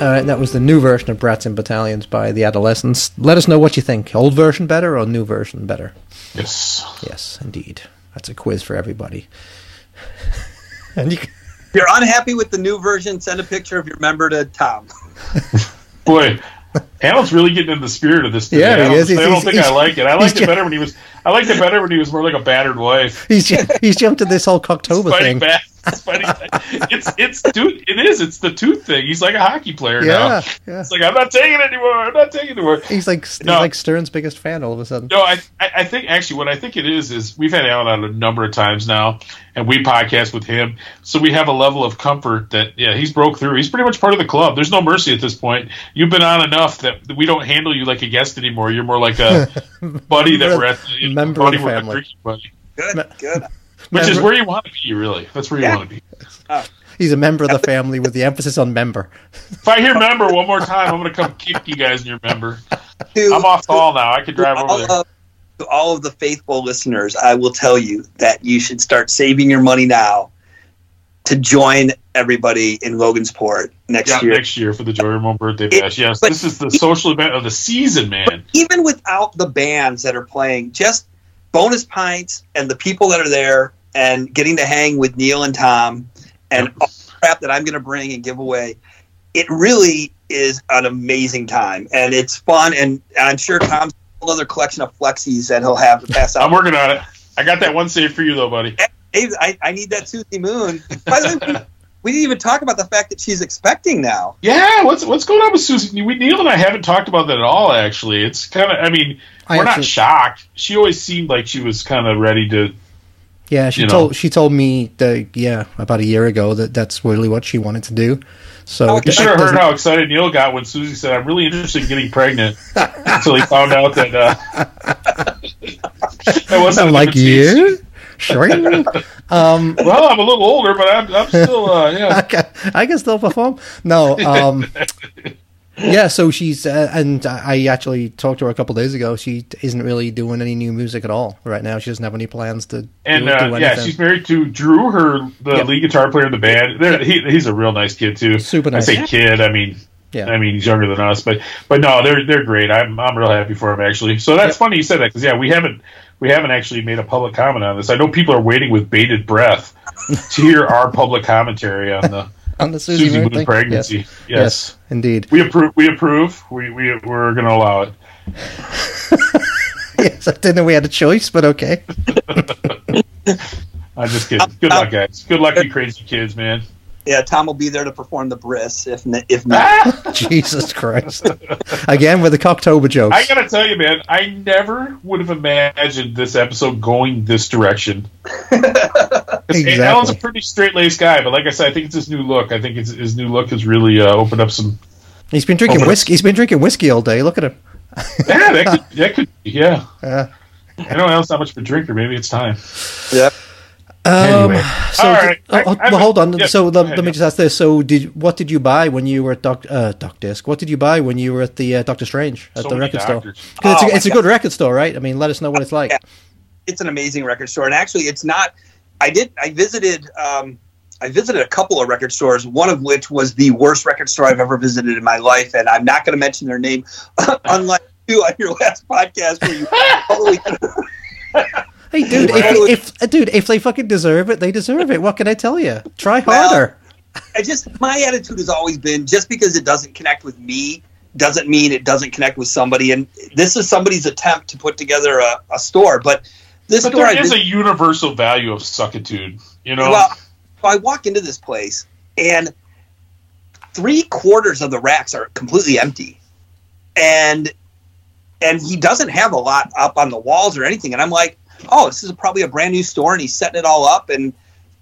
All right, that was the new version of Brats and Battalions by the Adolescents. Let us know what you think. Old version better or new version better? Yes. Yes, indeed. That's a quiz for everybody. [LAUGHS] and you, If you're unhappy with the new version, send a picture of your member to Tom. [LAUGHS] Boy, Alan's really getting in the spirit of this. Today. Yeah, he I don't, is. He's- I don't he's- think he's- I like it. I liked it better when he was. I liked it better when he was more like a battered wife. [LAUGHS] he's he's jumped to this whole Cocktober thing. back. It's. It's dude. It is. It's the tooth thing. He's like a hockey player now. Yeah, yeah. It's like I'm not taking it anymore. I'm not taking it anymore. He's like he's like Stern's biggest fan all of a sudden. No, I, I I think actually what I think it is is we've had Alan on a number of times now, and we podcast with him, so we have a level of comfort that yeah he's broke through. He's pretty much part of the club. There's no mercy at this point. You've been on enough that we don't handle you like a guest anymore. You're more like a [LAUGHS] buddy that we're at the Member of the family. drinking buddy, Good, good. which is where you want to be. Really, that's where you Yeah. want to be. Uh, He's a member of the family with the emphasis on member. If I hear member one more time, I'm going to come kick you guys in your member. To, I'm off call now. I could drive over there. of, to all of the faithful listeners, I will tell you that you should start saving your money now to join everybody in Logansport next Yeah, year. next year for the Joey Ramone birthday It- bash. Yes, this is the social event of the season, man. even without the bands that are playing, just bonus pints and the people that are there and getting to hang with Neil and Tom and all the crap that I'm going to bring and give away. It really is an amazing time, and it's fun. And, I'm sure Tom's another collection of flexies that he'll have to pass out. I'm working on it. I got that one saved for you though, buddy. Hey, I, I need that Susie Moon. By the way, we didn't even talk about the fact that she's expecting now. Yeah, what's what's going on with Susie? We, Neil and I haven't talked about that at all. Actually, it's kind of. I mean, we're actually- not shocked. She always seemed like she was kind of ready to. Yeah, she you know. told she told me that yeah about a year ago that that's really what she wanted to do. So Oh, it You should have heard how excited Neil got when Susie said, "I'm really interested in getting pregnant." Until he found out that. Uh, [LAUGHS] that wasn't like different you. Sure. um, Well, I'm a little older, but I'm, I'm still. Uh, [LAUGHS] yeah. I can, I can still perform. No. Um, [LAUGHS] yeah. So she's uh, and I actually talked to her a couple days ago. She isn't really doing any new music at all right now. She doesn't have any plans to And do, uh, do yeah, she's married to Drew, her the Yep. lead guitar player in the band. They're, he, he's a real nice kid too. Super nice. I say kid, I mean, Yeah. I mean he's younger than us, but but no, they're they're great. I'm I'm real happy for him actually. So that's Yep. funny you said that because yeah, we haven't we haven't actually made a public comment on this. I know people are waiting with bated breath to hear [LAUGHS] our public commentary on the [LAUGHS] on the Susie, Susie Moon Moon pregnancy. Yes. Yes. yes, indeed. we approve. We approve. We we we're going to allow it. [LAUGHS] yes, I didn't know we had a choice, but okay. I'm just kidding. Good luck, guys. Good luck, you crazy kids, man. Yeah, Tom will be there to perform the bris if if Ah! not. [LAUGHS] Jesus Christ! Again with the Cocktober jokes. I gotta tell you, man, I never would have imagined this episode going this direction. [LAUGHS] Exactly. Alan's a pretty straight laced guy, but like I said, I think it's his new look. I think it's, his new look has really uh, opened up some. He's been drinking whiskey. He's been drinking whiskey all day. Look at him. [LAUGHS] Yeah, that could, that could yeah. Yeah. I know Alan's not much of a drinker. Maybe it's time. Yep. Um, Anyway. so, All right. oh, oh, I- I- well, hold on. yeah, so let, ahead, let me yeah. just ask this: So, did what did you buy when you were at Doc uh, Doc Disc? What did you buy when you were at the uh, Doctor Strange at So the many record store? doctors. 'Cause Oh, it's, a, it's a good record store, right? I mean, let us know what it's like. Yeah. It's an amazing record store, and actually, it's not. I did. I visited. Um, I visited a couple of record stores. One of which was the worst record store I've ever visited in my life, and I'm not going to mention their name, [LAUGHS] unlike you on your last podcast where you [LAUGHS] totally. Hey, dude, Right. if, if uh, dude, if they fucking deserve it, they deserve it. What can I tell you? Try Well, harder. I just my attitude has always been just because it doesn't connect with me doesn't mean it doesn't connect with somebody. And this is somebody's attempt to put together a, a store, but this But store I there is vis- a universal value of suckitude. You know, Well, so I walk into this place and three quarters of the racks are completely empty, and and he doesn't have a lot up on the walls or anything. And I'm like, oh, this is probably a brand new store, and he's setting it all up. And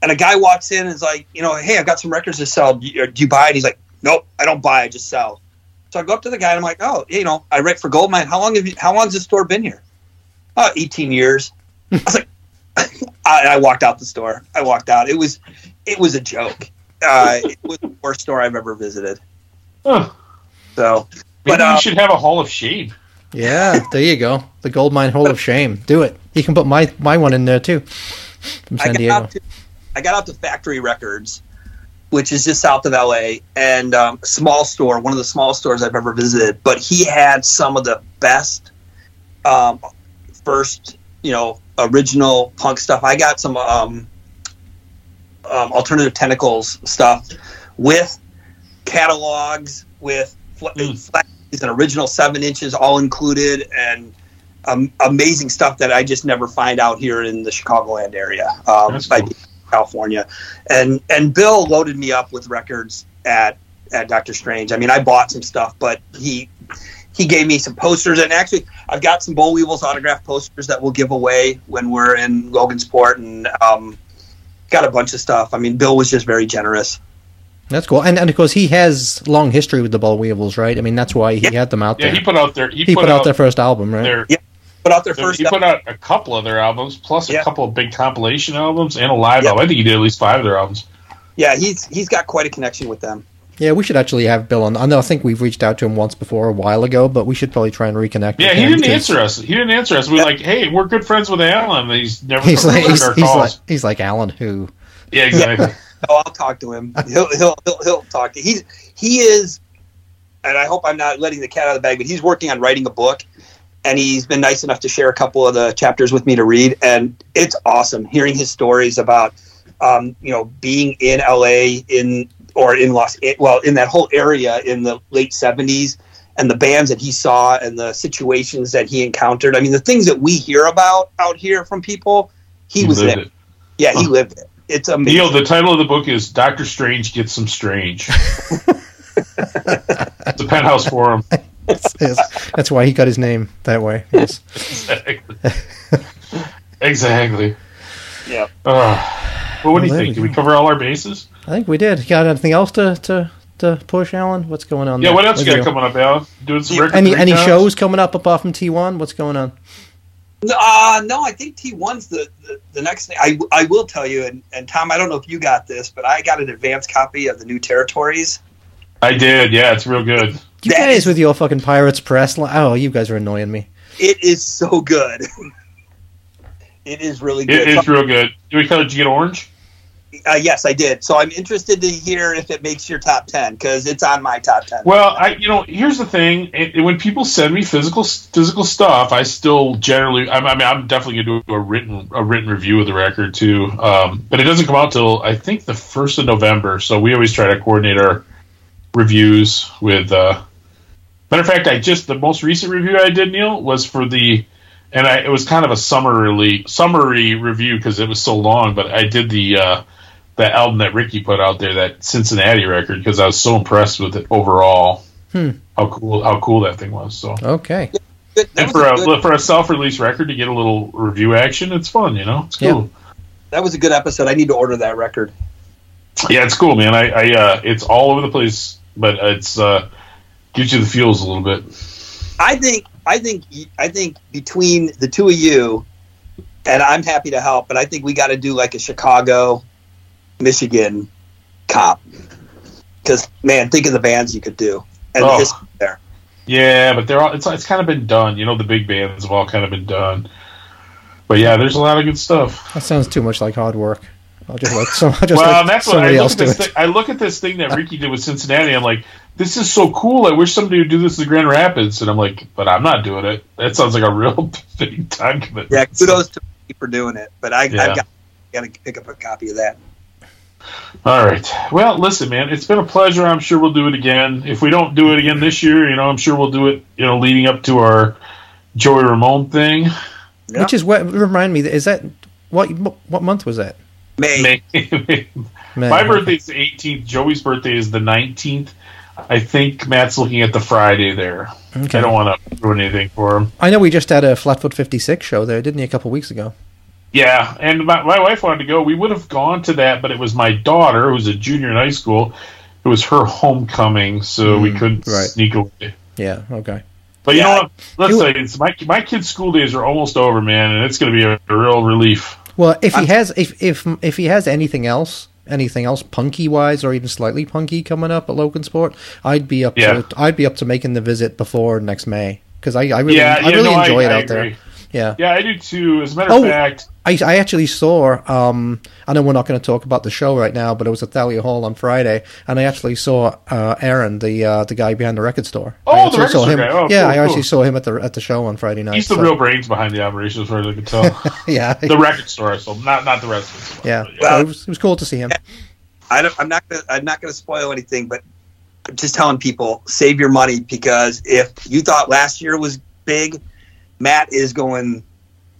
and a guy walks in and is like, you know, hey, I've got some records to sell. Do you, do you buy? And he's like, nope, I don't buy. I just sell. So I go up to the guy and I'm like, oh, you know, I write for Goldmine. How long have you? How long has this store been here? Oh, 18 years. [LAUGHS] I was like, [LAUGHS] I, I walked out the store. I walked out. It was, it was a joke. Uh, it was the worst store I've ever visited. Huh. So, maybe but you should have a Hall of Shame. Yeah, there you go. The Goldmine Hall of Shame. Do it. You can put my my one in there too. From I San got Diego. out to, I got out to Factory Records, which is just south of LA, and um, small store, one of the small stores I've ever visited. But he had some of the best, um, first, you know, original punk stuff. I got some um, um, alternative tentacles stuff with catalogs, with fl- Mm. flashes and original seven inches all included, and um, amazing stuff that I just never find out here in the Chicagoland area, um, cool. California. And and Bill loaded me up with records at at Doctor Strange. I mean, I bought some stuff, but he he gave me some posters, and actually, I've got some Bollweevils autographed posters that we'll give away when we're in Logansport, and um, got a bunch of stuff. I mean, Bill was just very generous. That's cool. And and of course he has long history with the Bollweevils, right? I mean that's why he Yeah. had them out there. Yeah, he put out their he, He put out their first album, right? their Put out their their- first. he put out a couple of their albums, plus a couple of big compilation albums and a live Yeah. album. I think he did at least five of their albums. yeah, he's he's got quite a connection with them. Yeah, we should actually have Bill on. I know I think we've reached out to him once before a while ago, but we should probably try and reconnect. Yeah, with he him didn't answer us. He didn't answer us. We were like, "Hey, we're good friends with Alan." He's never He's like he's, our he's calls. like he's like Alan who. yeah, exactly. [LAUGHS] Oh, I'll talk to him. He'll he'll he'll, he'll talk to he's he is, and I hope I'm not letting the cat out of the bag, but he's working on writing a book, and he's been nice enough to share a couple of the chapters with me to read, and it's awesome hearing his stories about, um, you know, being in LA in or in Los, well, in that whole area in the late '70s, and the bands that he saw and the situations that he encountered. I mean, the things that we hear about out here from people, he, He was there. it. Yeah, he lived it. It's amazing. Neil, the title of the book is Doctor Strange Gets Some Strange. it's a penthouse forum. Yes. That's why he got his name that way. Yes. Exactly. exactly. Yeah. Uh, well, what do you think? we Did we cover all our bases? I think we did. You got anything else to, to, to push, Alan? What's going on Yeah, there? what else Where's you got go? coming up, Al? Doing some record Any any shows coming up apart from T1? What's going on? Uh, no, I think T1's the, the, the next thing. I, I will tell you, and, and Tom, I don't know if you got this, but I got an advanced copy of the New Territories. I did. Yeah, it's real good. You That guys is- with your fucking Pirates Press. Oh, you guys are annoying me. It is so good. [LAUGHS] it is really good. It is real good. Do we call it Get Orange? Uh, yes, I did. So I'm interested to hear if it makes your top 10 because it's on my top 10. Well, I you know here's the thing. It, it- when people send me physical physical stuff, I still generally. I, I mean, I'm definitely gonna do a written a written review of the record too. Um, but it doesn't come out till I think the first of November. So we always try to coordinate our reviews with. Uh, matter of fact, I just the most recent review I did, Neil, was for the. And I, it was kind of a summary summary review because it was so long. But I did the uh, that album that Ricky put out there, that Cincinnati record, because I was so impressed with it overall. Hmm. How cool! How cool that thing was. So, Okay. Good- that, and for a a good, for a self release record to get a little review action, it's fun. You know, it's Yeah. cool. that was a good episode. I need to order that record. Yeah, it's cool, man. I, I uh, it's all over the place, but it's uh, gives you the feels a little bit. I think I think I think between the two of you, and I'm happy to help, but I think we got to do like a Chicago, Michigan cop. Because man, think of the bands you could do and the Oh. history there. Yeah, but they're all it's it's kind of been done. You know, the big bands have all kind of been done. But yeah, there's a lot of good stuff. That sounds too much like hard work. I'll just let some, I'll just well, let and that's what I somebody look else at this. Thing, I look at this thing that Ricky did with Cincinnati. I'm like, this is so cool. I wish somebody would do this in Grand Rapids. And I'm like, but I'm not doing it. That sounds like a real big time commitment. Yeah, kudos to me for doing it. But I, Yeah. I've got, got to pick up a copy of that. All right. Well, listen, man, it's been a pleasure. I'm sure we'll do it again. If we don't do it again this year, you know, I'm sure we'll do it. You know, leading up to our Joey Ramone thing. Yeah. Which is what remind me. Is that what what month was that? May. May- Man, My birthday is the 18th. Joey's birthday is the 19th. I think Matt's looking at the Friday there. Okay. I don't want to ruin anything for him. I know we just had a Flatfoot 56 show there, didn't he, a couple weeks ago? Yeah, and my, my wife wanted to go. We would have gone to that, but it was my daughter, who's a junior in high school. It was her homecoming, so we Mm, couldn't right. sneak away. Yeah. Okay. But you Yeah. know what? Let's say it's my my kids' school days are almost over, man, and it's going to be a, a real relief. Well, if he I'm- has if if if he has anything else, anything else punky wise or even slightly punky coming up at Logansport, I'd be up Yeah. to I'd be up to making the visit before next May because I, I really yeah, I yeah, really no, enjoy it I out there. Yeah. Yeah, I do too. As a matter Oh. of fact, I, I actually saw. Um, I know we're not going to talk about the show right now, but it was at Thalia Hall on Friday, and I actually saw uh, Aaron, the uh, the guy behind the record store. Oh, the record saw store him. guy. Oh, yeah, cool, I actually saw him at the at the show on Friday night. he's the so- real brains behind the operation, as far as I can tell. [LAUGHS] yeah, [LAUGHS] the record store, so not not the rest of it. yeah. But So it, was, it was cool to see him. I don't, I'm not gonna, I'm not going to spoil anything, but I'm just telling people save your money because if you thought last year was big, Matt is going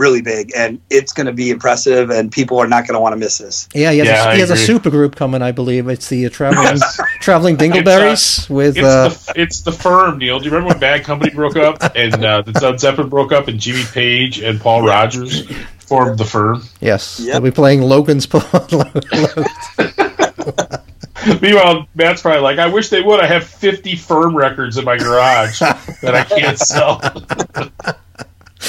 really big, and it's going to be impressive, and people are not going to want to miss this. Yeah, he has, Yeah, a, I he has a super group coming, I believe. It's the uh, traveling [LAUGHS] traveling Dingleberries with. It's, Uh, the, it's the firm, Neil. Do you remember when Bad Company broke up and uh, the Led Zeppelin broke up and Jimmy Page and Paul Rodgers formed the firm? yes, Yep. they'll be playing Logan's. [LAUGHS] Meanwhile, Matt's probably like, I wish they would. I have 50 firm records in my garage that I can't sell. [LAUGHS]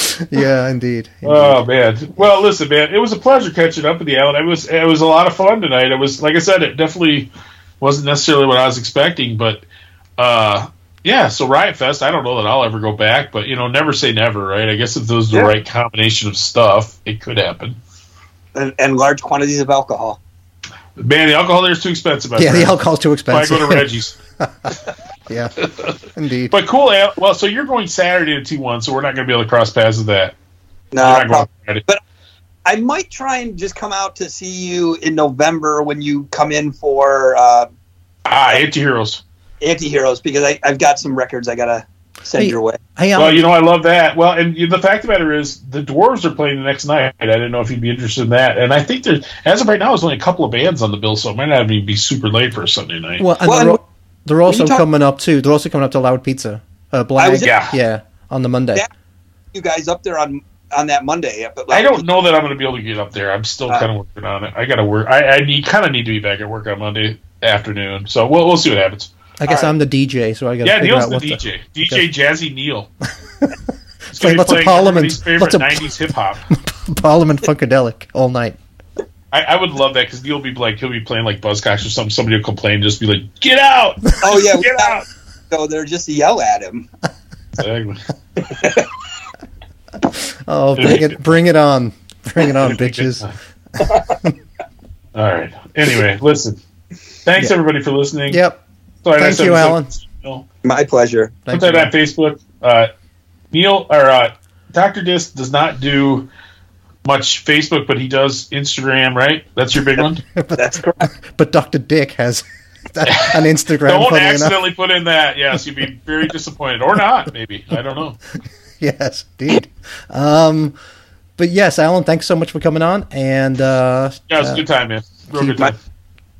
[LAUGHS] yeah, indeed. Oh man. Well, listen, man, it was a pleasure catching up with you, Alan. It was it was a lot of fun tonight. It was like I said, it definitely wasn't necessarily what I was expecting, but uh yeah, so Riot Fest, I don't know that I'll ever go back, but you know, never say never, right? I guess if there's the Yeah. right combination of stuff, it could happen. And, and large quantities of alcohol. Man, the alcohol there is too expensive. my yeah, the friend. alcohol's too expensive. I go to Reggie's. [LAUGHS] Yeah, indeed. But cool. Well, so you're going Saturday to T1, so we're not going to be able to cross paths with that. No, You're not going prob- Friday. but I might try and just come out to see you in November when you come in for uh, ah, anti-heroes. Anti-Heroes because I, I've got some records I gotta send Hey, your way. Hey, Well, you know, I love that. Well, and you- the fact of the matter is, the Dwarves are playing the next night. I didn't know if you'd be interested in that. And I think there's, as of right now, there's only a couple of bands on the bill, so it might not even be super late for a Sunday night. well, and Well, they're, and al- they're also talk- coming up too. They're also coming up to Loud Pizza. Uh, Black, was- Yeah. yeah, on the Monday. Yeah. You guys up there on on that Monday? But I don't know that I'm going to be able to get up there. I'm still Uh, kind of working on it. I got to work. I, I need kind of need to be back at work on Monday afternoon. So we'll we'll see what happens. I guess All right. I'm the DJ, so I got to Yeah, Neil's out the what DJ. [LAUGHS] DJ Jazzy Neil. [LAUGHS] He's Play gonna be lots of Parliament. Lots of- 90s hip hop. [LAUGHS] Parliament Funkadelic all night. I, I would love that because Neil will be like he'll be playing like Buzzcocks or something. Somebody will complain, just be like, "Get out! Oh yeah, [LAUGHS] Get got out!" go there just yell at him. [LAUGHS] Oh, bring it, bring it on, bring it on, bitches. [LAUGHS] All right. Anyway, listen. Thanks Yeah. everybody for listening. Yep. Sorry, Thank you, episode. Neil. My pleasure. Thank Put that you. on Facebook. Uh, Neil or uh, Doctor Disc does not do much Facebook, but he does Instagram. Right? That's your big one. [LAUGHS] That's correct. But Dr. Dick has [LAUGHS] an Instagram. Don't funny enough. accidentally put in that. Yes, you'd be very disappointed, or not. Maybe I don't know. [LAUGHS] Yes, indeed. Um, but yes, Alan, thanks so much for coming on, and uh, Yeah, it was a uh, good time, man. Real keep good time.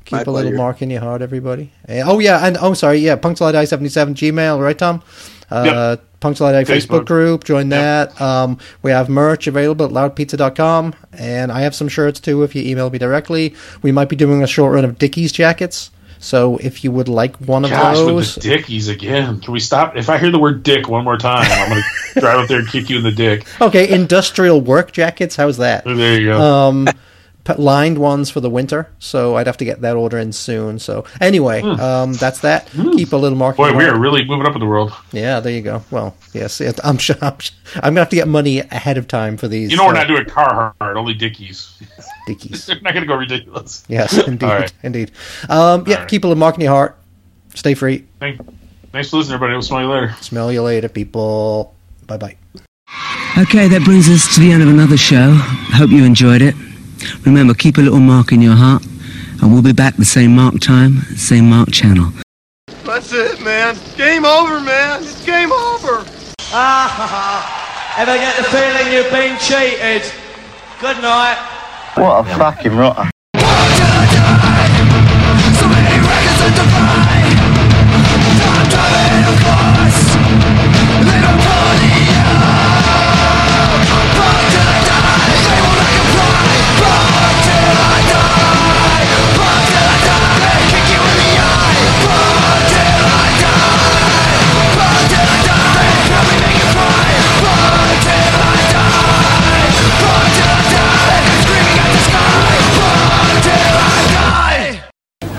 keep My a little pleasure. mark in your heart, everybody. And- oh yeah, and oh sorry, yeah, Punctuality seventy seven Gmail, right, Tom? Uh, Punctuality Facebook. Facebook. group, join Yep. that. Um, we have merch available at loudpizza.com, and I have some shirts too. If you email me directly, we might be doing a short run of Dickies jackets. So if you would like one of Gosh, those, with the dickies again. Can we stop? If I hear the word dick one more time, I'm going [LAUGHS] to drive up there and kick you in the dick. okay, industrial work jackets. How's that? There you go. um, lined ones for the winter. So I'd have to get that order in soon. So anyway, um, that's that. Keep a little mark. Hmm. Boy, we are really moving up in the world. Yeah, there you go. Well, yes, it, I'm sure. [LAUGHS] I'm, I'm gonna have to get money ahead of time for these. You know, we're uh, not doing Carhartt, only Dickies. Dickies. [LAUGHS] They're not going to go ridiculous. Yes, [LAUGHS] indeed, All right. indeed. Um, yeah, All right. keep a little mark in your heart. Stay free. Thank, thanks for listening, everybody. We'll smell you later. Smell you later, people. Bye bye. Okay, that brings us to the end of another show. Hope you enjoyed it. Remember, keep a little mark in your heart, and we'll be back the same mark time, same mark channel. That's it, man. Game over, man. It's game over. Ah, ever get the feeling you've been cheated? Good night. What a fucking rotter.